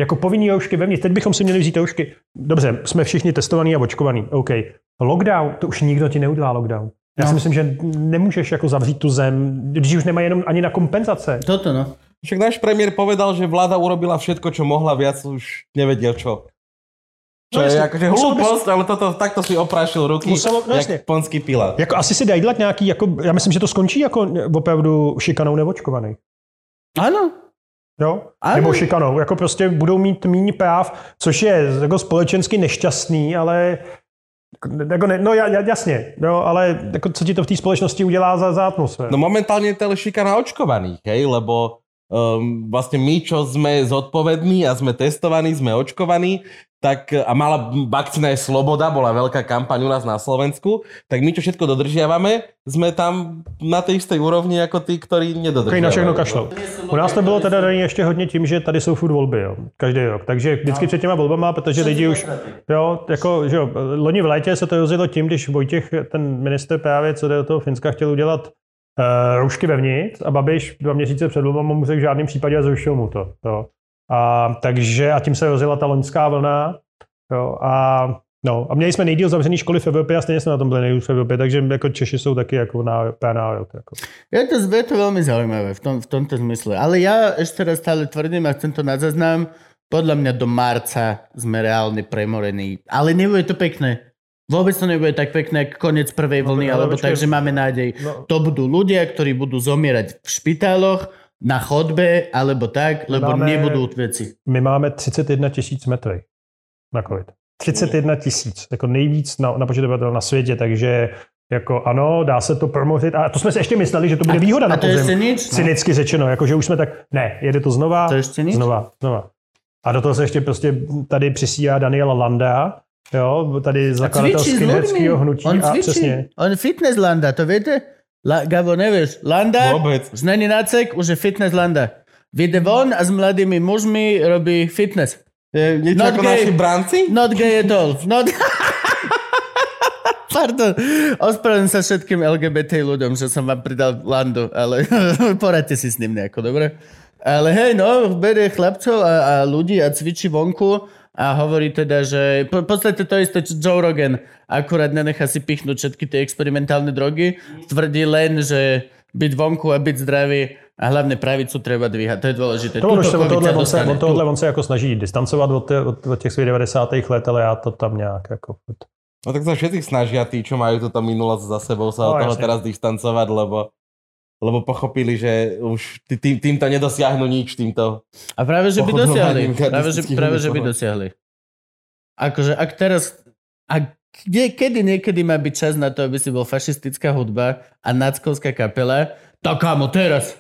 Jako povinný roušky vevnitř, teď bychom si měli vzít roušky. Dobře, jsme všichni testovaní a očkovaní, OK. Lockdown, to už nikdo ti neudělá lockdown. Já si myslím, že nemůžeš jako zavřít tu zem, když už nemají jenom ani na kompenzace. Toto no. Však náš premiér povedal, že vláda urobila všetko, čo mohla, viac už nevedel čo. Čo No je jasně. akože Muselo by- hlúposť, ale toto, takto si oprášil ruky, Muselo- no jasně. jak ponský pilát. Jako asi si dají dělat nějaký, jako, já myslím, že to skončí jako opravdu šikanou neočkovaných. Áno. Jo? Ano. Nebo šikanou. Jako prostě budou mít míň práv, což je jako společensky nešťastný, ale jako ne, no ja- ja- jasně, no, ale jako, co ti to v té společnosti udělá za, za atmosféru? No momentálne je to ale šikana očkovaných, hej, lebo um, vlastne my, čo sme zodpovední a sme testovaní, sme očkovaní, tak a mala vakcína je sloboda, bola veľká kampaň u nás na Slovensku, tak my, čo všetko dodržiavame, sme tam na tej istej úrovni ako tí, ktorí Který nedodržiavajú. na všechno kašlou. U nás to bylo teda daný ještě hodně tím, že tady jsou furt volby, jo, každý rok. Takže vždycky před těma volbama, protože lidi už, jo, jako, že jo, loni v létě se to rozjelo tím, když Vojtěch, ten minister právě, co jde do toho Finska, chtěl udělat uh, roušky vevnitř a Babiš dva měsíce před volbama mu řekl v žádném případě a zrušil mu to. Jo. A, takže, a tím se rozjela ta loňská vlna. Jo, a, no, a měli jsme nejdíl zavřený školy v Evropě a stejně jsme na tom byli nejdíl v Evropě, takže jako Češi jsou taky jako na národ. Jako. Je to, je to veľmi zaujímavé v, tom, v tomto zmysle. Ale ja ešte raz stále tvrdím a chcem to na zaznám, podľa mňa do marca sme reálne premorení. Ale nebude to pekné. Vôbec to nebude tak pekné, ako koniec prvej No, vlny, ale alebo tak, že máme nádej. No. To budú ľudia, ktorí budú zomierať v špitáloch, na chodbe, alebo tak, lebo Máme- nebudú veci. My máme 31 tisíc metrů na COVID. 31 tisíc, jako nejvíc na, na počet obyvatel na světě, takže jako ano, dá se to promořit. A to jsme si ještě mysleli, že to bude výhoda a na to podzim. nič, no. Cynicky řečeno, jako že už jsme tak, ne, jede to znova, To ještě nič? znova, znova. A do toho se ještě prostě tady přisílá Daniela Landa, jo, tady zakladatel skinheadského hnutí. On a cvičí. přesně. On fitness landa, to viete? La, Gabo, nevieš. Landa, Vôbec. už není nacek, už je fitness landa. Vyjde von a s mladými mužmi robí fitness. Je niečo Not ako gay. naši bránci? Not gay at all. Not... Pardon, ospravedlňujem sa všetkým LGBT ľuďom, že som vám pridal landu, ale poradte si s ním nejako, dobre? Ale hej, no, berie chlapcov a, a ľudí a cvičí vonku a hovorí teda, že v podstate to isté, čo Joe Rogan, akurát nenechá si pichnúť všetky tie experimentálne drogy, tvrdí len, že byť vonku a byť zdravý a hlavne pravicu treba dvíhať. To je dôležité. To Tuto on, tohle, on, se, on, tohle, on se jako snaží distancovat od, od, od těch svých 90. let, ale já to tam nějak jako... No tak sa všetci snažia tí, čo majú túto minulosť za sebou sa No, od toho jasne. teraz distancovať, lebo lebo pochopili, že už tý, tý, týmto nedosiahnu nič, týmto. A práve, že by dosiahli. Práve, že, práve, že by dosiahli. Akože, ak teraz... A kde, kedy niekedy má byť čas na to, aby si bol fašistická hudba a nackovská kapela, tak kámo, teraz.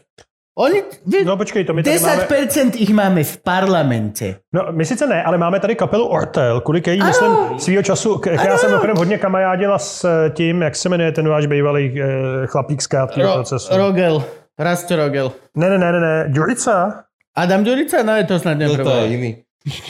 Oni... Vy, No počkej, to my tady máme... 10% ich máme v parlamente. No, my sice ne, ale máme tady kapelu Ortel, kvůli který, myslím, svýho času, k- já jsem mimochodem hodně kamarádila s eh, tím, jak se jmenuje ten váš bývalý eh, chlapík z krátkého Ro, procesu. Rogel. Rasto Rogel. Ne, ne, ne, ne, ne, Ďurica? Adam Ďurica? No, je to snad To, to je neprvé. iný.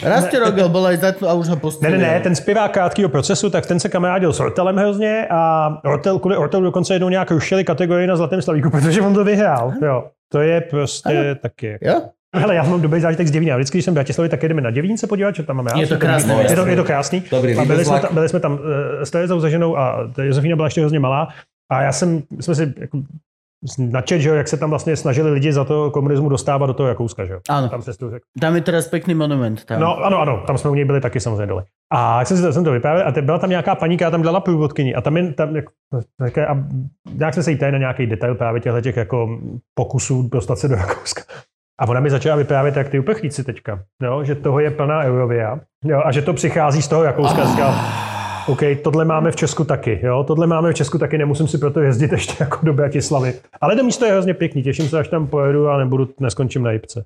Rasto Rogel aj za a už ho Ne, pustili. ne, ne, ten zpěvák krátkého procesu, tak ten se kamarádil s Ortelem hrozně a Ortel, kvůli Ortelu dokonce jednou nějak rušili kategorii na Zlatém slavíku, protože on to vyhrál. Jo, to je prostě taky. Jo? Hele, já mám dobrý zážitek z Děvína. Vždycky, když jsem v Bratislavi, tak jedeme na Děvín se podívat, co tam máme. Je to krásné Je to, město. je to krásný. Dobrý a byli jsme, tam, byli jsme tam uh, s Terezou za ženou a Josefína byla ještě hrozně malá. A já jsem, jsme si jako, načet, že jo, jak se tam vlastně snažili lidi za to komunismu dostávat do toho Jakouska, že jo. Áno. Tam se to řekl. Tam je teraz pekný monument. Tam. No ano, ano, tam jsme u něj byli taky samozřejmě dole. A jak jsem, si to, jsem to vyprávěl, a te, byla tam nějaká paní, která tam dělala průvodkyni a tam, jen, tam jak, také, a nějak jsme se jí na nějaký detail právě těchto těch jako pokusů dostat se do Rakouska. A ona mi začala vyprávět, jak ty uprchlíci teďka, jo, že toho je plná Eurovia jo, a že to přichází z toho Rakouska. Říkal, OK, tohle máme v Česku taky, jo, tohle máme v Česku taky, nemusím si proto jezdit ještě jako do Bratislavy. Ale to místo je hrozně pěkný, těším se, až tam pojedu a nebudu, neskončím na Jipce.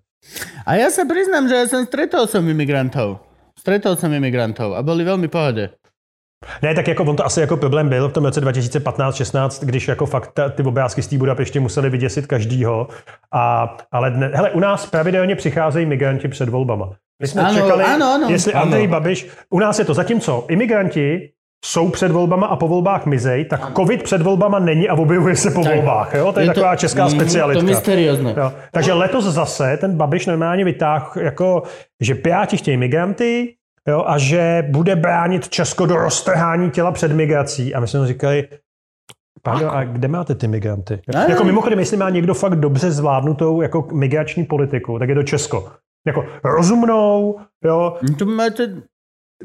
A ja sa priznám, že ja som stretol som imigrantov. Stretol som imigrantov a boli veľmi pohode. Ne, tak jako on to asi jako problém byl v tom roce 2015-16, když jako fakt ta, ty obrázky z té Budapešti museli vyděsit každýho. A, ale dne, hele, u nás pravidelně přicházejí migranti před volbama. My jsme Ano, čekali, ano, ano. jestli Ano. Andrej Babiš, u nás je to zatímco imigranti jsou před volbama a po volbách mizej, tak covid před volbama není a objevuje se po Tak. volbách. Jo? To je, taková česká Mhm, specialitka. To mysteriózne. Jo. Takže letos zase ten Babiš normálně vytáhl, jako, že Piráti chtějí migranty jo, a že bude bránit Česko do roztrhání těla před migrací. A my jsme mu říkali, Páno, a kde máte ty migranty? Ne, Jako mimochodem, jestli má někdo fakt dobře zvládnutou jako migrační politiku, tak je to Česko. Jako rozumnou, jo. Tu máte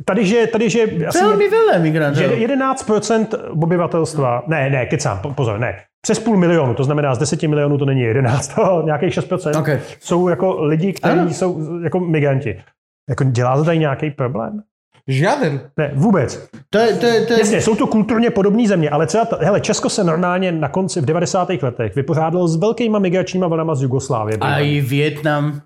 Tady, že, tady, že asi veľmi veľa migrantov. je- 11% obyvatelstva, ne, ne, kecám, po- pozor, ne, přes půl milionu, to znamená z 10 milionů to není 11, nějakých 6%, Okay. jsou jako lidi, kteří Ano. jsou jako migranti. Jako dělá to tady nějaký problém? Žiaden. Ne, vůbec. To je, to je, to je... Jasně, jsou to kulturně podobné země, ale třeba, ta, hele, Česko se normálně na konci v 90. letech vypořádalo s velkýma migračníma vlnama z Jugoslávie. Aj Vietnam.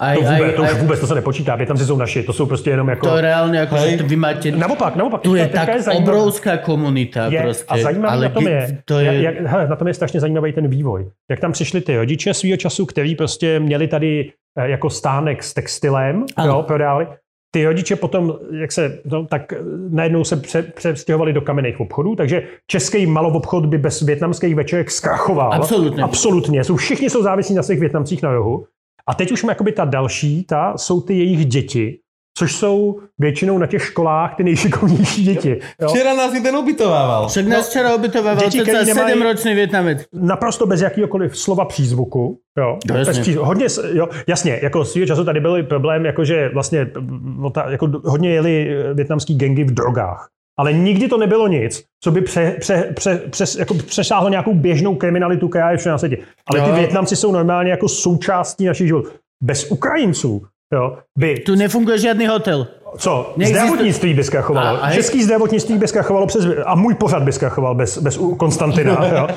Aj, to, aj, vůbec, to už aj, vůbec to se nepočítá, Větnamci jsou naši, to jsou prostě jenom jako... to reálne, ako, Hej. že to vy máte... Naopak, naopak. Tu je tak zajímavé- obrovská komunita je, proste. a zajímavý ale na tom je, to je... Jak, hele, na tom je strašně zajímavý ten vývoj. Jak tam přišli ty rodiče svýho času, který prostě měli tady eh, jako stánek s textilem, Ano. jo, prodávali. Ty rodiče potom, jak se, no, tak eh, najednou se pře, přestěhovali do kamenných obchodů, takže český malobobchod by bez větnamských večerek zkrachoval. Absolutně. Absolutně. Jsou, všichni jsou závislí na svých větnamcích na rohu. A teď už jakoby ta další, ta jsou ty jejich děti, což jsou většinou na těch školách ty nejšikovnější děti. Jo? Včera nás jeden ubytovával. Však nás včera obytovával Děti, který nemají- 7-ročný Vietnamec. naprosto bez jakýkoliv slova přízvuku. Jo, No, jasně. bez přízvuku. Hodně, jo, jasně, jako svýho času tady byl problém, jakože vlastně no, ta, jako hodně jeli větnamský gengy v drogách. Ale nikdy to nebylo nic, co by pře, pře, pře, přes, jako přesáhlo nějakou běžnou kriminalitu, která je všude na světě. Ale ty Jo. Větnamci jsou normálně jako součástí našich životů. Bez Ukrajinců jo, by Tu nefunguje žiadny hotel. co? Neexistuje- Zdravotnictví by zkrachovalo. A- a je- Český zdravotnictví by zkrachovalo přes... A můj pořad by zkrachoval bez, bez Konstantina. Jo?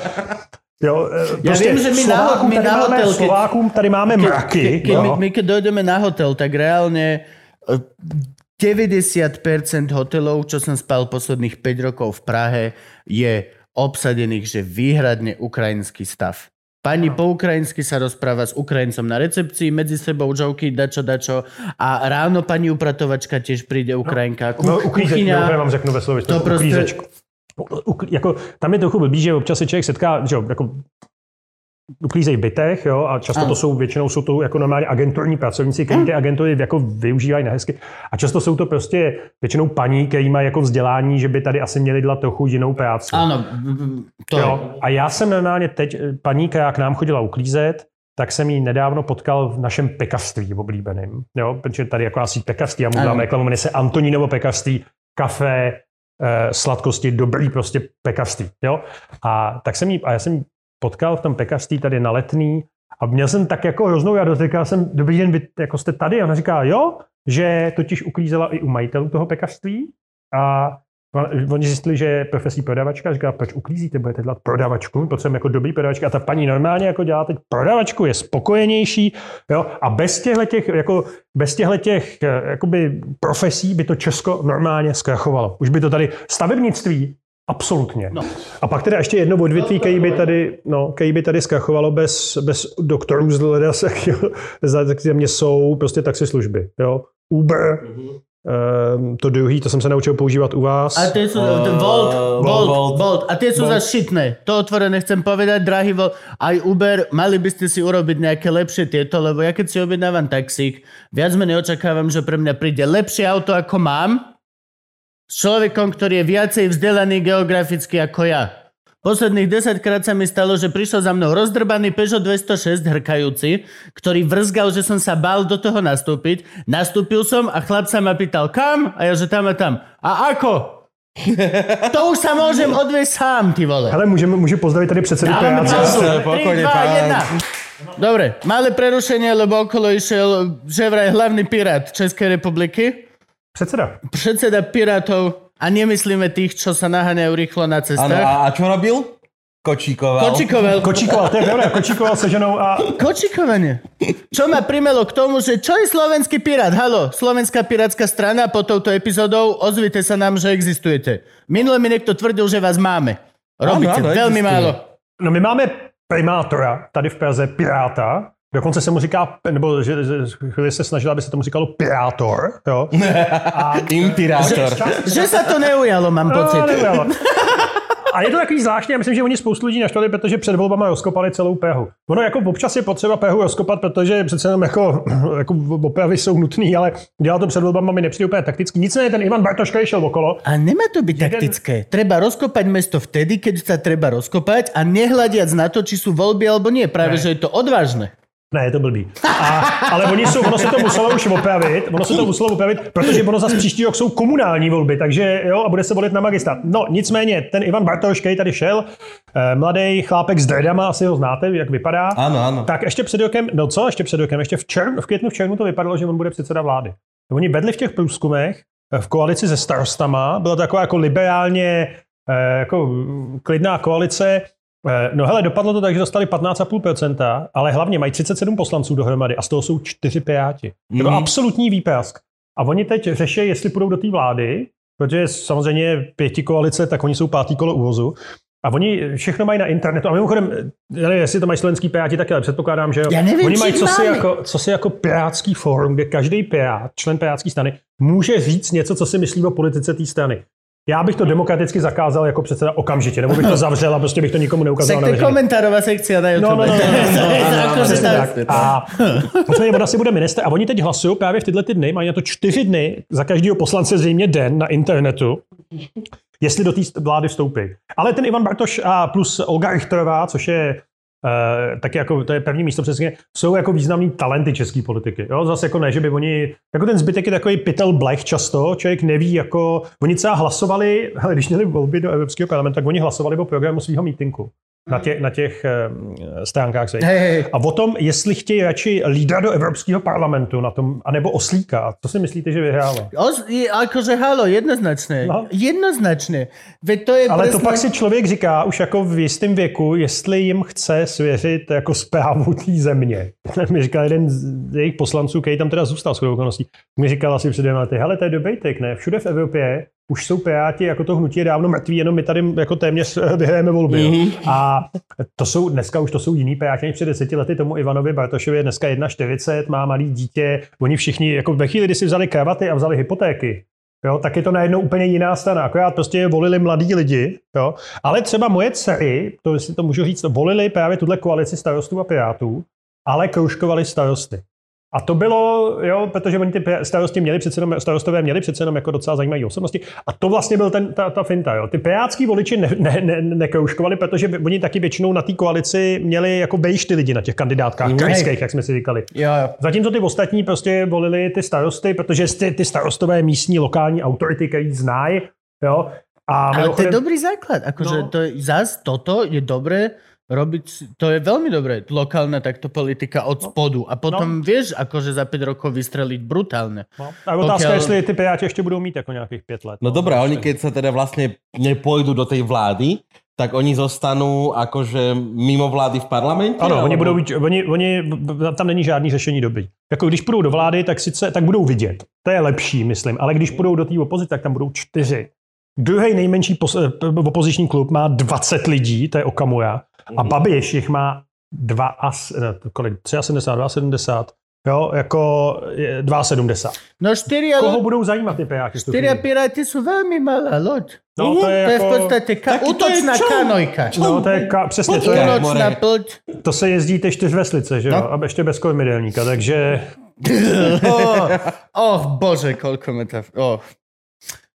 Jo, eh, prostě vím, že my na- Slovákům my tady na máme, hotel, Slovákům tady máme mraky. Keď my, jo. my keď dojdeme na hotel, tak reálne eh, 90% hotelov, čo som spal posledných 5 rokov v Prahe, je obsadených, že výhradne ukrajinský stav. Pani po ukrajinsky sa rozpráva s Ukrajincom na recepcii, medzi sebou joky, dačo, dačo a ráno pani upratovačka tiež príde Ukrajinka. No, uklízeč, kuchyňa, no, já vám řeknu ve slově, to prostě- jako, tam je trochu blbý, že občas se člověk setká, že jako uklízejí v bytech, jo, a často Ano. to jsou, většinou jsou to jako normálně agenturní pracovníci, kteří ty agentury jako využívají na hezky. A často jsou to prostě většinou paní, který mají jako vzdělání, že by tady asi měli dělat trochu jinou práci. Áno, to. Jo. A já jsem normálně teď, eh, paní, která k nám chodila uklízet, tak jsem ji nedávno potkal v našem pekařství oblíbeným. Jo? Protože tady jako asi pekařství, já mu Ano. dám reklamu, jmenuje se Antonínovo pekařství, kafe, eh, sladkosti, dobrý prostě pekařství. Jo? A tak jsem jí, a já jsem potkal v tom pekařství tady na letný a měl jsem tak jako hroznou radost, říkal jsem, dobrý den, vy jako jste tady? A ona říká, jo, že totiž uklízela i u majitelů toho pekařství. A Oni zjistili, že je profesí prodavačka, říká, proč uklízíte, budete dělat prodavačku, potřebujeme jako dobrý prodavačka. A ta paní normálně jako dělá teď prodavačku, je spokojenější, jo, a bez těchto těch, jako, bez těchto těch, eh, jakoby profesí by to Česko normálně zkrachovalo. Už by to tady, stavebnictví, absolutně. No. A pak teda ještě jedno odvětví, který by tady, no, který by tady zkrachovalo bez, bez doktorů z leda, země jsou prostě taxislužby, jo. Uber, Ehm, to druhý, to jsem se naučil používat u vás. A tie sú, Uh, Volt, Volt, Volt. Volt, Volt. A tie sú Volt. zase šitné. To otvorené chcem povedať, drahý Volt. Aj Uber, mali by ste si urobiť nejaké lepšie tieto, lebo ja keď si objednávam taxík, viac menej očakávam, že pre mňa príde lepšie auto ako mám človekom, ktorý je viacej vzdelaný geograficky ako ja. Posledných 10 krát sa mi stalo, že prišiel za mnou rozdrbaný Peugeot 206 hrkajúci, ktorý vrzgal, že som sa bál do toho nastúpiť. Nastúpil som a chlap sa ma pýtal, kam? A ja, že tam a tam. A ako? To už sa môžem odviesť sám, ty vole. Ale můžeme, můžu pozdravit tady předsedu Dávame Piráta. pauzu. Jasne, 3, pokojne, 2, pán. 1. Dobre, malé prerušenie, lebo okolo išiel že vraj hlavný pirát Českej republiky, Předseda. predseda pirátov a nemyslíme tých, čo sa naháňajú rýchlo na cestách. a, a čo robil? Kočíkoval. Kočikoval. Kočíkoval, to je pravda, kočíkoval se ženou a Kočikovanie. Čo ma primelo k tomu, že čo je slovenský pirát? Halo, slovenská pirátska strana po touto epizódou, ozvite sa nám, že existujete. Minule mi niekto tvrdil, že vás máme. Robíte Áno, áno, veľmi málo. No my máme primátora tady v Praze, Piráta, dokonce se mu říká, nebo že, že chvíli se snažila, aby se tomu říkalo Pirátor, jo. Impirátor. Že sa to neujalo, mám pocit. No, neujalo. A je to takový zvláštní, já myslím, že oni spoustu lidí naštvali, protože před volbama rozkopali celou Prahu. Ono jako občas je potřeba Prahu rozkopat, protože přece jenom jako, jako opravy jsou nutné, ale dělat to před volbama mi nepřijde úplně takticky. Nicméně ten Ivan Bartoš, který šel okolo, A nemá to byť taktické. Treba rozkopať mesto vtedy, keď sa treba rozkopať a nehľadiac na to, či sú voľby alebo nie. Práve, Ne. že je to odvážne. Ne, je to blbý. A, ale oni jsou, ono se to muselo už opravit, ono se to muselo opravit, protože ono zase příští rok jsou komunální volby, takže jo, a bude se volit na magistrát. No, nicméně, ten Ivan Bartoš, který tady šel, eh, mladý chlápek s dreadama, asi ho znáte, jak vypadá. Áno, áno. Tak ještě před rokem, no co, ještě před rokem, ještě v, červnu, v květnu, v červnu to vypadalo, že on bude předseda vlády. Oni vedli v těch průzkumech eh, v koalici se starostama, byla taková jako liberálně eh, jako klidná koalice. Eh, No hele, dopadlo to tak, že dostali 15,5%, ale hlavně mají 37 poslanců dohromady a z toho jsou 4 piráti. To byl Mhm. absolutní výprask. A oni teď řeší, jestli půjdou do té vlády, protože samozřejmě pěti koalice, tak oni jsou pátý kolo úvozu. A oni všechno mají na internetu. A mimochodem, nevím, jestli to mají slovenský piráti taky, ale předpokládám, že jo. Já nevím, oni mají co si, jako, co si jako pirátský fórum, kde každý pirát, člen pirátské strany, může říct něco, co si myslí o politice té strany. Já bych to demokraticky zakázal jako předseda okamžitě, nebo bych to zavřel a prostě bych to nikomu neukázal veřejně. komentárová sekcia na YouTube. No, no, no, no, no, no, no. A nicméně on asi bude minister a oni teď hlasují právě v tyhle ty dny, mají na to čtyři dny, za každého poslance zřejmě den na internetu, jestli do té vlády vstoupí. Ale ten Ivan Bartoš a plus Olga Richterová, což je Uh, taky jako, to je první místo přesně, jsou jako významný talenty české politiky. Jo? Zase jako ne, že by oni, jako ten zbytek je takový pytel blech často, člověk neví, jako, oni třeba hlasovali, hele, když měli volby do Evropského parlamentu, tak oni hlasovali o programu svého mítinku na, tě, na těch uh, stránkách svých. Hej, hej. A o tom, jestli chtějí radši lídra do Evropského parlamentu na tom, anebo oslíka. Co si myslíte, že vyhrálo? Os, akože halo, jednoznačné. No. Jednoznačné. Veď to je Ale presne... to pak si člověk říká už jako v jistém věku, jestli jim chce svěřit jako zprávu té země. mi říkal jeden z jejich poslanců, který tam teda zůstal s okolností, mi říkal asi před dvěma lety, hele, to je dobrý ne? Všude v Evropě už jsou piráti, jako to hnutí je dávno mrtví, jenom my tady jako téměř eh, vyhrajeme volby. Mm-hmm. A to jsou, dneska už to jsou jiný piráti než před deseti lety tomu Ivanovi Bartošovi je dneska 1,40, má malý dítě, oni všichni, jako ve chvíli, kdy si vzali kravaty a vzali hypotéky, jo, tak je to najednou úplně jiná strana. Akorát prostě volili mladí lidi, jo. Ale třeba moje dcery, to si to můžu říct, volili právě tuhle koalici starostů a pirátů, ale kroužkovali starosty. A to bylo, jo, protože oni ty starosti měli přece jenom, starostové měli přece jenom jako docela zajímavé osobnosti. A to vlastně byl ten, ta, ta finta. Jo. Ty pirátský voliči ne, ne, ne, nekroužkovali, protože oni taky většinou na té koalici měli jako vejš ty lidi na těch kandidátkách krajských, jak jsme si říkali. Jo, jo. Zatímco ty ostatní prostě volili ty starosty, protože ty, ty starostové místní lokální autority, který znají, jo. A Ale to je dobrý základ. Akože No. to je, zás toto je dobré robiť, to je veľmi dobré, lokálna takto politika od spodu. A potom vieš, akože za 5 rokov vystreliť brutálne. No. A je otázka, Pokiaľ- jestli ty piráti ještě budou mít jako nějakých pět let. No dobré, oni keď sa teda vlastne nepôjdu do tej vlády, tak oni zostanú akože mimo vlády v parlamente? Ano, oni budou, být- oni, oni, tam není žádný řešení doby. Jako když půjdou do vlády, tak sice, tak budou vidět. To je lepší, myslím. Ale když půjdou do té opozice, tak tam budou čtyři. Druhý nejmenší pos, eh, opoziční klub má 20 lidí, to je Okamura. A Mhm. Babiš jich má dva a, s- ne, kolik, 73, 72, jo, jako je, 72. No štyria, Koho budou zajímat ty piráti? v tu štyria chvíli? piráti sú veľmi malá loď. No, to je to je v jako- podstate ka- Taký to je útočná čo? kanojka. No, to je, ka, přesně, to, je, more. to se jezdí ty čtyřveslice, že jo? No. A ještě bez kormidelníka, takže oh, oh, bože, koľko metafor. Oh.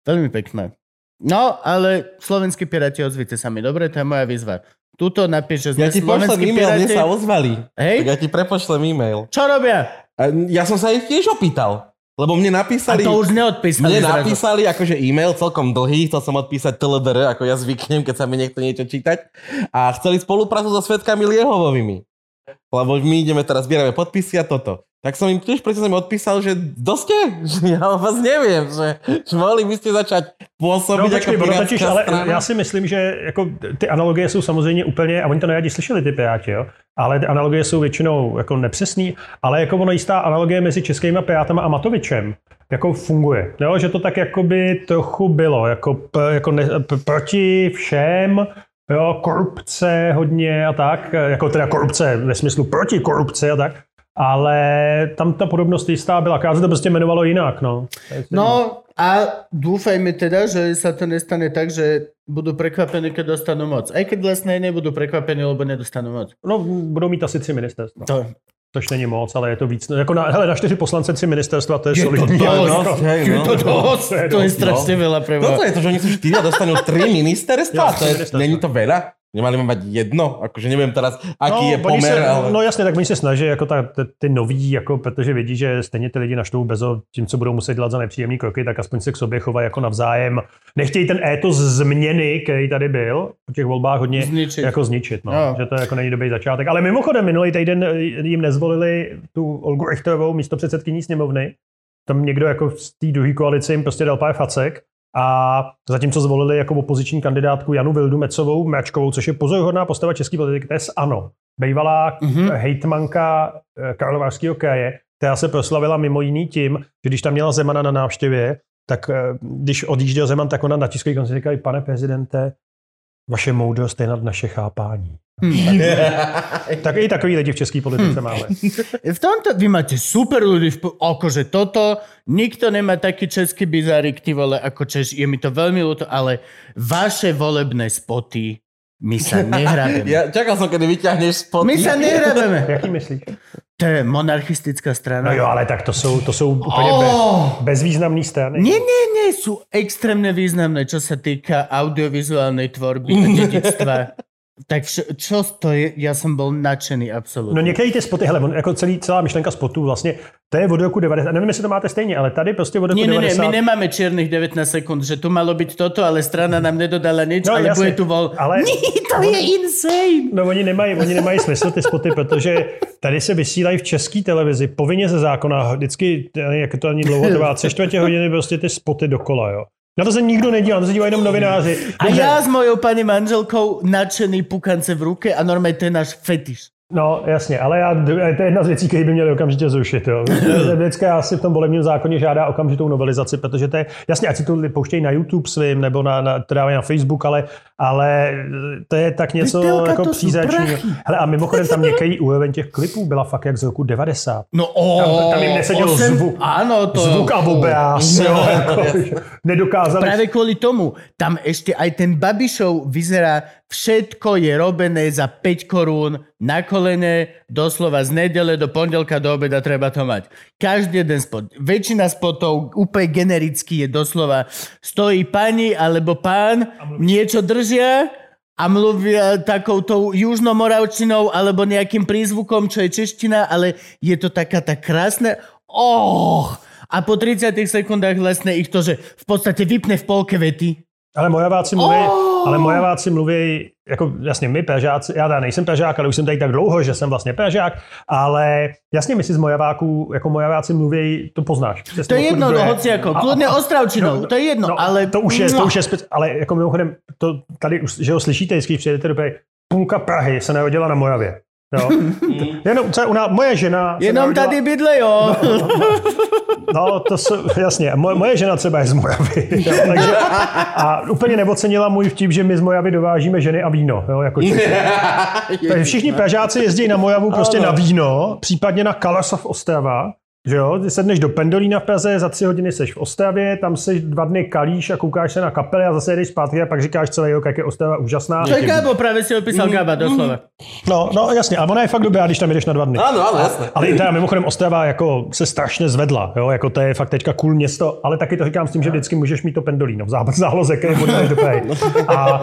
Veľmi pekné. No, ale slovenskí piráti, ozvite sa mi. Dobre, to je moja výzva. Tuto napíš, že sme Ja ti pošlem slovenskí e-mail, mne piráti. sa ozvali. Hej? Tak ja ti prepošlem e-mail. Čo robia? A ja som sa ich tiež opýtal. Lebo mne A napísali... to už neodpísali Mne zrazu. napísali akože e-mail celkom dlhý, chcel som odpísať TLDR, ako ja zvyknem, keď sa mi niekto niečo čítať. A chceli spoluprácu so svetkami Liehovovými. Lebo my ideme teraz, zbierame podpisy a toto. Tak som im tiež preto som im odpísal, že doste, že ja o vás neviem, že, že mohli by ste začať pôsobiť No ako počkej, pirátska totiž, ale strana. já si myslím, že jako ty analogie jsou samozřejmě úplně, a oni to neradi slyšeli ty piráti, jo? ale ty analogie jsou většinou jako nepřesný, ale jako ono jistá analogie mezi českými pirátama a Matovičem jako funguje. Jo? Že to tak jakoby trochu bylo, jako, p, jako ne, p, proti všem, jo? korupce hodně a tak, jako teda korupce ve smyslu proti korupci a tak, ale tam ta podobnost jistá byla, akorát se to prostě jmenovalo jinak. No, No a dúfajme teda, že sa to nestane tak, že budú prekvapení, keď dostanú moc. Aj keď vlastne nebudú prekvapení, lebo nedostanú moc. no budou mít asi tři ministerstva. To, Což není moc, ale je to víc. Jako na, hele, na čtyři poslance tři ministerstva, to je, Je to solidní. dosť. No, Hej, je no. to to je To je dosť, strašne veľa pre Toto mňa. je to, že oni sú štyria, dostanú tri ministerstva? Jo, to je, ministerstva. není to veľa? Nemali by mať jedno? Akože neviem teraz, aký je oni pomer, se, ale... No jasně, tak oni se snaží, jako ta, ty, ty noví, jako, protože vědí, že stejně ty lidi naštvou bezo tím, co budou muset dělat za nepříjemné kroky, tak aspoň se k sobě chovají jako navzájem. Nechtějí ten étos změny, který tady byl po těch volbách hodně Zničit. jako zničit. No. Jo. Že to jako není dobrý začátek. Ale mimochodem, minulý týden jim nezvolili tu Olgu Richterovou místo předsedkyní sněmovny. Tam někdo jako z té druhé koalice jim prostě dal pár facek. A zatímco zvolili jako opoziční kandidátku Janu Vildu Mecovou Mračkovou, což je pozoruhodná postava české politiky, to je z ANO. Bývalá Mhm. mm-hmm. hejtmanka eh, Karlovarského kraje, která se proslavila mimo jiný tím, že když tam měla Zemana na návštěvě, tak eh, když odjížděl Zeman, tak ona na tiskové konci říkala, pane prezidente, vaše moudrost je nad naše chápání. Tak i takový lidi v české politice Hm. máme. V tomto vy máte super ľudí, v, akože toto, nikto nemá taký český bizárik, ty vole, ako Češ, je mi to veľmi ľúto, ale vaše volebné spoty, my sa nehrabeme. Ja čakal som, kedy vyťahneš spod... My sa nehrabeme. Jaký myslíš? To je monarchistická strana. No jo, ale tak to jsou, to jsou úplně Oh! bezvýznamný strany. Nie, nie, nie, sú extrémne významné, čo sa týka audiovizuálnej tvorby a dedictva. Tak čo to je? Ja som bol nadšený No absolútne. některé ty spoty, hele, on, jako celý, celá myšlenka spotů vlastně, to je od roku 90, nevím, jestli to máte stejně, ale tady prostě od roku nie, nie, 90. my nemáme čiernych 19 sekúnd, že tu malo byť toto, ale strana nám nedodala nič, No, ale bude tu vol... ale- Nie, to je insane! No oni nemají, oni nemají smysl ty spoty, protože tady se vysílají v české televizi povinně ze zákona, vždycky, jak to ani dlouho trvá, tři čtvrtě hodiny prostě ty spoty dokola, jo. Na to se nikdo nedívá, to se dívají jenom novináři. A ja s mojou pani manželkou nadšený pukance v ruke a normálne to je náš fetiš. No, jasně, ale já, to je jedna z věcí, které by měly okamžitě zrušit. Jo. Vždycky asi v tom volebním zákoně žádá okamžitou novelizaci, protože to je, jasně, ať si to pouštějí na YouTube svým, nebo na, na, to dávají na Facebook, ale, ale to je tak něco Vystelka, jako příznačného. Hele, a mimochodem tam některý úroveň těch klipů byla fakt jak z roku 90. No o, Tam- tam jim neseděl osem- zvuk. Áno, to... Zvuk a obraz, No. jo, jako, nedokázali. Práve kvôli tomu, tam ešte aj ten Babišov vyzerá, všetko je robené za 5 korún na kolene, doslova z nedele do pondelka do obeda treba to mať. Každý jeden spot. Väčšina spotov úplne genericky je doslova stojí pani alebo pán, niečo držia a mluvia takou tou južnomoravčinou alebo nejakým prízvukom, čo je čeština, ale je to taká tá krásna... Oh! A po 30 sekundách vlastne ich to, že v podstate vypne v polke vety. Ale mojaváci mluví, Oh! Ale mojaváci mluví, jako jasně my pežáci, já teda nejsem pežák, ale už jsem tady tak dlouho, že jsem vlastně pežák, ale jasně my si z mojaváků, jako mojaváci mluví, to poznáš. To je jedno, no hoci ako, A- kľudne a- ostravčinou, to je jedno, no, ale... To už je, to už je speci- ale jako mimochodem, to tady už, že ho slyšíte, když přijedete do Prahy, půlka Prahy se narodila na Mojavě. Jo? Jenom, co je u nás, moje žena... Jenom narodila- tady bydle, jo. No, to jsou, jasně. Moje, moje žena třeba je z Mojavy. Jo, takže, a úplně neocenila můj vtip, že my z Mojavy dovážíme ženy a víno. Jo, jako. Takže všichni Pražáci jezdí na Mojavu prostě na víno, případně na Kalasov Ostrava. Že jo, ty sedneš do Pendolína v Praze, za tři hodiny seš v Ostravě, tam seš dva dny kalíš a koukáš se na kapely a zase jdeš zpátky a pak říkáš celý rok, jak je Ostrava úžasná. To je Gabo, práve si opísal Gaba, doslova. No, no jasně, a ona je fakt dobrá, když tam jdeš na dva dny. Áno, áno, jasné. Ale i teda mimochodem Ostrava jako se strašně zvedla, jo? jako to je fakt teďka cool město, ale taky to říkám s tím, že vždycky můžeš mít to pendolino v západ záloze, který odjedeš do. A,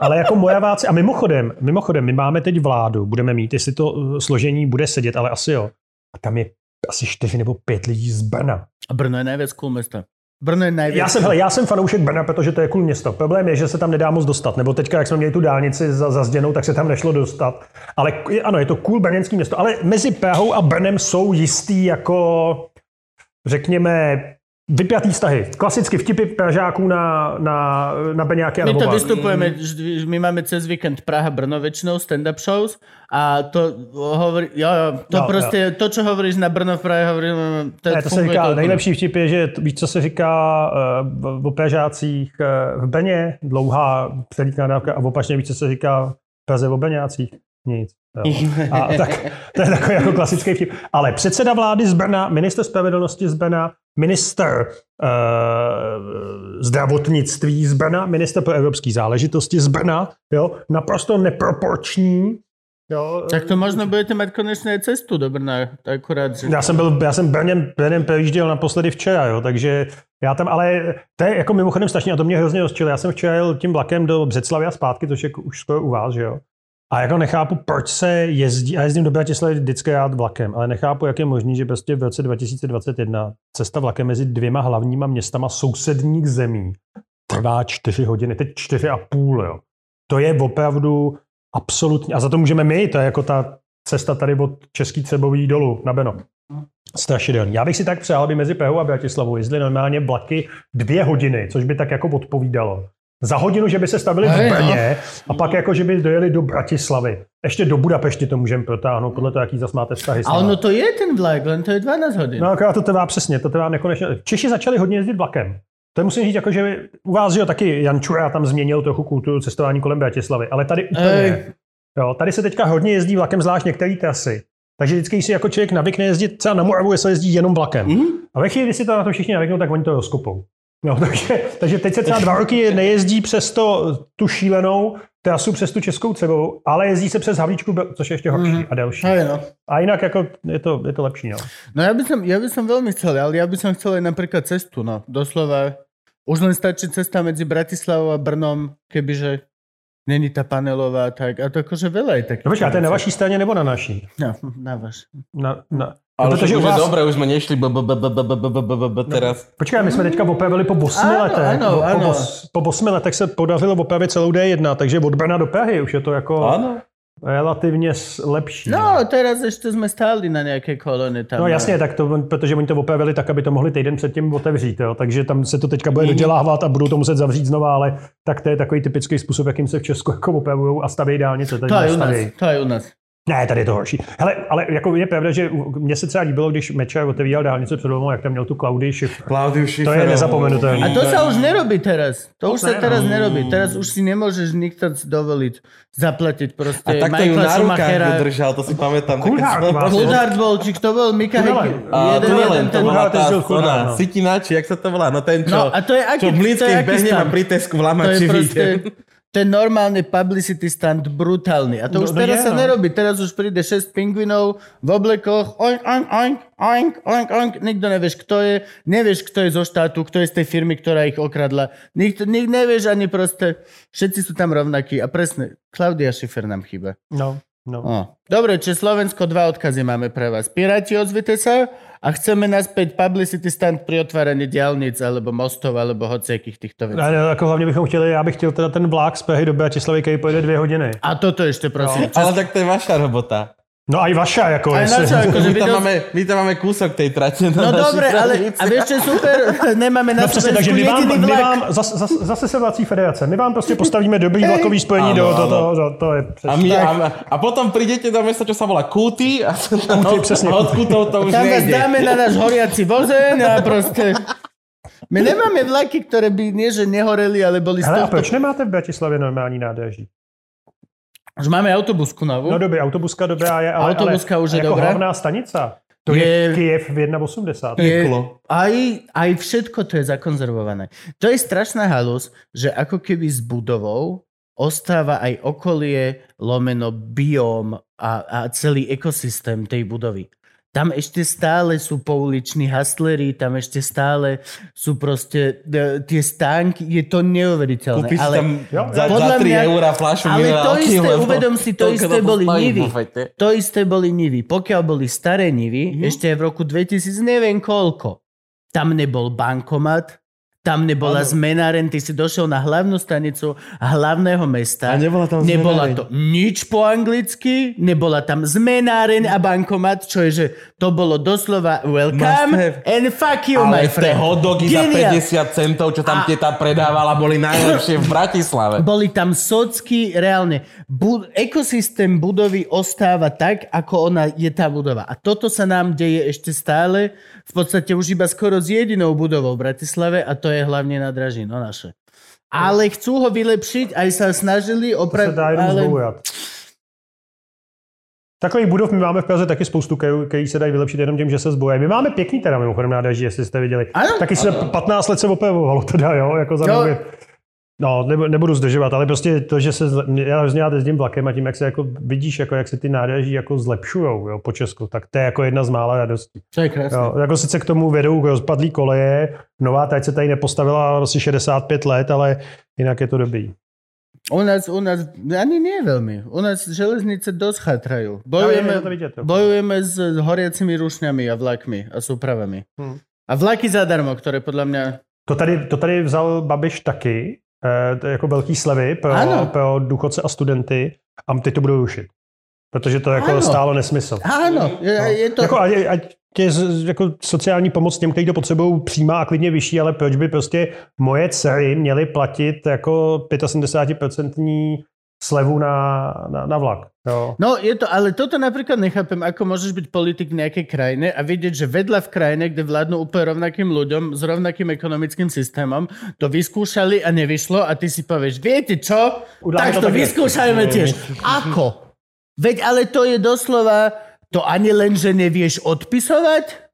ale jako mojaváci, a mimochodem, mimochodem, my máme teď vládu, budeme mít, jestli to uh, složení bude sedět, ale asi jo. A tam je asi čtyři nebo pět lidí z Brna. A Brno je najviac cool mesto. Brno je najviac Já jsem, hele, já jsem fanoušek Brna, protože to je cool město. Problém je, že se tam nedá moc dostat. Nebo teďka, jak jsme měli tu dálnici za, za zděnou, tak se tam nešlo dostat. Ale ano, je to cool brněnský město. Ale mezi Prahou a Brnem jsou jistý jako, řekněme, vypjatý vztahy. Klasicky vtipy Pražáků na, na, na Beňáky a My to vystupujeme, my máme cez víkend Praha, Brno väčšinou stand-up shows a to hovorí, jo, jo, to Jo, prostě, to, čo hovoríš na Brno v Prahe, hovorím, to, Ne, to se říká, úplně. nejlepší vtip je, že víš, co se říká uh, o Pražácích uh, v Beně, dlouhá přelíkná dávka, a opačně víš, co se říká v Praze o Beňácích? Nic. Jo. A tak, to je takový jako klasický vtip. Ale předseda vlády z Brna, minister spravedlnosti z Brna, minister uh, zdravotnictví z Brna, minister pro evropské záležitosti z Brna, jo, naprosto neproporční. Jo, Tak to možno budete mať konečne aj cestu do Brna, akurát, že... Já jsem byl, já jsem Brnem, Brnem projížděl naposledy včera, jo, takže já tam, ale to je jako mimochodem strašně, a to mě hrozně rozčilo. Já jsem včera jel tím vlakem do Břeclavy a zpátky, což je už skoro u vás, že jo. A jako nechápu, proč se jezdí, a jezdím do Bratislavy vždycky rád vlakem, ale nechápu, jak je možné, že prostě v roce 2021 cesta vlakem mezi dvěma hlavníma městama sousedních zemí trvá čtyři hodiny, teď čtyři a půl, jo. To je opravdu absolutně, a za to můžeme my, to je jako ta cesta tady od Český Třebový dolů na Beno. Strašidelný. Já bych si tak přál, aby mezi Prahou a Bratislavou jezdily normálně vlaky dvě hodiny, což by tak jako odpovídalo. Za hodinu, že by se stavili v no. Brně a pak jako, že by dojeli do Bratislavy. Ještě do Budapešti to můžeme protáhnout, podle toho, jaký zas máte vztahy s A náma. ono to je ten vlak, len to je 12 hodin. No, akorát to trvá přesně, to trvá nekonečně. Češi začali hodně jezdit vlakem. To musím říct, jako, že u vás, že jo, taky Jan Čura tam změnil trochu kulturu cestování kolem Bratislavy, ale tady úplně. Ej. Jo, tady se teďka hodně jezdí vlakem, zvlášť některé trasy. Takže vždycky, si jako člověk navykne jezdit třeba na Moravu, se jezdí jenom vlakem. Mhm. A ve chvíli, kdy si to na to všichni navyknou, tak oni to rozkopou. No, takže, takže teď se třeba dva roky nejezdí přes to, tu šílenou trasu přes tu českou cebou, ale jezdí se přes Havlíčku, což je ještě horší Mhm. a delší. Hej, no. A jinak jako je to, je to lepší. No. No ja by, som, ja by som veľmi chcel, ale ja by som chcel aj napríklad cestu, no. Doslova. Už len stačí cesta medzi Bratislavou a Brnom, kebyže není ta panelová, tak a to akože veľa je takých. No počkej, a to je na vaší straně nebo na naší? No, na vaš. Na, na, ale no, protože už vás... dobré, už jsme nešli teraz. Počkej, my jsme teďka opravili po 8 letech. Po 8 letech se podařilo opravit celou D1, takže od Brna do Prahy už je to jako... Ano relativně lepší. No, teraz ještě jsme stáli na nějaké kolony tam. No jasně, tak to, protože oni to opravili tak, aby to mohli týden předtím otevřít, jo. takže tam se to teďka bude dodělávat a budou to muset zavřít znova, ale tak to je takový typický způsob, jakým se v Česku jako opravují a staví dálnice. To je, u nás, to je u nás. Ne, tady je to horší. Hele, ale jako je pravda, že mně se třeba líbilo, když Mečer otevíral dálnice před domů, jak tam měl tu Klaudy Schiff. Klaudiu To je nezapomenutelné. A to sa už nerobí teraz. To už sa ne, teraz no. nerobí. Teraz už si nemôžeš nikto dovoliť zaplatiť proste A takto ju Michaela na rukách udržal, to si pamätám. Coulthard Také- má- Coulthard bol, či kto bol? Mika. A Jeden, to je jeden, to ten- ona, no. Sitina, či jak sa to volá? No ten, čo, No a to je aký, čo v to je Mlínskej behne pri Tesku v To je Lamači je normálny publicity stand brutálny. A to No, už no teraz je, sa no. nerobí. Teraz už príde 6 pingvinov v oblekoch, oink, oink, oink, oink, oink, oink. Nikto nevieš, kto je. Nevieš, kto je zo štátu, kto je z tej firmy, ktorá ich okradla. Nikto, nik, nevieš ani proste. Všetci sú tam rovnakí. A presne, Klaudia Schiffer nám chýba. No, no. O. Dobre, čiže Slovensko, dva odkazy máme pre vás. Piráti, ozvite sa a chceme naspäť publicity stand pri otváraní diálnic alebo mostov alebo hociakých týchto vecí. Ne, ne, jako hlavně bychom chtěli, já bych chtěl teda ten vlák z Prahy do Bratislavy, který pojede dvě hodiny. A toto ešte prosím. Ale tak to je vaša robota. No a i vaša, jako Aj jestli- naša, akože My tam, máme, my tam máme kúsok tej trate. No na dobre, ale a vieš čo je super? Nemáme na No přesně, Slovensku takže my vám, my vám zase, zase, zase se vrací federace, my vám prostě postavíme dobrý vlakový spojení Áno, do, do toho, do, to je A, my, a, a potom prídete do mesta, čo sa volá Kúty a, Kúty, přesně, a od Kútov to už Tam vás dáme na náš horiaci vozeň a proste... My nemáme vlaky, ktoré by nie, že nehoreli, ale boli z Hele, a proč nemáte v Bratislavě normální nádraží? Už máme autobusku novú. No dobrý, autobuska dobrá je, ale, Autobuska ale už je jako dobrá. hlavná stanica. To je, Je- Kyjev v 1.80. je, aj, aj všetko to je zakonzervované. To je strašná halus, že ako keby s budovou ostáva aj okolie, lomeno, bióm a, a celý ekosystém tej budovy. Tam ešte stále sú pouliční hustlery, tam ešte stále sú proste e, tie stánky, je to neuveriteľné. Kúpiš ale, tam Jo, za, za podľa 3 mňa- eurá fľašu ale to isté, lebo uvedom si, to toľko isté to boli nivy. To isté boli nivy. Pokiaľ boli staré nivy, Mhm. mm-hmm. ešte v roku 2000, neviem koľko, tam nebol bankomat, tam nebola Áno. zmenáren, ty si došiel na hlavnú stanicu hlavného mesta. A nebola tam Nebola zmenáreň. to nič po anglicky, nebola tam zmenáren a bankomat, čo je, že to bolo doslova welcome and fuck you, my Ale tie friend. hotdogy za Geniál. 50 centov, čo tam A- teta predávala, boli najlepšie v Bratislave. Boli tam socky, reálne. Bu- ekosystém budovy ostáva tak, ako ona je tá budova. A toto sa nám deje ešte stále, v podstate už iba skoro s jedinou budovou v Bratislave a to je hlavne na Dražino naše. Ale chcú ho vylepšiť, aj sa snažili To se opraviť, dá jenom ale... zboujat. Takových budov my máme v Praze taky spoustu, který, který se dají vylepšit jenom tím, že se zbojí. My máme pěkný teda mimochodem nádraží, jestli jste viděli. Ano, Taky se 15 let se opravovalo teda, jo, jako za Jo. No, nebu- nebudu zdržovat, ale prostě to, že se, já hrozně rád jezdím vlakem a tím, jak se jako vidíš, jako jak se ty nádraží jako zlepšujou jo, po Česku, tak to je jako jedna z mála radostí. To je. Jo, jako sice k tomu vedou rozpadlý koleje, nová trať se tady nepostavila asi 65 let, ale jinak je to dobrý. U nás, u nás, ani nie veľmi. U nás železnice. Ale je Bojujeme, vidět, jo. bojujeme s horiacimi rušňami a vlakmi a súpravami. Hm. A vlaky zadarmo, ktoré podľa mňa To tady, to tady vzal Babiš taky, jako velký slevy pro, Ano. pro důchodce a studenty a teď to budou rušit. Protože to jako Ano. stálo nesmysl. Je, No. je to... Jako, ať, ať z- jako sociální pomoc těm, kteří to potřebují přímá a klidně vyšší, ale proč by prostě moje dcery měly platit jako 75% slevu na, na, na vlak. Jo. No je to, ale toto napríklad nechápem, ako môžeš byť politik v nejakej krajine a vidieť, že vedľa v krajine, kde vládnu úplne rovnakým ľuďom s rovnakým ekonomickým systémom, to vyskúšali a nevyšlo a ty si povieš, viete čo? Udáme tak to to vyskúšajme tiež. Ako? Veď ale to je doslova, to ani len, že nevieš odpisovať,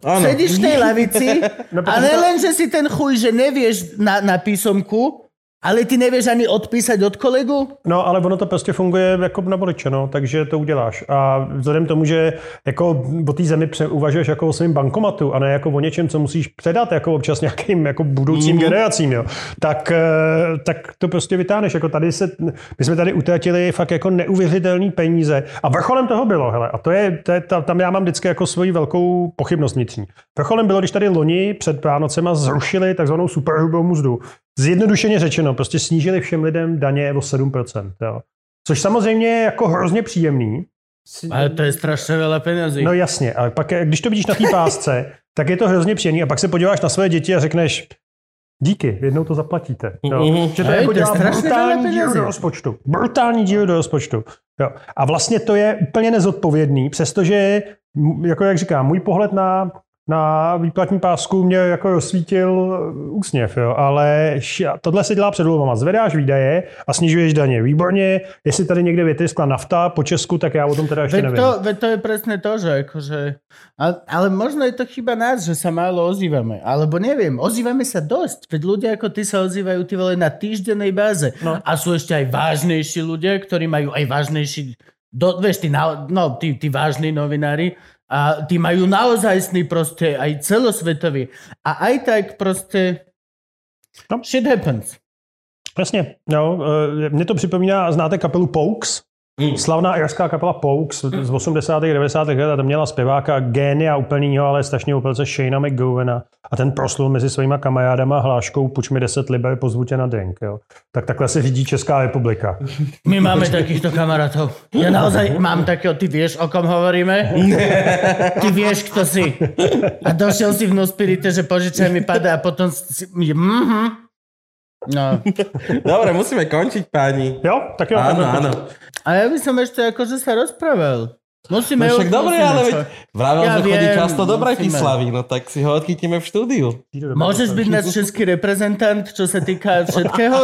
Áno. sedíš v tej lavici No, a protože ne to- len, že si ten chuj, že nevieš na, na písomku, ale ty nevieš ani odpísať od kolegu? No, ale ono to prostě funguje jako na voliče, no, takže to uděláš. A vzhledem k tomu, že jako o té zemi uvažuješ jako o svém bankomatu a ne jako o něčem, co musíš předat jako občas nějakým jako budoucím Mhm. generacím, jo, tak, eh, tak to prostě vytáhneš. Jako tady se, my jsme tady utratili fakt jako neuvěřitelné peníze. A vrcholem toho bylo, hele, a to je, to je ta, tam já mám vždycky jako svoji velkou pochybnost vnitřní. Vrcholem bylo, když tady loni před Vánocema zrušili takzvanou superhrubou mzdu. Zjednodušeně řečeno, prostě snížili všem lidem daně o 7%. Jo. Což samozřejmě je jako hrozně příjemný. Ale to je strašne veľa peniazy. No jasně, ale pak, když to vidíš na té pásce, tak je to hrozně příjemný a pak se podíváš na své děti a řekneš, Díky, jednou to zaplatíte. Jo. Mhm. Že to Hej, jako to je dělá strašně brutální penězí. do rozpočtu. Brutální díru do rozpočtu. Jo. A vlastně to je úplně nezodpovědný, přestože, jako jak říkám, můj pohled na, na výplatní pásku mě jako osvítil uh, úsměv, jo. ale tohle se dělá před volbama. Zvedáš výdaje a snižuješ daně. Výborně, jestli tady někde vytryskla nafta po Česku, tak já o tom teda ještě nevím. to, veď to je presne to, že akože... Ale, ale možno je to chyba nás, že sa málo ozývame. Alebo neviem, ozývame sa dosť. Veď ľudia ako ty sa ozývajú ty vole na týždennej báze. No. A sú ešte aj vážnejší ľudia, ktorí majú aj vážnejší... Do, vieš, tí, na, no, tí, tí vážni novinári, a tí majú naozajstný proste aj celosvetový. A aj tak proste... No. Shit happens. Jasně, no, eh, mě to připomíná, znáte kapelu Pokes? Mm. Slavná irská kapela Pokes z 80. 90. let a tam měla zpěváka génia úplnýho, ale strašně opelce Shayna McGovena a ten proslul mezi svýma kamarádama hláškou Puč mi 10 liber, pozvu tě na drink. Jo. Tak takhle se řídí Česká republika. My máme takýchto kamarátov. Ja naozaj mám takého, ty vieš, o kom hovoríme? Ty vieš, kto si. A došiel si v Nuspirite, že požičaj mi pada a potom si... Mhm. No. Dobre, musíme končiť, páni. Jo, tak jo. Áno, áno. A ja by som ešte akože sa rozprával. Musíme... No však dobre, ale veď vravel, Ja že chodí často do. Bratislavy, no tak si ho odchytíme v štúdiu. Môžeš byť náš český reprezentant, čo sa týka všetkého?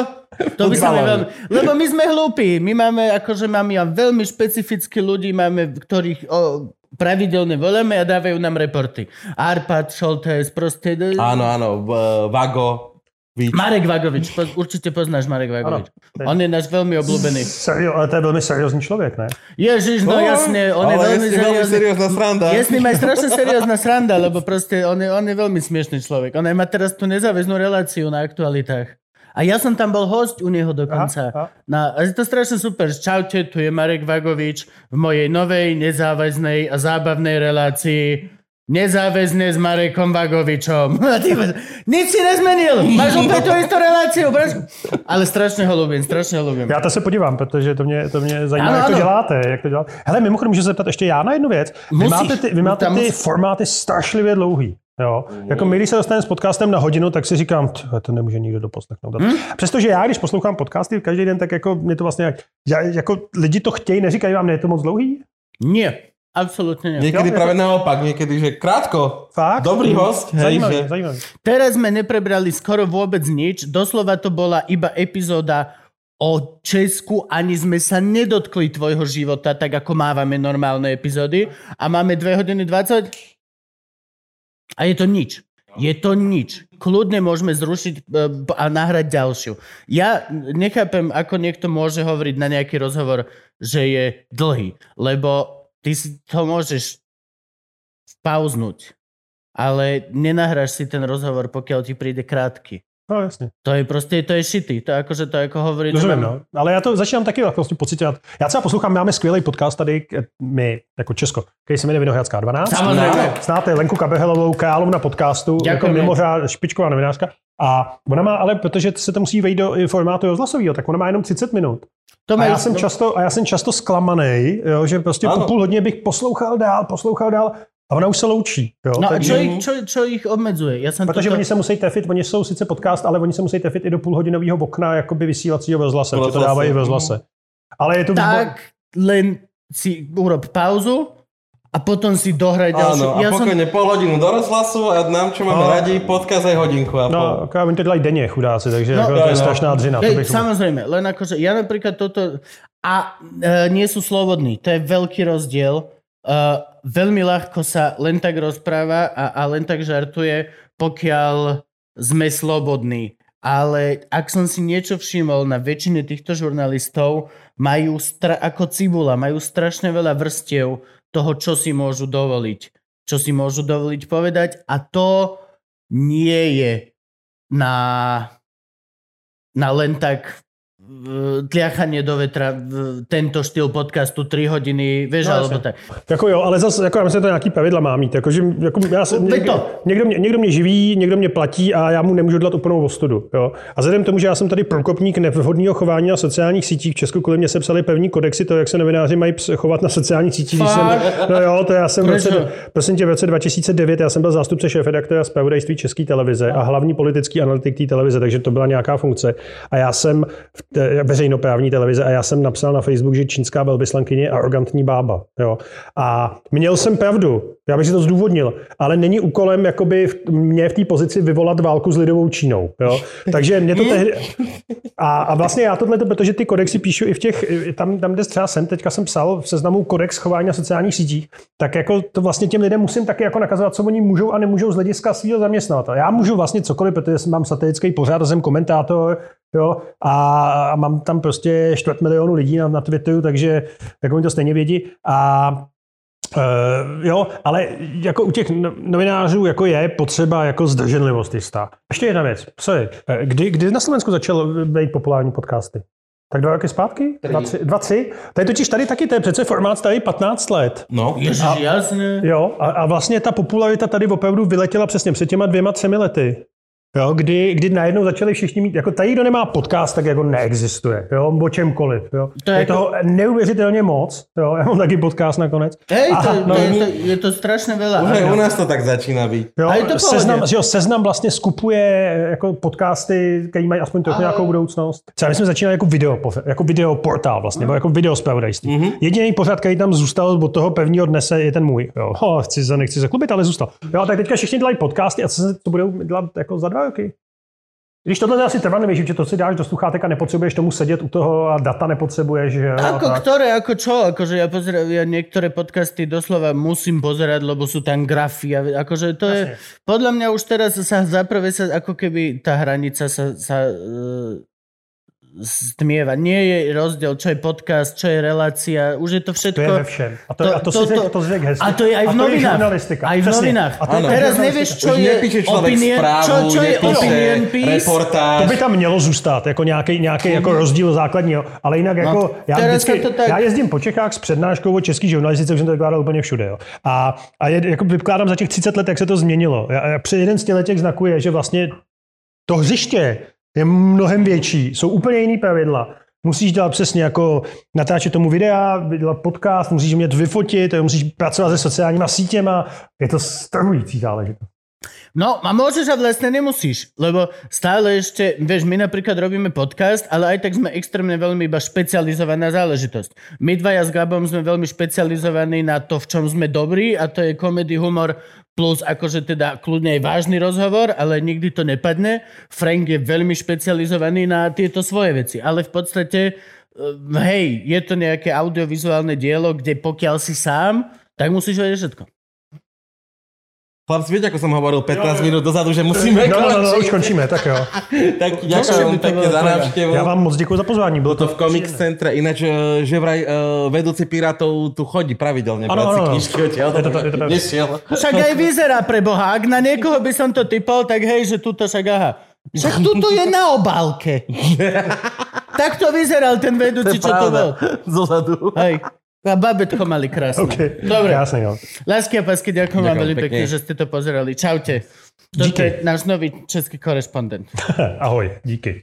To by Futbalový. veľmi... Lebo my sme hlúpi. My máme, akože máme veľmi špecifickí ľudí, máme, ktorých o, pravidelne voláme a dávajú nám reporty. Arpad, Šoltes, proste... Áno, áno, v- Vago, Víč. Marek Vagovič, po, určite poznáš Marek Vagovič. Ano. On je náš veľmi obľúbený. Serio, ale to je velmi seriózní člověk, ne? Ježiš, no jasne, on je seriózny. seriózna sranda. Je s ním aj strašne seriózna sranda, lebo proste on je, on je veľmi smiešný človek. On má teraz tú nezáväznú reláciu na aktualitách. A ja som tam bol host u. Aha, aha. Na, a je to strašne super. Čaute, tu je Marek Vagovič v mojej novej, nezáväznej a zábavnej relácii Nezáväzne s Marekom Vagovičom. Nič si nezmenil. Máš opäť tú istú reláciu. Ale strašne ho ľúbim, strašne ho ľúbim. Já to se podívám, protože to mě, to mě zajímá, Ano, jak to ano. děláte. Jak to děláte. Hele, mimochodem, můžu se zeptat ještě já na jednu věc. Vy Musíš. máte ty, vy máte ty musíš. formáty strašlivě dlouhý. Jo? Jako my, když se dostaneme s podcastem na hodinu, tak si říkám, "Tyhle, to nemůže nikdo doposlechnout. Hmm? Přestože já, když poslouchám podcasty každý den, tak jako mě to vlastně, jak, já, jako lidi to chtějí, neříkají vám, ne, je to moc dlouhý? Nie, absolútne nie. Niekedy Jo, práve naopak, niekedy, že krátko. Fakt? Dobrý host, hej, Zajímavý, že... zajímavý. Teraz sme neprebrali skoro vôbec nič. Doslova to bola iba epizóda o Česku, ani sme sa nedotkli tvojho života, tak ako mávame normálne epizódy. A máme 2 hodiny 20? A je to nič. Je to nič. Kľudne môžeme zrušiť e, a nahrať ďalšiu. Ja nechápem, ako niekto môže hovoriť na nejaký rozhovor, že je dlhý, lebo ty si to môžeš pauznúť, ale nenahráš si ten rozhovor, pokiaľ ti príde krátky. No jasně. To je prostě, to je šity. To je akože to je ako hovoriť... že Rozumím, no. Ale já to začínám taky vlastně pocitovat. Já třeba poslouchám, máme skvělý podcast tady, my, jako Česko, který se jmenuje Vinohradská 12. Samozřejmě. Znáte Lenku Kabehelovou, královna podcastu, jako Děkujeme. mimořád špičková novinářka. A ona má, ale protože se to musí vejít do formátu rozhlasového, tak ona má jenom 30 minut. To A já jsem často, a já jsem často zklamaný, jo, že prostě Ano. po půl hodině bych poslouchal dál, poslouchal dál a ona už se loučí. Jo, No a takže, čo ich, čo, čo ich obmedzuje? Ja som protože toto... oni se musí trefit, oni jsou sice podcast, ale oni se musí trefit i do půlhodinového okna jakoby vysílacího v rozhlase, V že to dávají v rozhlase. Ale je to výbor... Tak len si urob pauzu a potom si dohraj ďalšiu. Áno, a som, pokojne pol hodinu do rozhlasu a nám, čo máme No. radi, podcast aj hodinku a pol. No, akorát oni to dělají denně, chudáci, takže No, jako, to jo, je no. strašná dřina. To Hej, bych... samozrejme, len akože ja napríklad toto... A e, nie sú slobodní, to je veľký rozdiel. E, veľmi ľahko sa len tak rozpráva a, a len tak žartuje, pokiaľ sme slobodní. Ale ak som si niečo všimol na väčšine týchto žurnalistov, majú stra- ako cibula, majú strašne veľa vrstiev toho, čo si môžu dovoliť. Čo si môžu dovoliť povedať a to nie je na, na len tak tliachanie do vetra, tento štýl podcastu 3 hodiny, vieš, No, alebo tak. Jako jo, ale zase jako já myslím, že to nějaký pravidla má mít. Jako, že, jako já se, někdo, to. někdo, mě, někdo mě živí, někdo mě platí a já mu nemůžu dát úplnou ostudu. Jo? A vzhledem tomu, že já jsem tady prokopník nevhodného chování na sociálních sítích, v Česku kvůli mě se psali pevní kodexy, to, jak se novináři mají chovat na sociálních sítích. Když jsem, no jo, to já jsem v roce, prosím tě, v roce 2009 já jsem byl zástupce šéf-redaktora zpravodajství České televize a hlavní politický analytik té televize, takže to byla nějaká funkce. A já jsem v te, veřejnoprávní televize a já jsem napsal na Facebook, že čínská velvyslankyně je arrogantní bába. Jo. A měl jsem pravdu, já bych si to zdůvodnil, ale není úkolem jakoby v, mě v té pozici vyvolat válku s lidovou Čínou. Jo. Takže mě to tehdy... A, a vlastně já tohle, protože ty kodexy píšu i v těch, tam, tam kde třeba jsem, teďka jsem psal v seznamu kodex chování na sociálních sítích, tak jako to vlastně těm lidem musím taky jako nakazovat, co oni můžou a nemůžou z hlediska svého zaměstnavatele. Já můžu vlastně cokoliv, protože mám satirický pořád, jsem komentátor, jo, a, a mám tam prostě čtvrt milionu lidí na, na Twitteru, takže jako oni to stejně vědí. A Uh, jo, ale jako u těch no- novinářů jako je potřeba jako zdrženlivost jistá. Ještě jedna věc, sorry. Eh, Kdy, kdy na Slovensku začal být populární podcasty? Tak dva roky zpátky? Dva, tři, dva, tři? To je totiž tady taky, to je přece formát starý 15 let. No, Ježiš, jasne. Jo, a, a vlastně ta popularita tady opravdu vyletěla přesně před těma dvěma, třemi lety. Jo, kdy, kdy najednou začali všichni mít, jako tady, kdo nemá podcast, tak jako neexistuje, jo, o čemkoliv, jo. To To je je, jako- toho neuvěřitelně moc, jo, já mám taky podcast nakonec. Hej, to, Aha, to, no, je, to, je to strašne veľa. Už u nás to tak začína byť. Jo, A je to seznam, že jo, seznam vlastně skupuje jako podcasty, které mají aspoň trochu nějakou budoucnost. Třeba my jsme začínali jako video, jako video portál vlastně, nebo jako video zpravodajství. Mhm. Mm-hmm. Jediný pořad, který tam zůstal od toho pevního dne, se je ten můj. Jo. Oh, chci se, nechci se klubit, ale zůstal. Jo, tak teďka všichni dělají podcasty a co se to budou dělat jako za dva roky? Když tohle je asi trvanlivější, že to si dáš do sluchátek a nepotřebuješ tomu sedět u toho a data nepotřebuješ. Jo, a Ako tak. ktoré, ako čo? Akože ja pozerám, ja niektoré podcasty doslova musím pozerať, lebo sú tam grafy. A, akože to je, podľa mňa už teraz sa zaprvé sa, ako keby tá hranica sa, sa uh, stmieva. Nie je rozdiel, čo je podcast, čo je relácia. Už je to To všetko... je ve všem. A to, to, a to, to, si to řek hezky. a to je aj v a to novinách. Aj v novinách. A to je. Teraz nevieš, čo Už je opinion, správu, čo, čo je opinion piece. reportáž. To by tam mělo zůstat, jako nějaký, nějaký jako rozdíl základního, ale jinak jako já, vždycky, to tak- já jezdím po Čechách s přednáškou o český žurnalistice, už jsem to vykládal úplně všude. Jo. A, a je, jako vykládám za těch 30 let, jak se to změnilo. Já, já, při jeden z těch těch znaků je, že vlastně to hřiště je mnohem větší, jsou úplně jiný pravidla. Musíš dělat přesně jako natáčet tomu videa, dělat podcast, musíš mě vyfotit, musíš pracovat se sociálníma sítěma. Je to strhující záležitost. No a môžeš a vlastne nemusíš, lebo stále ešte, vieš, my napríklad robíme podcast, ale aj tak sme extrémne veľmi iba špecializovaná záležitosť. My dvaja s Gabom sme veľmi špecializovaní na to, v čom sme dobrí a to je komedy, humor plus akože teda kľudne aj vážny rozhovor, ale nikdy to nepadne. Frank je veľmi špecializovaný na tieto svoje veci, ale v podstate eh, hej, je to nejaké audiovizuálne dielo, kde pokiaľ si sám, tak musíš vedieť všetko. Chlapci, viete, ako som hovoril 15 minút dozadu, že musíme No, no, no, no, už končíme, tak jo. Tak ďakujem pekne za návštevu. Já vám moc děkuji za pozvání, bylo To to v Comics Centre, ináč, eh, že vraj uh, vedúci pirátov tu chodí pravidelne Ano, ano, ano. knižky odtiaľ, Je to je to tak. nešiel. Však aj vyzerá pre Boha. Ak na niekoho by som to typol, tak hej, že tuto však aha. Však tuto je na obálke. tak to vyzeral ten vedúci, čo to bol. Zozadu. Hej. A babetko mali krásne. OK, Dobre. Krásný, jo. Lásky a pásky, ďakujem vám veľmi pekne. že ste to pozerali. Čaute. Toto Díky. je náš nový český korešpondent. Ahoj, díky.